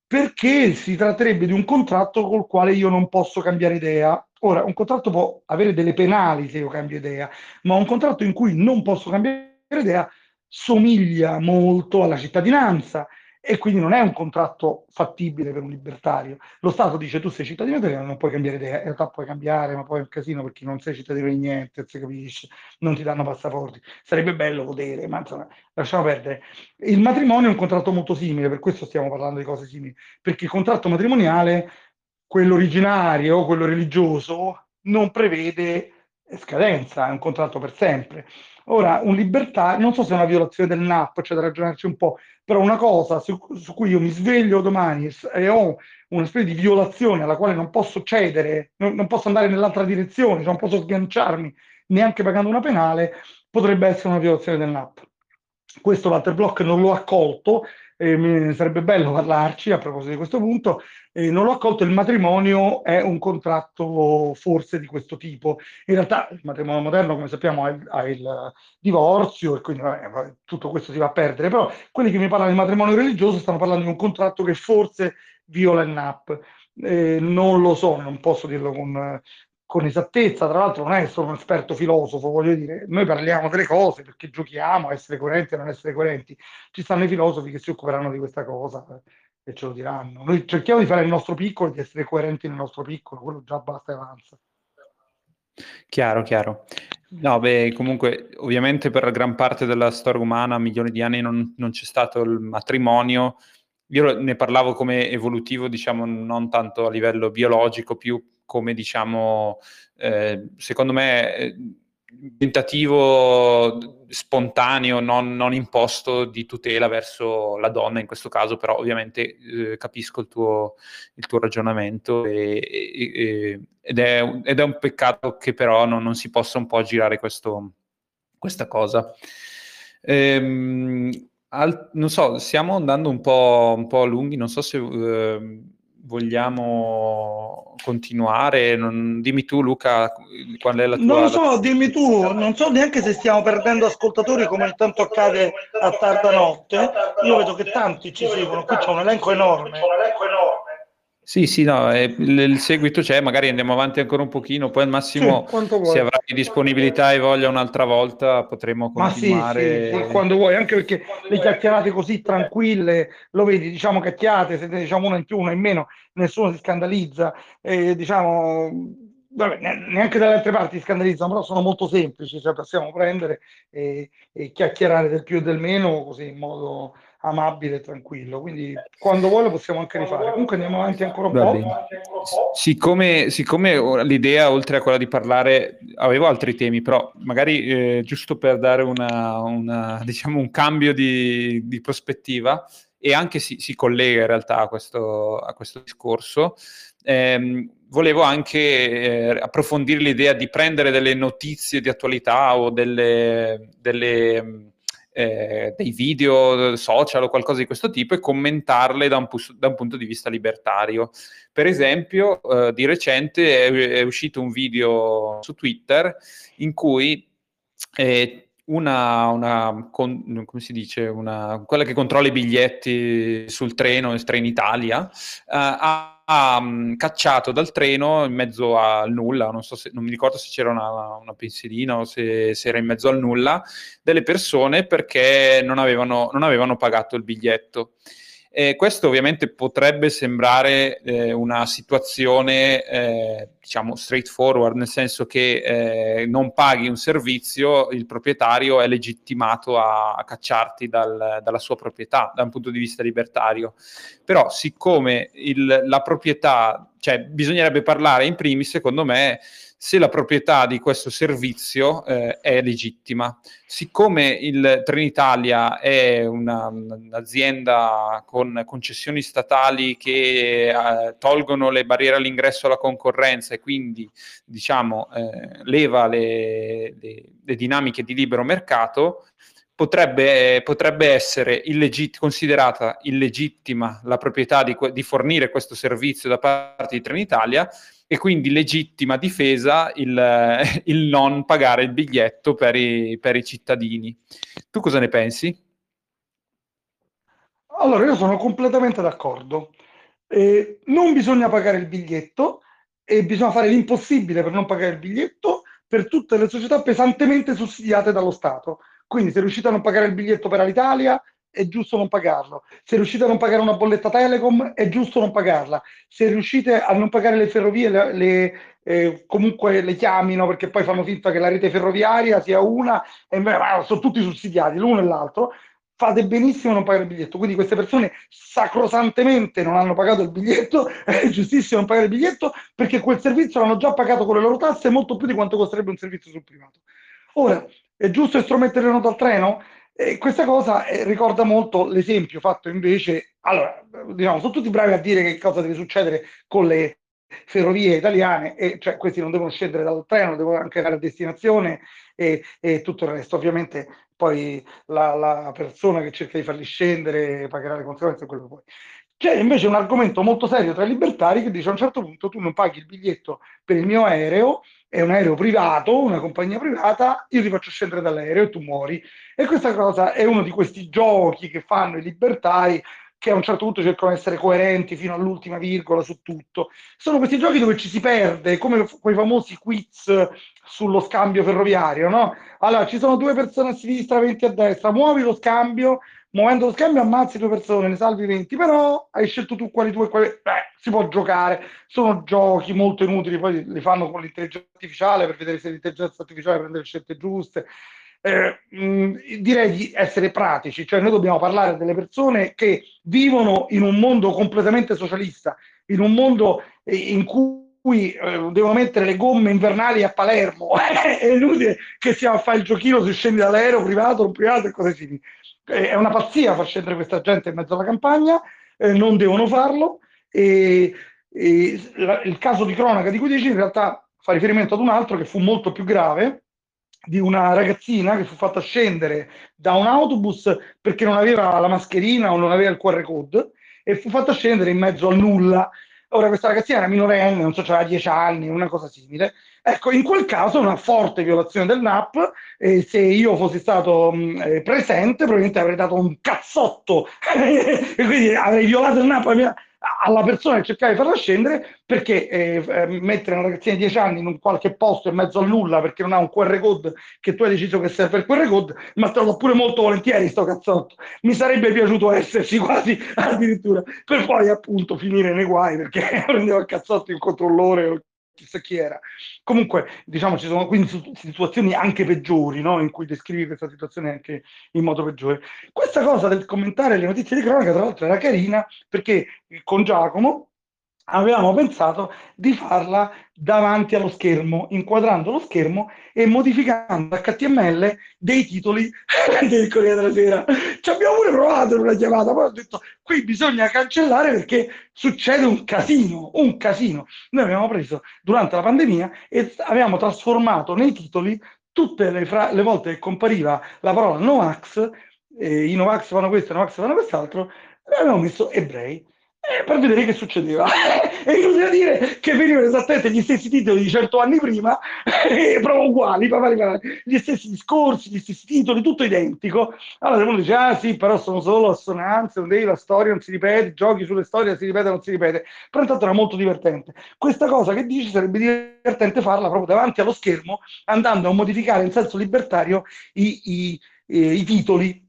perché si tratterebbe di un contratto col quale io non posso cambiare idea. Ora, un contratto può avere delle penali se io cambio idea, ma un contratto in cui non posso cambiare idea somiglia molto alla cittadinanza e quindi non è un contratto fattibile per un libertario. Lo Stato dice tu sei cittadino italiano, non puoi cambiare idea, in realtà puoi cambiare, ma poi è un casino perché non sei cittadino di niente, si capisce, non ti danno passaporti. Sarebbe bello godere, ma insomma, lasciamo perdere. Il matrimonio è un contratto molto simile, per questo stiamo parlando di cose simili, perché il contratto matrimoniale, quello originario, quello religioso, non prevede scadenza, è un contratto per sempre. Ora, un libertario, non so se è una violazione del NAP, c'è da ragionarci un po', però una cosa su, su cui io mi sveglio domani e ho una specie di violazione alla quale non posso cedere, non, non posso andare nell'altra direzione, cioè non posso sganciarmi neanche pagando una penale, potrebbe essere una violazione del NAP. Questo Walter Block non lo ha accolto, eh, sarebbe bello parlarci a proposito di questo punto, eh, non l'ho accolto, il matrimonio è un contratto forse di questo tipo. In realtà il matrimonio moderno, come sappiamo, ha il, ha il divorzio e quindi vabbè, tutto questo si va a perdere, però quelli che mi parlano di matrimonio religioso stanno parlando di un contratto che forse viola il NAP. Eh, non lo so, non posso dirlo con, con esattezza, tra l'altro non è solo un esperto filosofo, voglio dire, noi parliamo delle cose perché giochiamo a essere coerenti e non essere coerenti, ci stanno i filosofi che si occuperanno di questa cosa e ce lo diranno. Noi cerchiamo di fare il nostro piccolo e di essere coerenti nel nostro piccolo, quello già basta e avanza. Chiaro, chiaro. No, beh, comunque, ovviamente per gran parte della storia umana, milioni di anni, non, non c'è stato il matrimonio. Io ne parlavo come evolutivo, diciamo, non tanto a livello biologico, più come, diciamo, eh, secondo me tentativo spontaneo, non, non, imposto di tutela verso la donna in questo caso, però ovviamente eh, capisco il tuo, il tuo ragionamento e, e, ed, è, ed, è, un peccato che però non, non si possa un po' girare questo, questa cosa. Ehm, al, non so, stiamo andando un po', un po lunghi, non so se... Eh, vogliamo continuare? Non... Dimmi tu, Luca, qual è la tua... Non lo so, dimmi tu, non so neanche se stiamo perdendo ascoltatori come tanto accade a tarda notte. Io vedo che tanti ci seguono, qui c'è un elenco enorme. Sì, sì, no, eh, il, il, seguito c'è, magari andiamo avanti ancora un pochino, poi al massimo sì, se avrai disponibilità e voglia un'altra volta potremo continuare. Ma sì, sì, quando vuoi, anche perché le chiacchierate così tranquille, lo vedi, diciamo chiacchierate, se diciamo una in più, una in meno, nessuno si scandalizza, eh, diciamo, vabbè, neanche dalle altre parti si scandalizzano, però sono molto semplici, cioè possiamo prendere e, e chiacchierare del più e del meno così in modo amabile e tranquillo. Quindi quando vuole possiamo anche rifare. Comunque andiamo avanti ancora un po'. Siccome, siccome, l'idea, oltre a quella di parlare, avevo altri temi, però magari eh, giusto per dare una, una, diciamo un cambio di, di prospettiva e anche si, si, collega in realtà a questo, a questo discorso. Eh, volevo anche eh, approfondire l'idea di prendere delle notizie di attualità o delle, delle eh, dei video social o qualcosa di questo tipo e commentarle da un, pu- da un punto di vista libertario. Per esempio, eh, di recente è, è, uscito un video su Twitter in cui eh, una, una con, come si dice, una, quella che controlla i biglietti sul treno, il Train Italia, eh, ha um, cacciato dal treno in mezzo al nulla, non, so se, non mi ricordo se c'era una, una pensilina o se, se, era in mezzo al nulla, delle persone perché non avevano, non avevano pagato il biglietto. Eh, questo ovviamente potrebbe sembrare eh, una situazione, eh, diciamo, straightforward, nel senso che eh, non paghi un servizio, il proprietario è legittimato a, a cacciarti dal, dalla sua proprietà, da un punto di vista libertario. Però siccome il, la proprietà, cioè bisognerebbe parlare in primis, secondo me, se la proprietà di questo servizio eh, è legittima. Siccome il Trenitalia è una, un'azienda con concessioni statali che eh, tolgono le barriere all'ingresso alla concorrenza e quindi diciamo, eh, leva le, le, le dinamiche di libero mercato, Potrebbe, potrebbe, essere illegit- considerata illegittima la proprietà di, di, fornire questo servizio da parte di Trenitalia e quindi legittima difesa il, il non pagare il biglietto per i, per i cittadini. Tu cosa ne pensi? Allora, io sono completamente d'accordo. Eh, non bisogna pagare il biglietto e bisogna fare l'impossibile per non pagare il biglietto per tutte le società pesantemente sussidiate dallo Stato. Quindi se riuscite a non pagare il biglietto per l'Italia, è giusto non pagarlo. Se riuscite a non pagare una bolletta Telecom, è giusto non pagarla. Se riuscite a non pagare le ferrovie, le, le, eh, comunque le chiamino perché poi fanno finta che la rete ferroviaria sia una, e sono tutti sussidiati, l'uno e l'altro. Fate benissimo non pagare il biglietto. Quindi queste persone sacrosantemente non hanno pagato il biglietto, è giustissimo non pagare il biglietto perché quel servizio l'hanno già pagato con le loro tasse molto più di quanto costerebbe un servizio sul privato. Ora, è giusto estromettere le note al treno? E questa cosa eh, ricorda molto l'esempio fatto invece, allora, diciamo, sono tutti bravi a dire che cosa deve succedere con le ferrovie italiane, e cioè questi non devono scendere dal treno, devono anche andare a destinazione e, e tutto il resto. Ovviamente poi la, la, persona che cerca di farli scendere pagherà le conseguenze quello poi. C'è invece un argomento molto serio tra i libertari che dice a un certo punto tu non paghi il biglietto per il mio aereo è un aereo privato, una compagnia privata, io ti faccio scendere dall'aereo e tu muori. E questa cosa è uno di questi giochi che fanno i libertari che a un certo punto cercano di essere coerenti fino all'ultima virgola su tutto. Sono questi giochi dove ci si perde, come quei famosi quiz sullo scambio ferroviario, no? Allora, ci sono due persone a sinistra, 20 a destra, muovi lo scambio, muovendo lo scambio ammazzi due persone, ne salvi 20, però hai scelto tu quali due, quali... Beh, si può giocare, sono giochi molto inutili, poi li fanno con l'intelligenza artificiale per vedere se l'intelligenza artificiale prende le scelte giuste. Eh, direi di essere pratici, cioè noi dobbiamo parlare delle persone che vivono in un mondo completamente socialista, in un mondo eh, in cui eh, devono mettere le gomme invernali a Palermo, è inutile che stiamo a fare il giochino se scendi dall'aereo privato o privato e cose simili è una pazzia far scendere questa gente in mezzo alla campagna, eh, non devono farlo. E, e la, il caso di cronaca di cui dici in realtà fa riferimento ad un altro che fu molto più grave, di una ragazzina che fu fatta scendere da un autobus perché non aveva la mascherina o non aveva il QR code e fu fatta scendere in mezzo al nulla. Ora questa ragazzina era minorenne, non so, aveva 10 anni, una cosa simile, Ecco, in quel caso una forte violazione del NAP e se io fossi stato mh, mm, eh, presente probabilmente avrei dato un cazzotto. E quindi avrei violato il NAP alla persona che cercava di farla scendere perché eh, eh mettere una ragazzina di 10 anni in un qualche posto in mezzo a nulla perché non ha un QR code che tu hai deciso che serve il QR code ma te do pure molto volentieri sto cazzotto. Mi sarebbe piaciuto esserci quasi addirittura per poi appunto finire nei guai perché prendevo il cazzotto il controllore chissà chi era. Comunque, diciamo, ci sono quindi situazioni anche peggiori, no? in cui descrivi questa situazione anche in modo peggiore. Questa cosa del commentare le notizie di cronaca, tra l'altro, era carina perché con Giacomo avevamo pensato di farla davanti allo schermo, inquadrando lo schermo e modificando HTML dei titoli del Corriere della Sera. Ci abbiamo pure provato in una chiamata, poi ho detto qui bisogna cancellare perché succede un casino, un casino. Noi abbiamo preso durante la pandemia e abbiamo trasformato nei titoli tutte le, fra- le volte che compariva la parola Novax, eh, i Novax fanno questo, i Novax fanno quest'altro, abbiamo messo ebrei eh, per vedere che succedeva. e inutile dire che venivano esattamente gli stessi titoli di cento anni prima, eh, proprio uguali, gli stessi discorsi, gli stessi titoli, tutto identico. Allora uno dice, ah sì, però sono solo assonanze, non devi, la storia non si ripete, giochi sulle storie, si ripete, non si ripete. Però intanto era molto divertente. Questa cosa che dici sarebbe divertente farla proprio davanti allo schermo, andando a modificare in senso libertario i, i, i, i titoli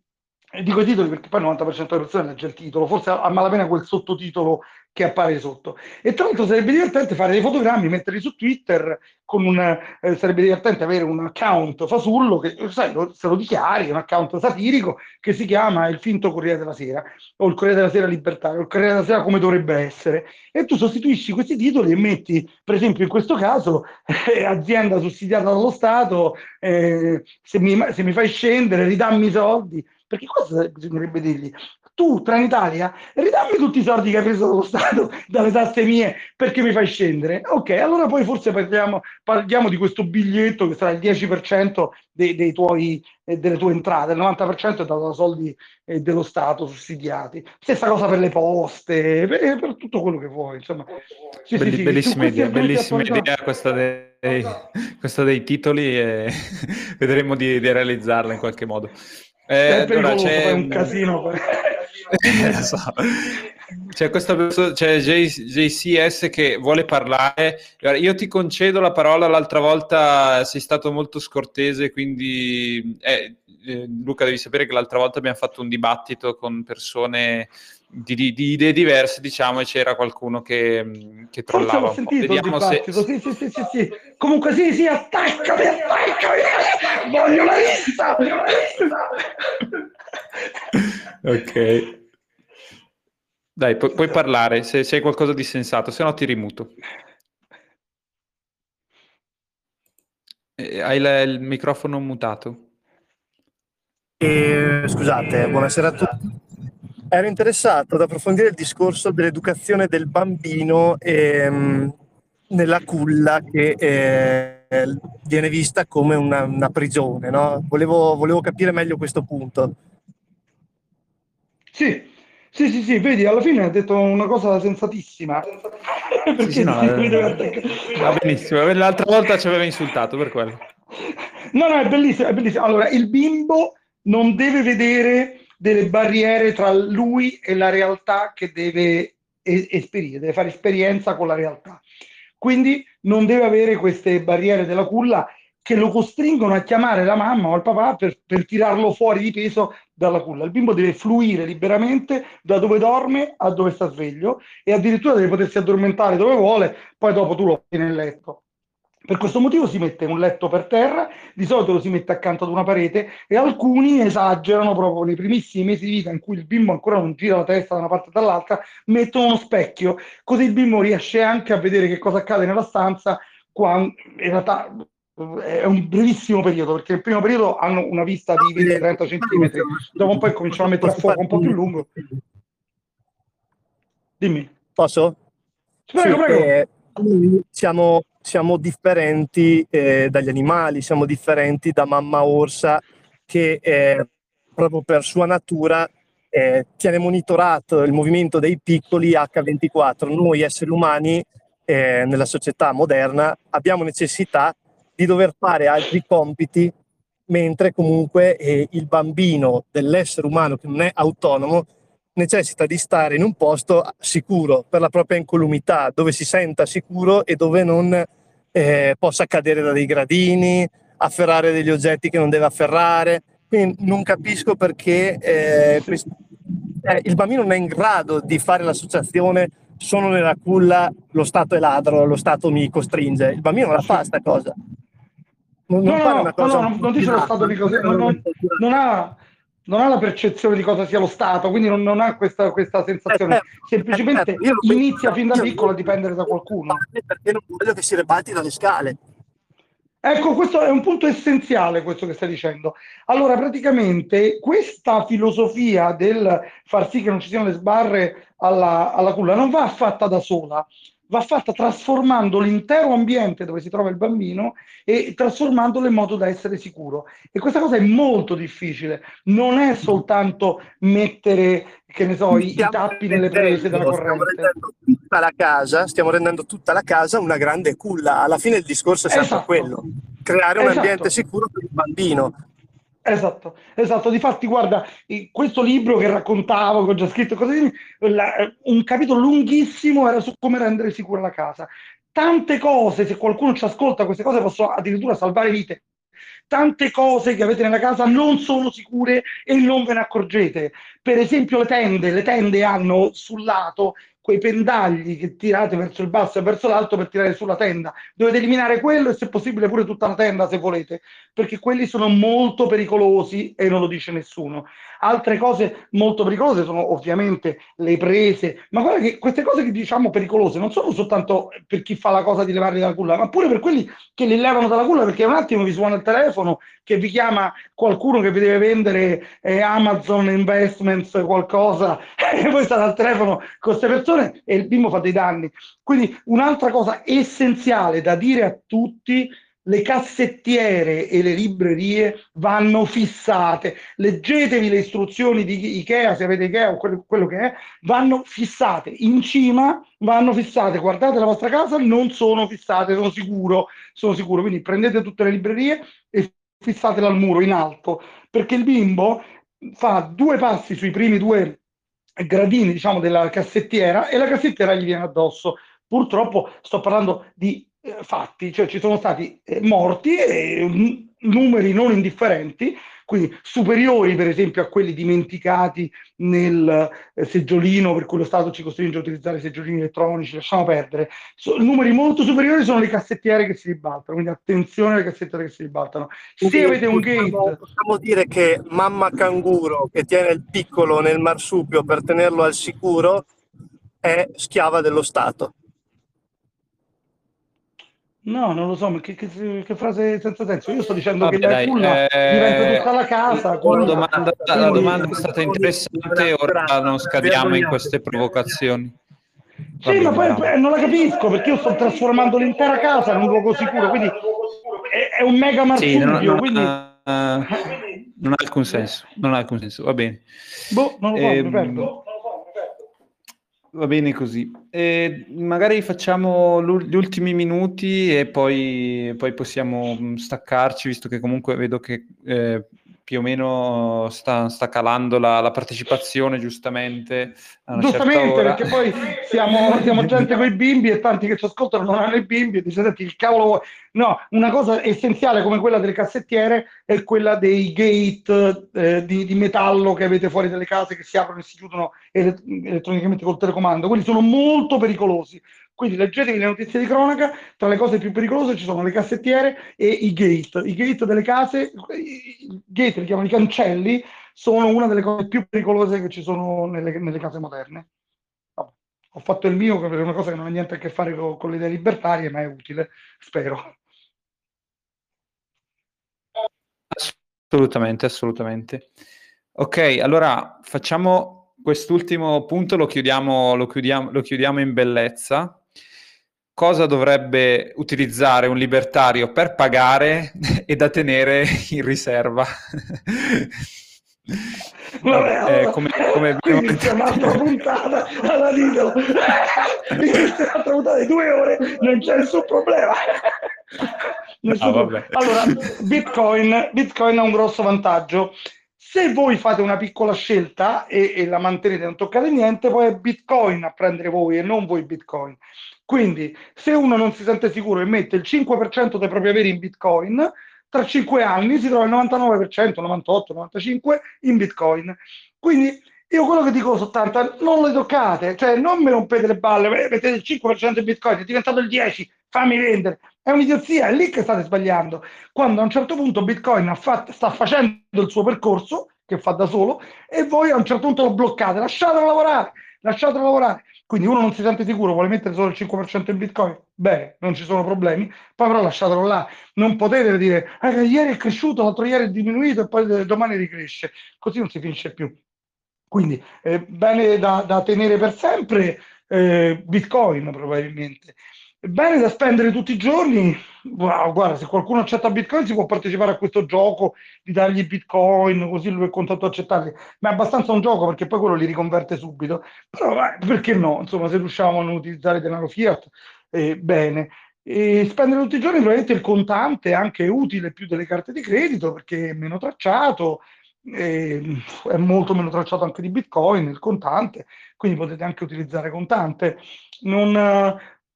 dico i titoli perché poi il 90% delle persone legge il titolo, forse a malapena quel sottotitolo che appare sotto. E tra l'altro sarebbe divertente fare dei fotogrammi, metterli su Twitter, con un, eh, sarebbe divertente avere un account fasullo che sai, lo, se lo dichiari, un account satirico che si chiama il finto Corriere della Sera o il Corriere della Sera Libertario, il Corriere della Sera come dovrebbe essere. E tu sostituisci questi titoli e metti, per esempio in questo caso, eh, azienda sussidiata dallo Stato, eh, se, mi, se mi fai scendere ridammi i soldi perché cosa bisognerebbe dirgli? Tu, Trenitalia, ridammi tutti i soldi che hai preso dallo Stato, dalle tasse mie, perché mi fai scendere. Ok, allora poi forse parliamo, parliamo di questo biglietto che sarà il 10% dei, dei tuoi, eh, delle tue entrate, il 90% è dato da soldi eh, dello Stato sussidiati. Stessa cosa per le poste, per, per tutto quello che vuoi. Insomma. Sì, Belli, sì, bellissima idea, bellissima idea questa dei, questa dei titoli e vedremo di, di realizzarla in qualche modo. Eh, allora, c'è un casino. So. c'è questa persona, c'è JCS che vuole parlare. Io ti concedo la parola, l'altra volta sei stato molto scortese, quindi eh, eh, Luca devi sapere che l'altra volta abbiamo fatto un dibattito con persone di, di, di idee diverse, diciamo, e c'era qualcuno che, che trollava. Vediamo se... sì, sì, sì, sì, sì. Comunque sì, sì, attaccami, attaccami, voglio la lista! ok. Dai, pu- puoi parlare se, se hai qualcosa di sensato, se no ti rimuto. Eh, hai la, il microfono mutato. E, scusate, buonasera a tutti. Ero interessato ad approfondire il discorso dell'educazione del bambino ehm, nella culla che eh, viene vista come una, una prigione. No? Volevo, volevo capire meglio questo punto. Sì, sì, sì, sì, vedi, alla fine ha detto una cosa sensatissima. Perché sì, no, eh, va benissimo, l'altra volta ci aveva insultato per quello. No, no, è bellissimo, è bellissimo. Allora, il bimbo non deve vedere delle barriere tra lui e la realtà che deve esperire, deve fare esperienza con la realtà. Quindi non deve avere queste barriere della culla che lo costringono a chiamare la mamma o il papà per, per, tirarlo fuori di peso dalla culla. Il bimbo deve fluire liberamente da dove dorme a dove sta sveglio e addirittura deve potersi addormentare dove vuole, poi dopo tu lo metti nel letto. Per questo motivo si mette un letto per terra, di solito lo si mette accanto ad una parete e alcuni esagerano proprio nei primissimi mesi di vita in cui il bimbo ancora non gira la testa da una parte e dall'altra, mettono uno specchio, così il bimbo riesce anche a vedere che cosa accade nella stanza in realtà è un brevissimo periodo perché nel primo periodo hanno una vista di 20-30 cm dopo un po' cominciano a mettere a fuoco un po' più lungo. Dimmi. Posso? prego sì, prego. eh, siamo, siamo, differenti eh, dagli animali siamo differenti da mamma orsa che eh, proprio per sua natura eh, tiene monitorato il movimento dei piccoli H24 noi esseri umani eh, nella società moderna abbiamo necessità di dover fare altri compiti, mentre comunque eh, il bambino dell'essere umano che non è autonomo necessita di stare in un posto sicuro per la propria incolumità, dove si senta sicuro e dove non eh, possa cadere da dei gradini, afferrare degli oggetti che non deve afferrare. Quindi non capisco perché eh, eh, il bambino non è in grado di fare l'associazione sono nella culla, lo Stato è ladro, lo Stato mi costringe. Il bambino la fa questa cosa. Non, no, no, no, no, no, non dice lo Stato di cosa, non, non, non, ha, non ha la percezione di cosa sia lo Stato, quindi non, non ha questa, questa sensazione. Eh, certo, Semplicemente eh, certo, inizia fin da piccolo a dipendere da qualcuno. Perché non voglio che si rebatti dalle scale. Ecco, questo è un punto essenziale, questo che stai dicendo. Allora, praticamente, questa filosofia del far sì che non ci siano le sbarre alla, alla culla non va fatta da sola, va fatta trasformando l'intero ambiente dove si trova il bambino e trasformandolo in modo da essere sicuro. E questa cosa è molto difficile, non è soltanto mettere, che ne so, i, i tappi nelle prese della corrente. Stiamo tutta la casa, stiamo rendendo tutta la casa una grande culla. Alla fine il discorso è sempre esatto. quello, creare un esatto. ambiente sicuro per il bambino. Esatto, esatto. Difatti, guarda, questo libro che raccontavo, che ho già scritto, così, un capitolo lunghissimo era su come rendere sicura la casa. Tante cose, se qualcuno ci ascolta, queste cose possono addirittura salvare vite. Tante cose che avete nella casa non sono sicure e non ve ne accorgete. Per esempio le tende, le tende hanno sul lato quei pendagli che tirate verso il basso e verso l'alto per tirare sulla tenda. Dovete eliminare quello e se possibile pure tutta la tenda se volete, perché quelli sono molto pericolosi e non lo dice nessuno. Altre cose molto pericolose sono ovviamente le prese, ma guarda che queste cose che diciamo pericolose non sono soltanto per chi fa la cosa di levarli dalla culla, ma pure per quelli che li levano dalla culla perché un attimo vi suona il telefono, che vi chiama qualcuno che vi deve vendere eh, Amazon Investments qualcosa e voi state al telefono con queste persone e il bimbo fa dei danni. Quindi un'altra cosa essenziale da dire a tutti le cassettiere e le librerie vanno fissate. Leggetevi le istruzioni di Ikea, se avete Ikea o quello, che è, vanno fissate. In cima vanno fissate. Guardate la vostra casa, non sono fissate, sono sicuro, sono sicuro. Quindi prendete tutte le librerie e fissatele al muro in alto, perché il bimbo fa due passi sui primi due gradini diciamo della cassettiera e la cassettiera gli viene addosso. Purtroppo sto parlando di eh, fatti, cioè ci sono stati eh, morti e mm, numeri non indifferenti quindi superiori per esempio a quelli dimenticati nel eh, seggiolino per cui lo Stato ci costringe a utilizzare seggiolini elettronici, lasciamo perdere. So, numeri molto superiori sono le cassettiere che si ribaltano, quindi attenzione alle cassettiere che si ribaltano. Se quindi, avete un gate... Possiamo dire che mamma canguro che tiene il piccolo nel marsupio per tenerlo al sicuro è schiava dello Stato. No, non lo so, ma che, che, che frase senza senso? Io sto dicendo Vabbè, che la culla eh, diventa tutta la casa. La domanda, quindi... la domanda è stata interessante, ora non scadiamo in queste provocazioni. Sì, ma poi eh, non la capisco perché io sto trasformando l'intera casa in un luogo sicuro, quindi è, è un mega marsupio, sì, non, non, quindi... uh, non ha alcun senso, non ha alcun senso, va bene. Boh, non lo so, eh, perdo. Va bene così. E magari facciamo gli ultimi minuti e poi, poi, possiamo mm, staccarci, visto che comunque vedo che eh, più o meno sta, sta calando la, la, partecipazione, giustamente. Giustamente, perché poi siamo, siamo gente con i bimbi e tanti che ci ascoltano non hanno i bimbi e dice, senti, il cavolo No, una cosa essenziale come quella delle cassettiere è quella dei gate eh, di, di, metallo che avete fuori dalle case che si aprono e si chiudono ele- elettronicamente col telecomando. Quelli sono molto pericolosi. Quindi leggetevi le notizie di cronaca, tra le cose più pericolose ci sono le cassettiere e i gate. I gate delle case, i gate li chiamano i cancelli, sono una delle cose più pericolose che ci sono nelle, nelle case moderne. Ho fatto il mio, che è una cosa che non ha niente a che fare con, con le idee libertarie, ma è utile, spero. Assolutamente, assolutamente. Ok, allora facciamo quest'ultimo punto, lo chiudiamo, lo chiudiamo, lo chiudiamo in bellezza cosa dovrebbe utilizzare un libertario per pagare e da tenere in riserva. Vabbè, allora, eh, come, come quindi c'è un'altra puntata alla Lidl. Un'altra puntata di due ore non c'è nessun problema. Nessun ah, problema. allora Bitcoin, Bitcoin ha un grosso vantaggio. Se voi fate una piccola scelta e, e la mantenete non toccate niente poi è Bitcoin a prendere voi e non voi Bitcoin quindi, se uno non si sente sicuro e mette il 5% dei propri averi in Bitcoin, tra 5 anni si trova il 99%, 98, 95 in Bitcoin. Quindi io quello che dico 80, non le toccate, cioè non mi rompete le balle, mettete il 5% in Bitcoin, è diventato il 10, fammi vendere. È un'idiozia, è lì che state sbagliando. Quando a un certo punto Bitcoin fatto, sta facendo il suo percorso, che fa da solo, e voi a un certo punto lo bloccate, lasciatelo lavorare, lasciatelo lavorare. Quindi uno non si sente sicuro, vuole mettere solo il 5% in Bitcoin, bene, non ci sono problemi, poi però lasciatelo là. Non potete dire, ah, ieri è cresciuto, l'altro ieri è diminuito e poi domani ricresce. Così non si finisce più. Quindi eh, bene da, da, tenere per sempre eh, Bitcoin probabilmente. Bene da spendere tutti i giorni, wow, guarda, se qualcuno accetta Bitcoin si può partecipare a questo gioco di dargli Bitcoin, così lui è contento di accettarli, ma è abbastanza un gioco perché poi quello li riconverte subito, però eh, perché no? Insomma, se riusciamo a non utilizzare denaro fiat, eh, bene. E spendere tutti i giorni probabilmente il contante è anche utile più delle carte di credito perché è meno tracciato, è molto meno tracciato anche di Bitcoin, il contante, quindi potete anche utilizzare contante. Non,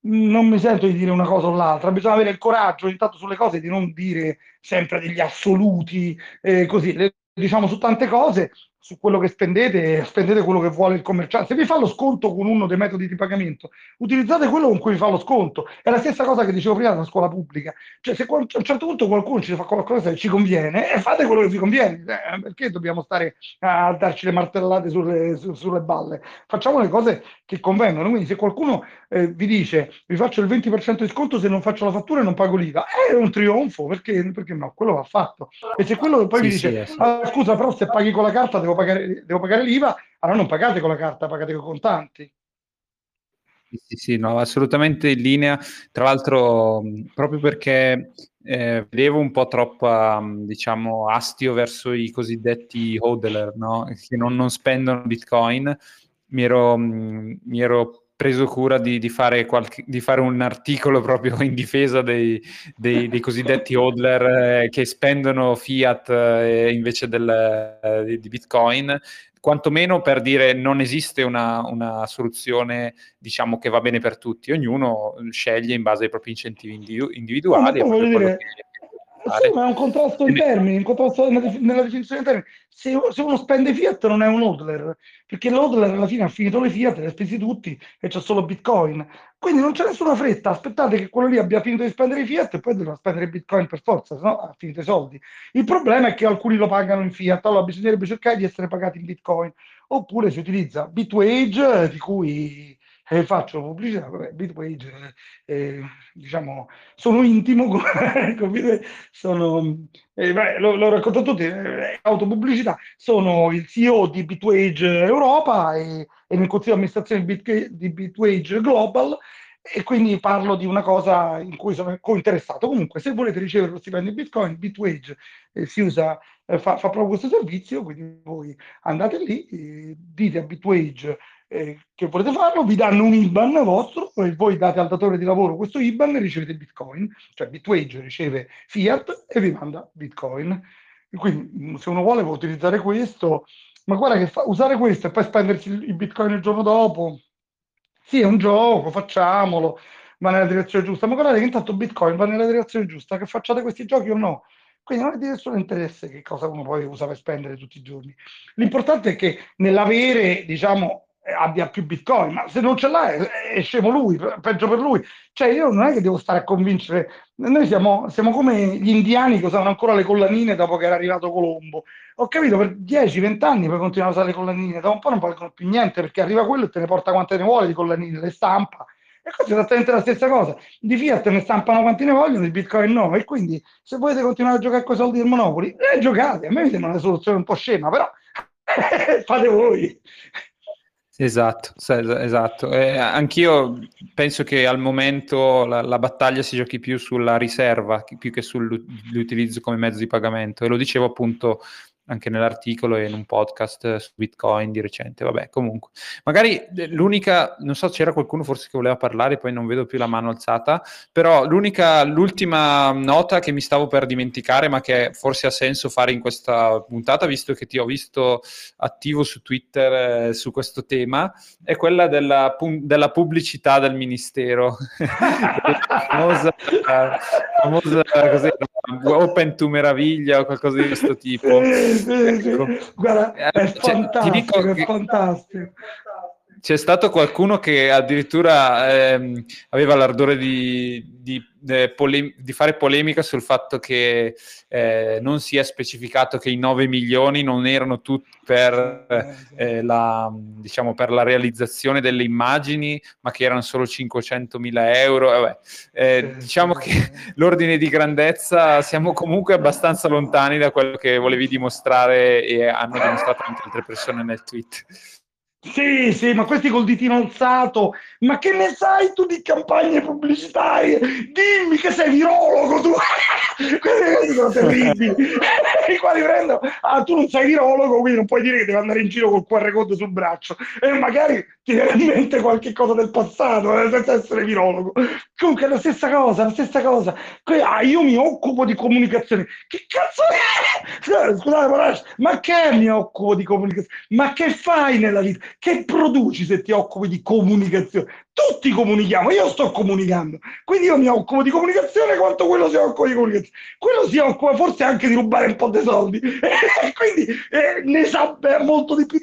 non mi sento di dire una cosa o l'altra, bisogna avere il coraggio intanto sulle cose di non dire sempre degli assoluti, eh, così, le, diciamo su tante cose, su quello che spendete, spendete quello che vuole il commerciante. Se vi fa lo sconto con uno dei metodi di pagamento, utilizzate quello con cui vi fa lo sconto. È la stessa cosa che dicevo prima della scuola pubblica. Cioè, se a un certo punto qualcuno ci fa qualcosa che ci conviene, eh, fate quello che vi conviene. Eh, perché dobbiamo stare a darci le martellate sulle, su, sulle balle? Facciamo le cose che convengono. Quindi, se qualcuno eh, vi dice vi faccio il 20% di sconto se non faccio la fattura e non pago l'IVA, è un trionfo perché, perché no? Quello va fatto. E se quello poi sì, vi dice sì, ah, scusa, però se paghi con la carta devo devo pagare, devo pagare l'IVA, allora non pagate con la carta, pagate con contanti. Sì, sì, no, assolutamente in linea. Tra l'altro, proprio perché eh, vedevo un po' troppo, diciamo, astio verso i cosiddetti hodler, no? che non, non spendono Bitcoin, mi ero, mi ero preso cura di, di, fare qualche, di, fare un articolo proprio in difesa dei, dei, dei cosiddetti hodler eh, che spendono fiat eh, invece del, eh, di Bitcoin quantomeno per dire non esiste una, una, soluzione diciamo che va bene per tutti, ognuno sceglie in base ai propri incentivi individuali. No, dire, sì, ma è un contrasto in termini, un contrasto nella definizione in termini. Se, se, uno spende fiat non è un hodler, perché l'hodler alla fine ha finito le fiat, le ha spesi tutti e c'è solo bitcoin. Quindi non c'è nessuna fretta, aspettate che quello lì abbia finito di spendere i fiat e poi devono spendere bitcoin per forza, se no ha finito i soldi. Il problema è che alcuni lo pagano in fiat, allora bisognerebbe cercare di essere pagati in bitcoin. Oppure si utilizza Bitwage, di cui eh, faccio pubblicità, vabbè, Bitwage, eh, eh, diciamo, sono intimo, sono, eh, beh, lo, lo, racconto tutti, eh, autopubblicità, sono il CEO di Bitwage Europa e, e nel consiglio di amministrazione di, Bit, di Bitwage Global e quindi parlo di una cosa in cui sono cointeressato. Comunque, se volete ricevere lo stipendio in Bitcoin, Bitwage eh, si usa, eh, fa, fa, proprio questo servizio, quindi voi andate lì, eh, dite a Bitwage eh, che volete farlo, vi danno un IBAN vostro e voi date al datore di lavoro questo IBAN e ricevete Bitcoin, cioè Bitwage riceve Fiat e vi manda Bitcoin. Quindi se uno vuole può utilizzare questo, ma guarda che fa, usare questo e poi spendersi i Bitcoin il giorno dopo, sì è un gioco, facciamolo, va nella direzione giusta, ma guardate che intanto Bitcoin va nella direzione giusta, che facciate questi giochi o no. Quindi non è di nessun interesse che cosa uno poi usa per spendere tutti i giorni. L'importante è che nell'avere, diciamo, abbia più bitcoin, ma se non ce l'ha è, è scemo lui, peggio per lui. Cioè io non è che devo stare a convincere, noi siamo, siamo come gli indiani che usavano ancora le collanine dopo che era arrivato Colombo. Ho capito, per 10-20 anni poi continuano a usare le collanine, dopo un po' non valgono più niente perché arriva quello e te ne porta quante ne vuole di collanine, le stampa. E questo è esattamente la stessa cosa. Di Fiat ne stampano quanti ne vogliono, di Bitcoin no. E quindi se volete continuare a giocare con i soldi del Monopoli, eh, giocate. A me mi sembra una soluzione un po' scema, però fate voi. Esatto, esatto. Eh, anch'io penso che al momento la, la, battaglia si giochi più sulla riserva più che sull'utilizzo come mezzo di pagamento e lo dicevo appunto anche nell'articolo e in un podcast su Bitcoin di recente. Vabbè, comunque. Magari eh, l'unica, non so, c'era qualcuno forse che voleva parlare, poi non vedo più la mano alzata, però l'unica, l'ultima nota che mi stavo per dimenticare, ma che forse ha senso fare in questa puntata, visto che ti ho visto attivo su Twitter eh, su questo tema, è quella della, della pubblicità del Ministero. famosa, famosa cos'era? Open to Meraviglia o qualcosa di questo tipo. ecco. Guarda, è eh, fantastico, cioè, è fantastico. C'è stato qualcuno che addirittura ehm, aveva l'ardore di, di, pole- di, fare polemica sul fatto che eh, non si è specificato che i 9 milioni non erano tutti per, eh, la, diciamo, per la realizzazione delle immagini, ma che erano solo 500 mila euro. Eh, diciamo che l'ordine di grandezza siamo comunque abbastanza lontani da quello che volevi dimostrare e hanno dimostrato anche altre persone nel tweet. Sì, sì, ma questi col ditino alzato, ma che ne sai tu di campagne pubblicitarie? Dimmi che sei virologo tu! questi sono terribili, i quali prendo, ah tu non sei virologo, quindi non puoi dire che devi andare in giro col QR code sul braccio e magari ti viene in mente qualche cosa del passato, eh, senza essere virologo. Comunque è la stessa cosa, la stessa cosa. Ah, io mi occupo di comunicazione. Che cazzo è? Scusate, ma che mi occupo di comunicazione? Ma che fai nella vita? Che produci se ti occupi di comunicazione? Tutti comunichiamo, io sto comunicando, quindi io mi occupo di comunicazione quanto quello si occupa di comunicazione. Quello si occupa forse anche di rubare un po' dei soldi, quindi eh, ne sa molto di più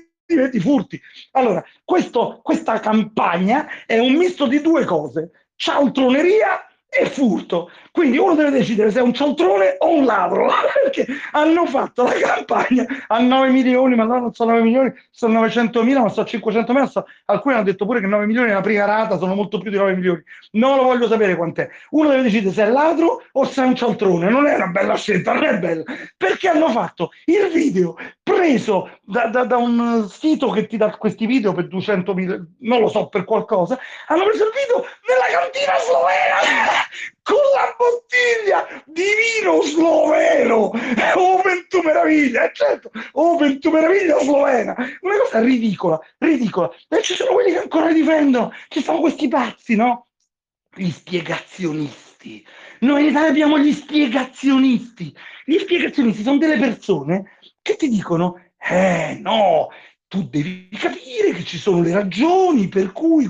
di furti. Allora, questo, questa campagna è un misto di due cose, cialtroneria e furto. Quindi uno deve decidere se è un cialtrone o un ladro, perché hanno fatto la campagna a 9 milioni, ma no, non sono 9 milioni, sono 900 mila, ma sono 500 mila, so, alcuni hanno detto pure che 9 milioni la prima rata, sono molto più di 9 milioni. Non lo voglio sapere quant'è. Uno deve decidere se è ladro o se è un cialtrone, non è una bella scelta, non è bella, perché hanno fatto il video preso da, da, da un sito che ti dà questi video per 200 mila, non lo so, per qualcosa, hanno preso il video nella cantina slovena con la bottiglia di vino sloveno. Open tu meraviglia, eh, certo, Open tu meraviglia slovena. Una cosa ridicola, ridicola. E ci sono quelli che ancora difendono. Ci sono questi pazzi, no? Gli spiegazionisti. Noi in Italia abbiamo gli spiegazionisti. Gli spiegazionisti sono delle persone che ti dicono, eh no, tu devi capire che ci sono le ragioni per cui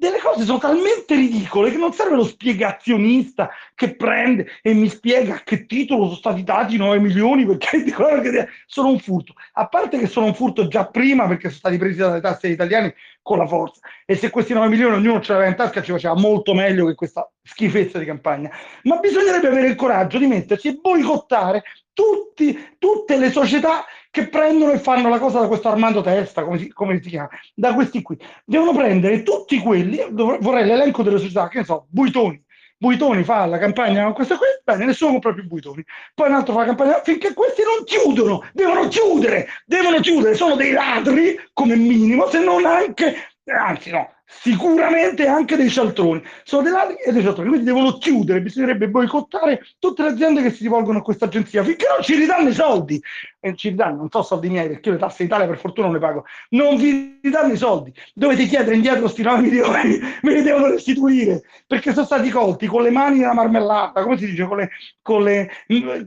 delle cose sono talmente ridicole che non serve lo spiegazionista che prende e mi spiega a che titolo sono stati dati 9 milioni perché dicono che sono un furto. A parte che sono un furto già prima perché sono stati presi dalle tasse italiane con la forza e se questi 9 milioni ognuno ce l'aveva in tasca ci faceva molto meglio che questa schifezza di campagna. Ma bisognerebbe avere il coraggio di mettersi e boicottare tutti, tutte le società che prendono e fanno la cosa da questo Armando Testa, come si, come si chiama, da questi qui. Devono prendere tutti quelli, vorrei l'elenco delle società, che ne so, Buitoni. Buitoni fa la campagna con questa qui, bene, nessuno compra più Buitoni. Poi un altro fa la campagna, finché questi non chiudono, devono chiudere, devono chiudere, sono dei ladri come minimo, se non anche, anzi no, sicuramente anche dei cialtroni. Sono dei ladri e dei cialtroni, quindi devono chiudere, bisognerebbe boicottare tutte le aziende che si rivolgono a questa agenzia finché non ci ridanno i soldi. E ci ridanno, non so soldi miei perché io le tasse in Italia per fortuna non le pago. Non vi ridanno i soldi, dovete chiedere indietro questi 9 milioni, ve li devono restituire perché sono stati colti con le mani nella marmellata, come si dice, con le, con le,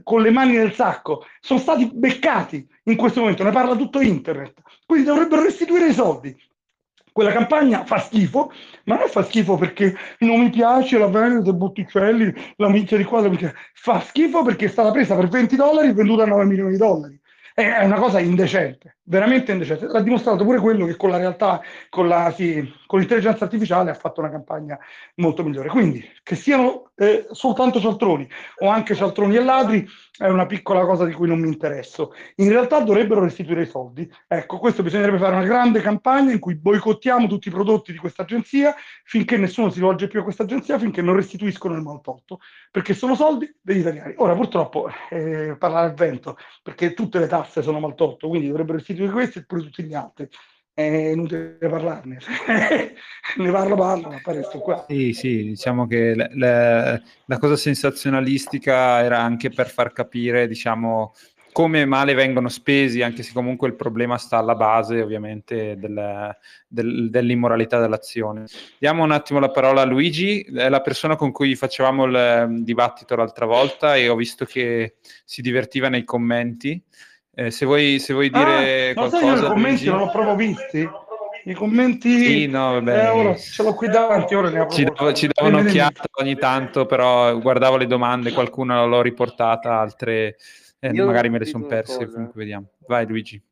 con le mani nel sacco. Sono stati beccati in questo momento, ne parla tutto internet. Quindi dovrebbero restituire i soldi quella campagna fa schifo, ma non fa schifo perché non mi piace la dei Botticelli, la mizia di quadro, fa schifo perché è stata presa per 20 dollari e venduta a 9 milioni di dollari. È una cosa indecente, veramente indecente. L'ha dimostrato pure quello che con la realtà, con, la, sì, con l'intelligenza artificiale ha fatto una campagna molto migliore. Quindi, che siano eh, soltanto cialtroni o anche cialtroni e ladri, è una piccola cosa di cui non mi interesso. In realtà dovrebbero restituire i soldi. Ecco, questo bisognerebbe fare una grande campagna in cui boicottiamo tutti i prodotti di questa agenzia finché nessuno si rivolge più a questa agenzia, finché non restituiscono il maltolto, perché sono soldi degli italiani. Ora, purtroppo, eh, parlare al vento, perché tutte le tasse sono maltolto, quindi dovrebbero restituire questi e pure tutti gli altri è inutile parlarne. ne parlo, parlo, ma pare sto qua. Sì, sì, diciamo che le, le, la cosa sensazionalistica era anche per far capire, diciamo, come male vengono spesi, anche se comunque il problema sta alla base, ovviamente, del, del, dell'immoralità dell'azione. Diamo un attimo la parola a Luigi, è la persona con cui facevamo il dibattito l'altra volta e ho visto che si divertiva nei commenti. Eh, se, vuoi, se vuoi dire ah, qualcosa... Sai, i commenti non l'ho proprio visti. I commenti... Sì, no, vabbè. Eh, ora, ce l'ho qui davanti, ora ne ho Ci do, ci do un'occhiata ogni tanto, però guardavo le domande, qualcuna l'ho riportata, altre eh, magari me le sono perse, comunque vediamo. Vai Luigi.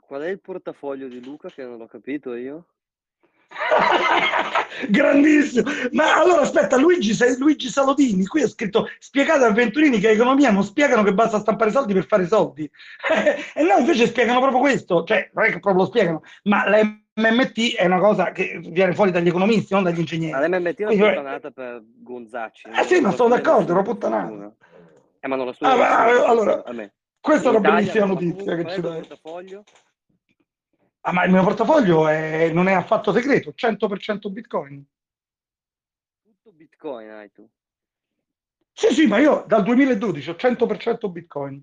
Qual è il portafoglio di Luca che non l'ho capito io? Grandissimo. Ma allora aspetta, Luigi, Luigi Salodini, qui è scritto spiegate a Venturini che economia non spiegano che basta stampare soldi per fare soldi. e noi invece spiegano proprio questo, cioè non è che proprio lo spiegano, ma la MMT è una cosa che viene fuori dagli economisti, non dagli ingegneri. Ma l'MMT è una Quindi, puttanata per Gonzacci. Eh sì, ma sono d'accordo, è una puttanata. Eh, ma non lo so. Ah, allora, questa è una bellissima notizia che ci dai. Ah, ma il mio portafoglio è, non è affatto segreto, 100% Bitcoin. Tutto Bitcoin hai tu? Sì, sì, ma io dal 2012 ho 100% Bitcoin.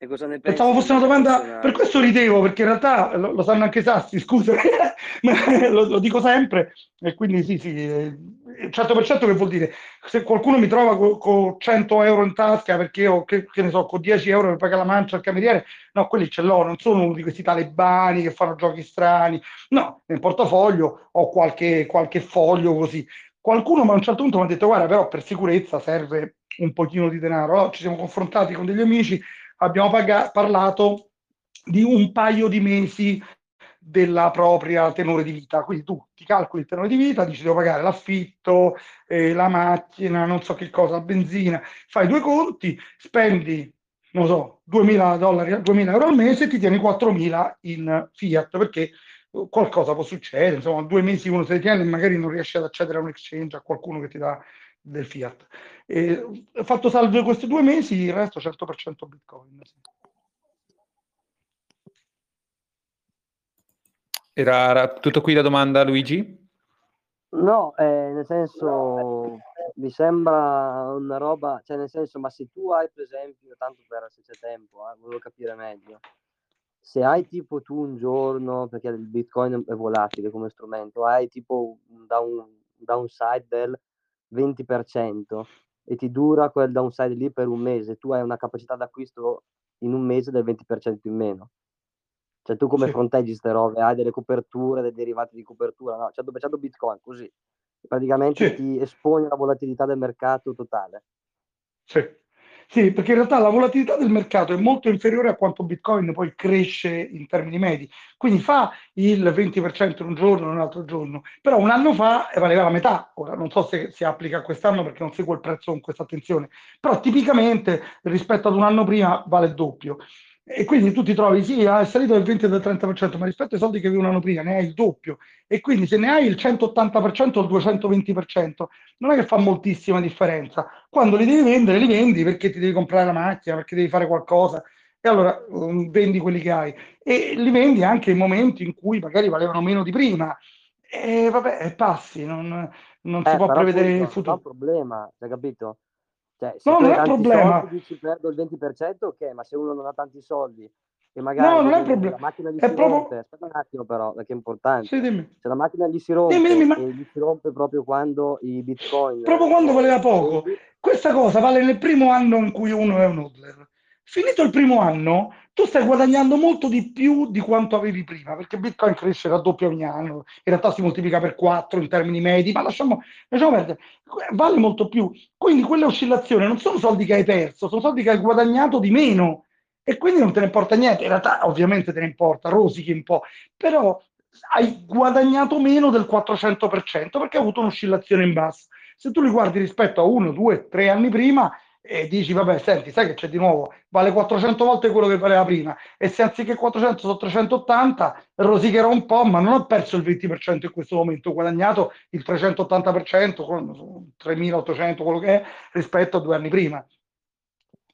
E cosa ne pensi? Pensavo fosse una domanda, per questo ridevo, perché in realtà lo, lo sanno anche i sassi, scusa, lo, lo, dico sempre, e quindi sì, sì, 100% eh, che vuol dire? Se qualcuno mi trova con co 100 euro in tasca perché ho, che, che, ne so, con 10 euro per pagare la mancia al cameriere, no, quelli ce l'ho, non sono uno di questi talebani che fanno giochi strani, no, nel portafoglio ho qualche, qualche foglio così. Qualcuno a un certo punto mi ha detto, guarda, però per sicurezza serve un pochino di denaro. Allora, ci siamo confrontati con degli amici, abbiamo parlato di un paio di mesi della propria tenore di vita. Quindi tu ti calcoli il tenore di vita, dici devo pagare l'affitto, eh, la macchina, non so che cosa, la benzina, fai due conti, spendi, non so, 2000 dollari, 2000 euro al mese e ti tieni 4000 in fiat perché qualcosa può succedere, insomma, due mesi uno se li tiene e magari non riesce ad accedere a un exchange, a qualcuno che ti dà del fiat. E, fatto salvo questi due mesi, il resto 100% bitcoin. Sì. Era, era, tutto qui la domanda, Luigi? No, eh, nel senso, mi sembra una roba, cioè nel senso, ma se tu hai per esempio, tanto per se c'è tempo, eh, volevo capire meglio, se hai tipo tu un giorno, perché il bitcoin è volatile come strumento, hai tipo un down, downside del 20%, e ti dura quel downside lì per un mese, tu hai una capacità d'acquisto in un mese del 20% in meno. Cioè tu come Sì. fronteggi queste robe? Hai delle coperture, dei derivati di copertura? No, 100% Bitcoin, così. Praticamente Sì. ti esponi alla volatilità del mercato totale. Sì. Sì, perché in realtà la volatilità del mercato è molto inferiore a quanto Bitcoin poi cresce in termini medi. Quindi fa il 20% un giorno, un altro giorno, però un anno fa valeva la metà. Ora non so se si applica quest'anno perché non seguo il prezzo con questa attenzione, però tipicamente rispetto ad un anno prima vale il doppio. E quindi tu ti trovi, sì, è salito del 20 e del 30%, ma rispetto ai soldi che avevi un anno prima ne hai il doppio. E quindi se ne hai il 180% o il 220%, non è che fa moltissima differenza. Quando li devi vendere, li vendi perché ti devi comprare la macchina, perché devi fare qualcosa. E allora um, vendi quelli che hai. E li vendi anche in momenti in cui magari valevano meno di prima. E vabbè, passi, non, non si Eh, può però prevedere il appunto, non è un futuro. problema, hai capito? Cioè, se No, non è problema. soldi, dici perdo il 20%, ok, ma se uno non ha tanti soldi e magari No, non è problema. la macchina gli È si proprio... rompe, aspetta un attimo però, perché è importante. Sì, dimmi. Se la macchina gli si Dimmi, rompe dimmi, ma e gli si rompe proprio quando i bitcoin proprio quando valeva poco. Questa cosa vale nel primo anno in cui uno è un hodler. Finito il primo anno, tu stai guadagnando molto di più di quanto avevi prima, perché Bitcoin cresce raddoppia ogni anno, in realtà si moltiplica per 4 in termini medi, ma lasciamo, lasciamo perdere, vale molto più. Quindi quelle oscillazioni non sono soldi che hai perso, sono soldi che hai guadagnato di meno e quindi non te ne importa niente. In realtà ovviamente te ne importa, rosichi un po', però hai guadagnato meno del 400% perché hai avuto un'oscillazione in basso. Se tu li guardi rispetto a uno, due, tre anni prima, e dici, vabbè, senti, sai che c'è di nuovo, vale 400 volte quello che valeva prima, e se anziché 400 sono 380, rosicherò un po', ma non ho perso il 20% in questo momento, ho guadagnato il 380%, con 3800, quello che è, rispetto a due anni prima.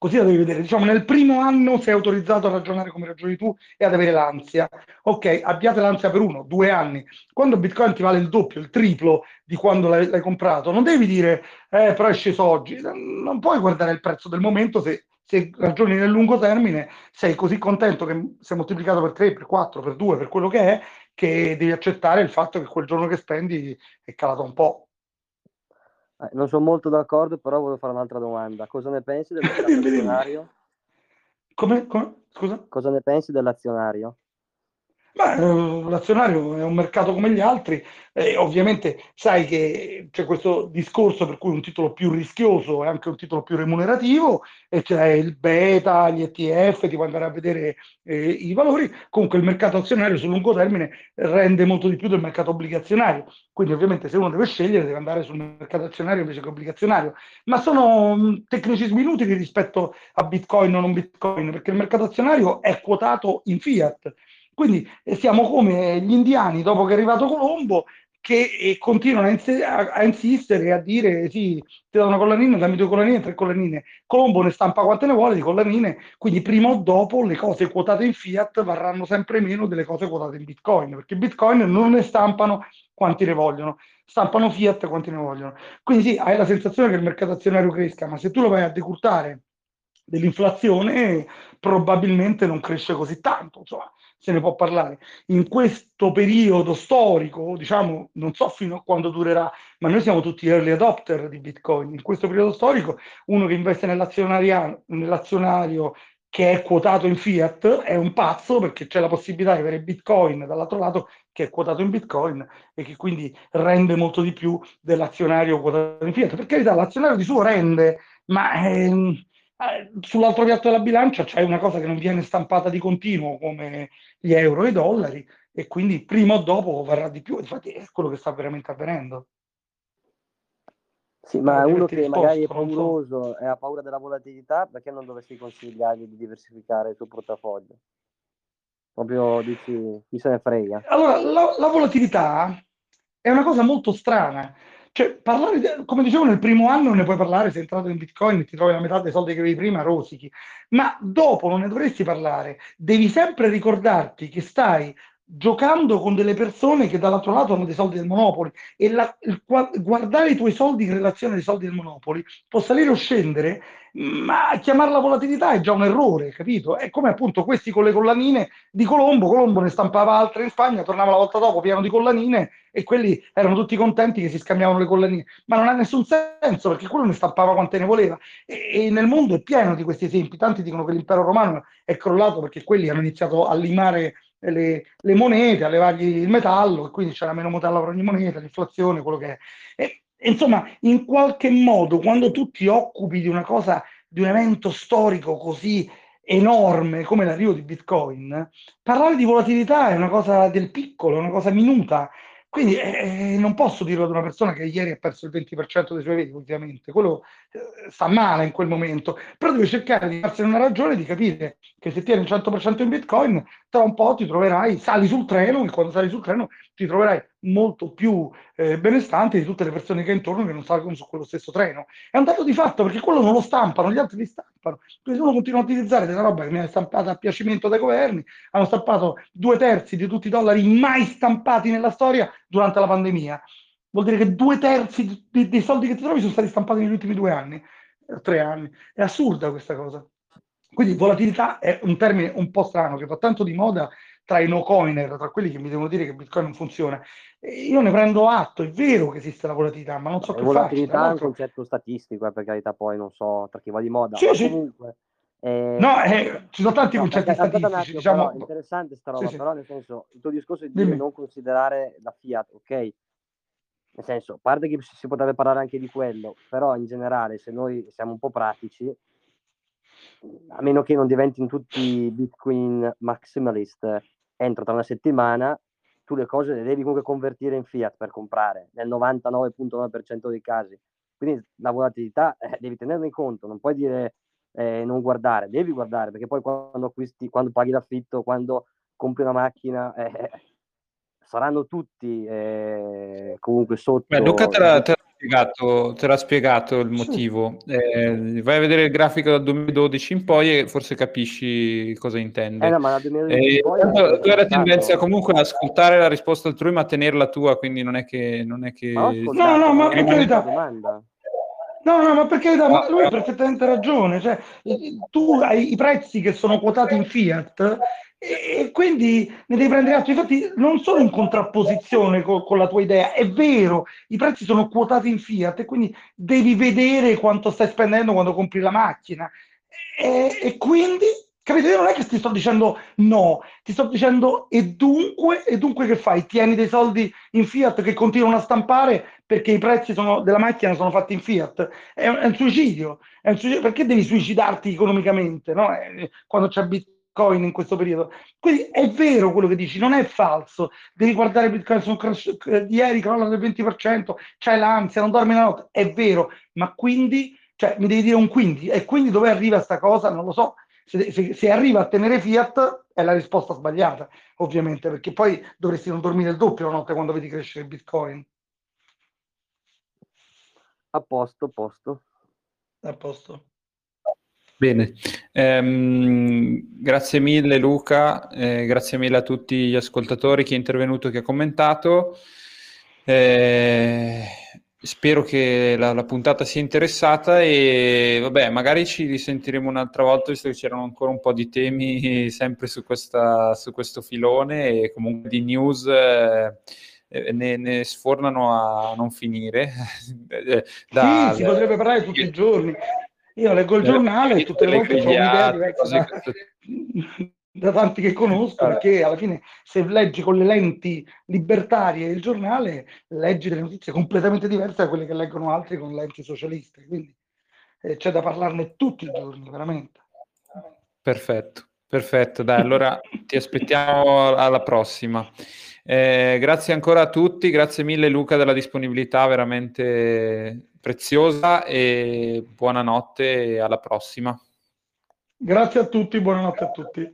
Così la devi vedere. Diciamo, nel primo anno sei autorizzato a ragionare come ragioni tu e ad avere l'ansia. Ok, abbiate l'ansia per uno, due anni. Quando Bitcoin ti vale il doppio, il triplo di quando l'hai, l'hai comprato, non devi dire, eh, però è sceso oggi. Non puoi guardare il prezzo del momento se, se ragioni nel lungo termine, sei così contento che è moltiplicato per 3, per 4, per 2, per quello che è, che devi accettare il fatto che quel giorno che spendi è calato un po'. Eh, non sono molto d'accordo, però volevo fare un'altra domanda. Cosa ne pensi del mercato Dimmi, dimmi. azionario? Come, come? Scusa? Cosa ne pensi dell'azionario? Beh, eh, l'azionario è un mercato come gli altri, eh, ovviamente sai che c'è questo discorso per cui un titolo più rischioso è anche un titolo più remunerativo e c'è il beta, gli ETF, ti puoi andare a vedere eh, i valori, comunque il mercato azionario sul lungo termine rende molto di più del mercato obbligazionario, quindi ovviamente se uno deve scegliere deve andare sul mercato azionario invece che obbligazionario, ma sono mh, tecnicismi inutili rispetto a Bitcoin o non Bitcoin, perché il mercato azionario è quotato in fiat. Quindi eh, siamo come gli indiani dopo che è arrivato Colombo che eh, continuano a, inse- a- insistere a dire sì, ti do una collanina, dammi due collanine, tre collanine. Colombo ne stampa quante ne vuole di collanine, quindi prima o dopo le cose quotate in fiat varranno sempre meno delle cose quotate in bitcoin, perché bitcoin non ne stampano quanti ne vogliono, stampano fiat quanti ne vogliono. Quindi sì, hai la sensazione che il mercato azionario cresca, ma se tu lo vai a decurtare dell'inflazione, probabilmente non cresce così tanto, insomma se ne può parlare. In questo periodo storico, diciamo, non so fino a quando durerà, ma noi siamo tutti early adopter di Bitcoin. In questo periodo storico, uno che investe nell'azionario che è quotato in fiat è un pazzo perché c'è la possibilità di avere Bitcoin dall'altro lato che è quotato in Bitcoin e che quindi rende molto di più dell'azionario quotato in fiat. Per carità, l'azionario di suo rende, ma ehm, eh, sull'altro piatto della bilancia c'è una cosa che non viene stampata di continuo come gli euro e i dollari e quindi prima o dopo varrà di più. Infatti è quello che sta veramente avvenendo. Sì, ma Eh, uno che magari è risposto, non so. pauroso e ha paura della volatilità, perché non dovresti consigliargli di diversificare il suo portafoglio? Proprio dici, chi se ne frega. Allora, la, la volatilità è una cosa molto strana. Cioè, parlare, come dicevo, nel primo anno ne puoi parlare se entrato in Bitcoin ti trovi la metà dei soldi che avevi prima, rosichi. Ma dopo non ne dovresti parlare. Devi sempre ricordarti che stai giocando con delle persone che dall'altro lato hanno dei soldi del Monopoli e la- il guardare i tuoi soldi in relazione ai soldi del Monopoli può salire o scendere ma chiamarla volatilità è già un errore, capito? È come appunto questi con le collanine di Colombo, Colombo ne stampava altre in Spagna, tornava la volta dopo pieno di collanine e quelli erano tutti contenti che si scambiavano le collanine, ma non ha nessun senso perché quello ne stampava quante ne voleva. E, e nel mondo è pieno di questi esempi, tanti dicono che l'impero romano è crollato perché quelli hanno iniziato a limare le, le, monete, a levargli il metallo, e quindi c'era meno metallo per ogni moneta, l'inflazione, quello che è. E, insomma, in qualche modo, quando tu ti occupi di una cosa, di un evento storico così enorme come l'arrivo di Bitcoin, parlare di volatilità è una cosa del piccolo, è una cosa minuta. Quindi eh, non posso dirlo ad una persona che ieri ha perso il 20% dei suoi veti, ovviamente, quello eh, sta male in quel momento, però deve cercare di farsene una ragione di capire che se tieni il 100% in Bitcoin, tra un po' ti troverai, sali sul treno e quando sali sul treno ti troverai molto più eh, benestante di tutte le persone che intorno che non salgono su quello stesso treno. È un dato di fatto perché quello non lo stampano, gli altri li stampano. Quindi uno continua a utilizzare della roba che viene stampata a piacimento dai governi, hanno stampato due terzi di tutti i dollari mai stampati nella storia durante la pandemia. Vuol dire che due terzi dei soldi che ti trovi sono stati stampati negli ultimi due anni, eh, tre anni. È assurda questa cosa. Quindi volatilità è un termine un po' strano che fa tanto di moda tra i no coiner, tra quelli che mi devono dire che Bitcoin non funziona. Io ne prendo atto, è vero che esiste la volatilità, ma non so la che volatilità è un concetto statistico, eh, per carità, poi non so tra chi va di moda, sì, sì. comunque... Eh, no, eh, ci sono tanti no, concetti aspetta statistici, attimo, diciamo... Però, interessante sta roba, sì. però nel senso, il tuo discorso è di Dimmi. non considerare la Fiat, ok? Nel senso, a parte che si potrebbe parlare anche di quello, però in generale, se noi siamo un po' pratici, a meno che non diventino tutti Bitcoin maximalist entro tra una settimana, tu le cose le devi comunque convertire in fiat per comprare nel 99.9% dei casi. Quindi la volatilità eh, devi tenerla in conto, non puoi dire eh, non guardare, devi guardare perché poi quando acquisti, quando paghi l'affitto, quando compri una macchina, eh, saranno tutti eh, comunque sotto. Beh, Luca te l'ha, te spiegato, te l'ha spiegato il motivo. Eh, vai a vedere il grafico dal 2012 in poi e forse capisci cosa intende. Eh no, ma dal 2012 Eh, poi tu hai la tendenza comunque ad ascoltare la risposta altrui ma a tenerla tua, quindi non è che... Non è che... No, no, ma per carità. domanda. No, no, ma perché ma lui ha perfettamente ragione. Cioè, tu hai i prezzi che sono quotati in fiat e, quindi ne devi prendere atto. Infatti, non sono in contrapposizione co- con, la tua idea. È vero, i prezzi sono quotati in fiat e quindi devi vedere quanto stai spendendo quando compri la macchina. E, e quindi, capito? Io non è che ti sto dicendo no, ti sto dicendo e dunque, e dunque che fai? Tieni dei soldi in fiat che continuano a stampare perché i prezzi sono- della macchina sono fatti in fiat. È un, è un suicidio. È un suicidio. Perché devi suicidarti economicamente no? Eh, quando c'è Bitcoin in questo periodo? Quindi è vero quello che dici, non è falso. Devi guardare Bitcoin, sono crash, eh, ieri crolla del 20%, c'hai l'ansia, non dormi la notte. È vero, ma quindi, cioè, mi devi dire un quindi. E quindi dove arriva sta cosa? Non lo so. Se, se- se arriva a tenere fiat è la risposta sbagliata, ovviamente, perché poi dovresti non dormire il doppio la notte quando vedi crescere il Bitcoin. A posto, a posto. A posto. Bene, Ehm, grazie mille Luca, eh, grazie mille a tutti gli ascoltatori, chi è intervenuto, chi ha commentato. Eh, spero che la, la puntata sia interessata e vabbè, magari ci risentiremo un'altra volta visto che c'erano ancora un po' di temi sempre su, questa, su questo filone e comunque di news eh, eh, ne, ne sfornano a non finire. Eh, da- sì, si potrebbe parlare tutti i giorni. Io leggo il giornale e tutte le volte ho un'idea diversa da tanti che conosco, perché alla fine se leggi con le lenti libertarie il giornale, leggi delle notizie completamente diverse da quelle che leggono altri con lenti socialiste. Quindi eh, c'è da parlarne tutti i giorni, veramente. Perfetto, perfetto. Dai, allora ti aspettiamo alla prossima. Eh, grazie ancora a tutti, grazie mille Luca della disponibilità veramente preziosa e buonanotte e alla prossima. Grazie a tutti, buonanotte a tutti.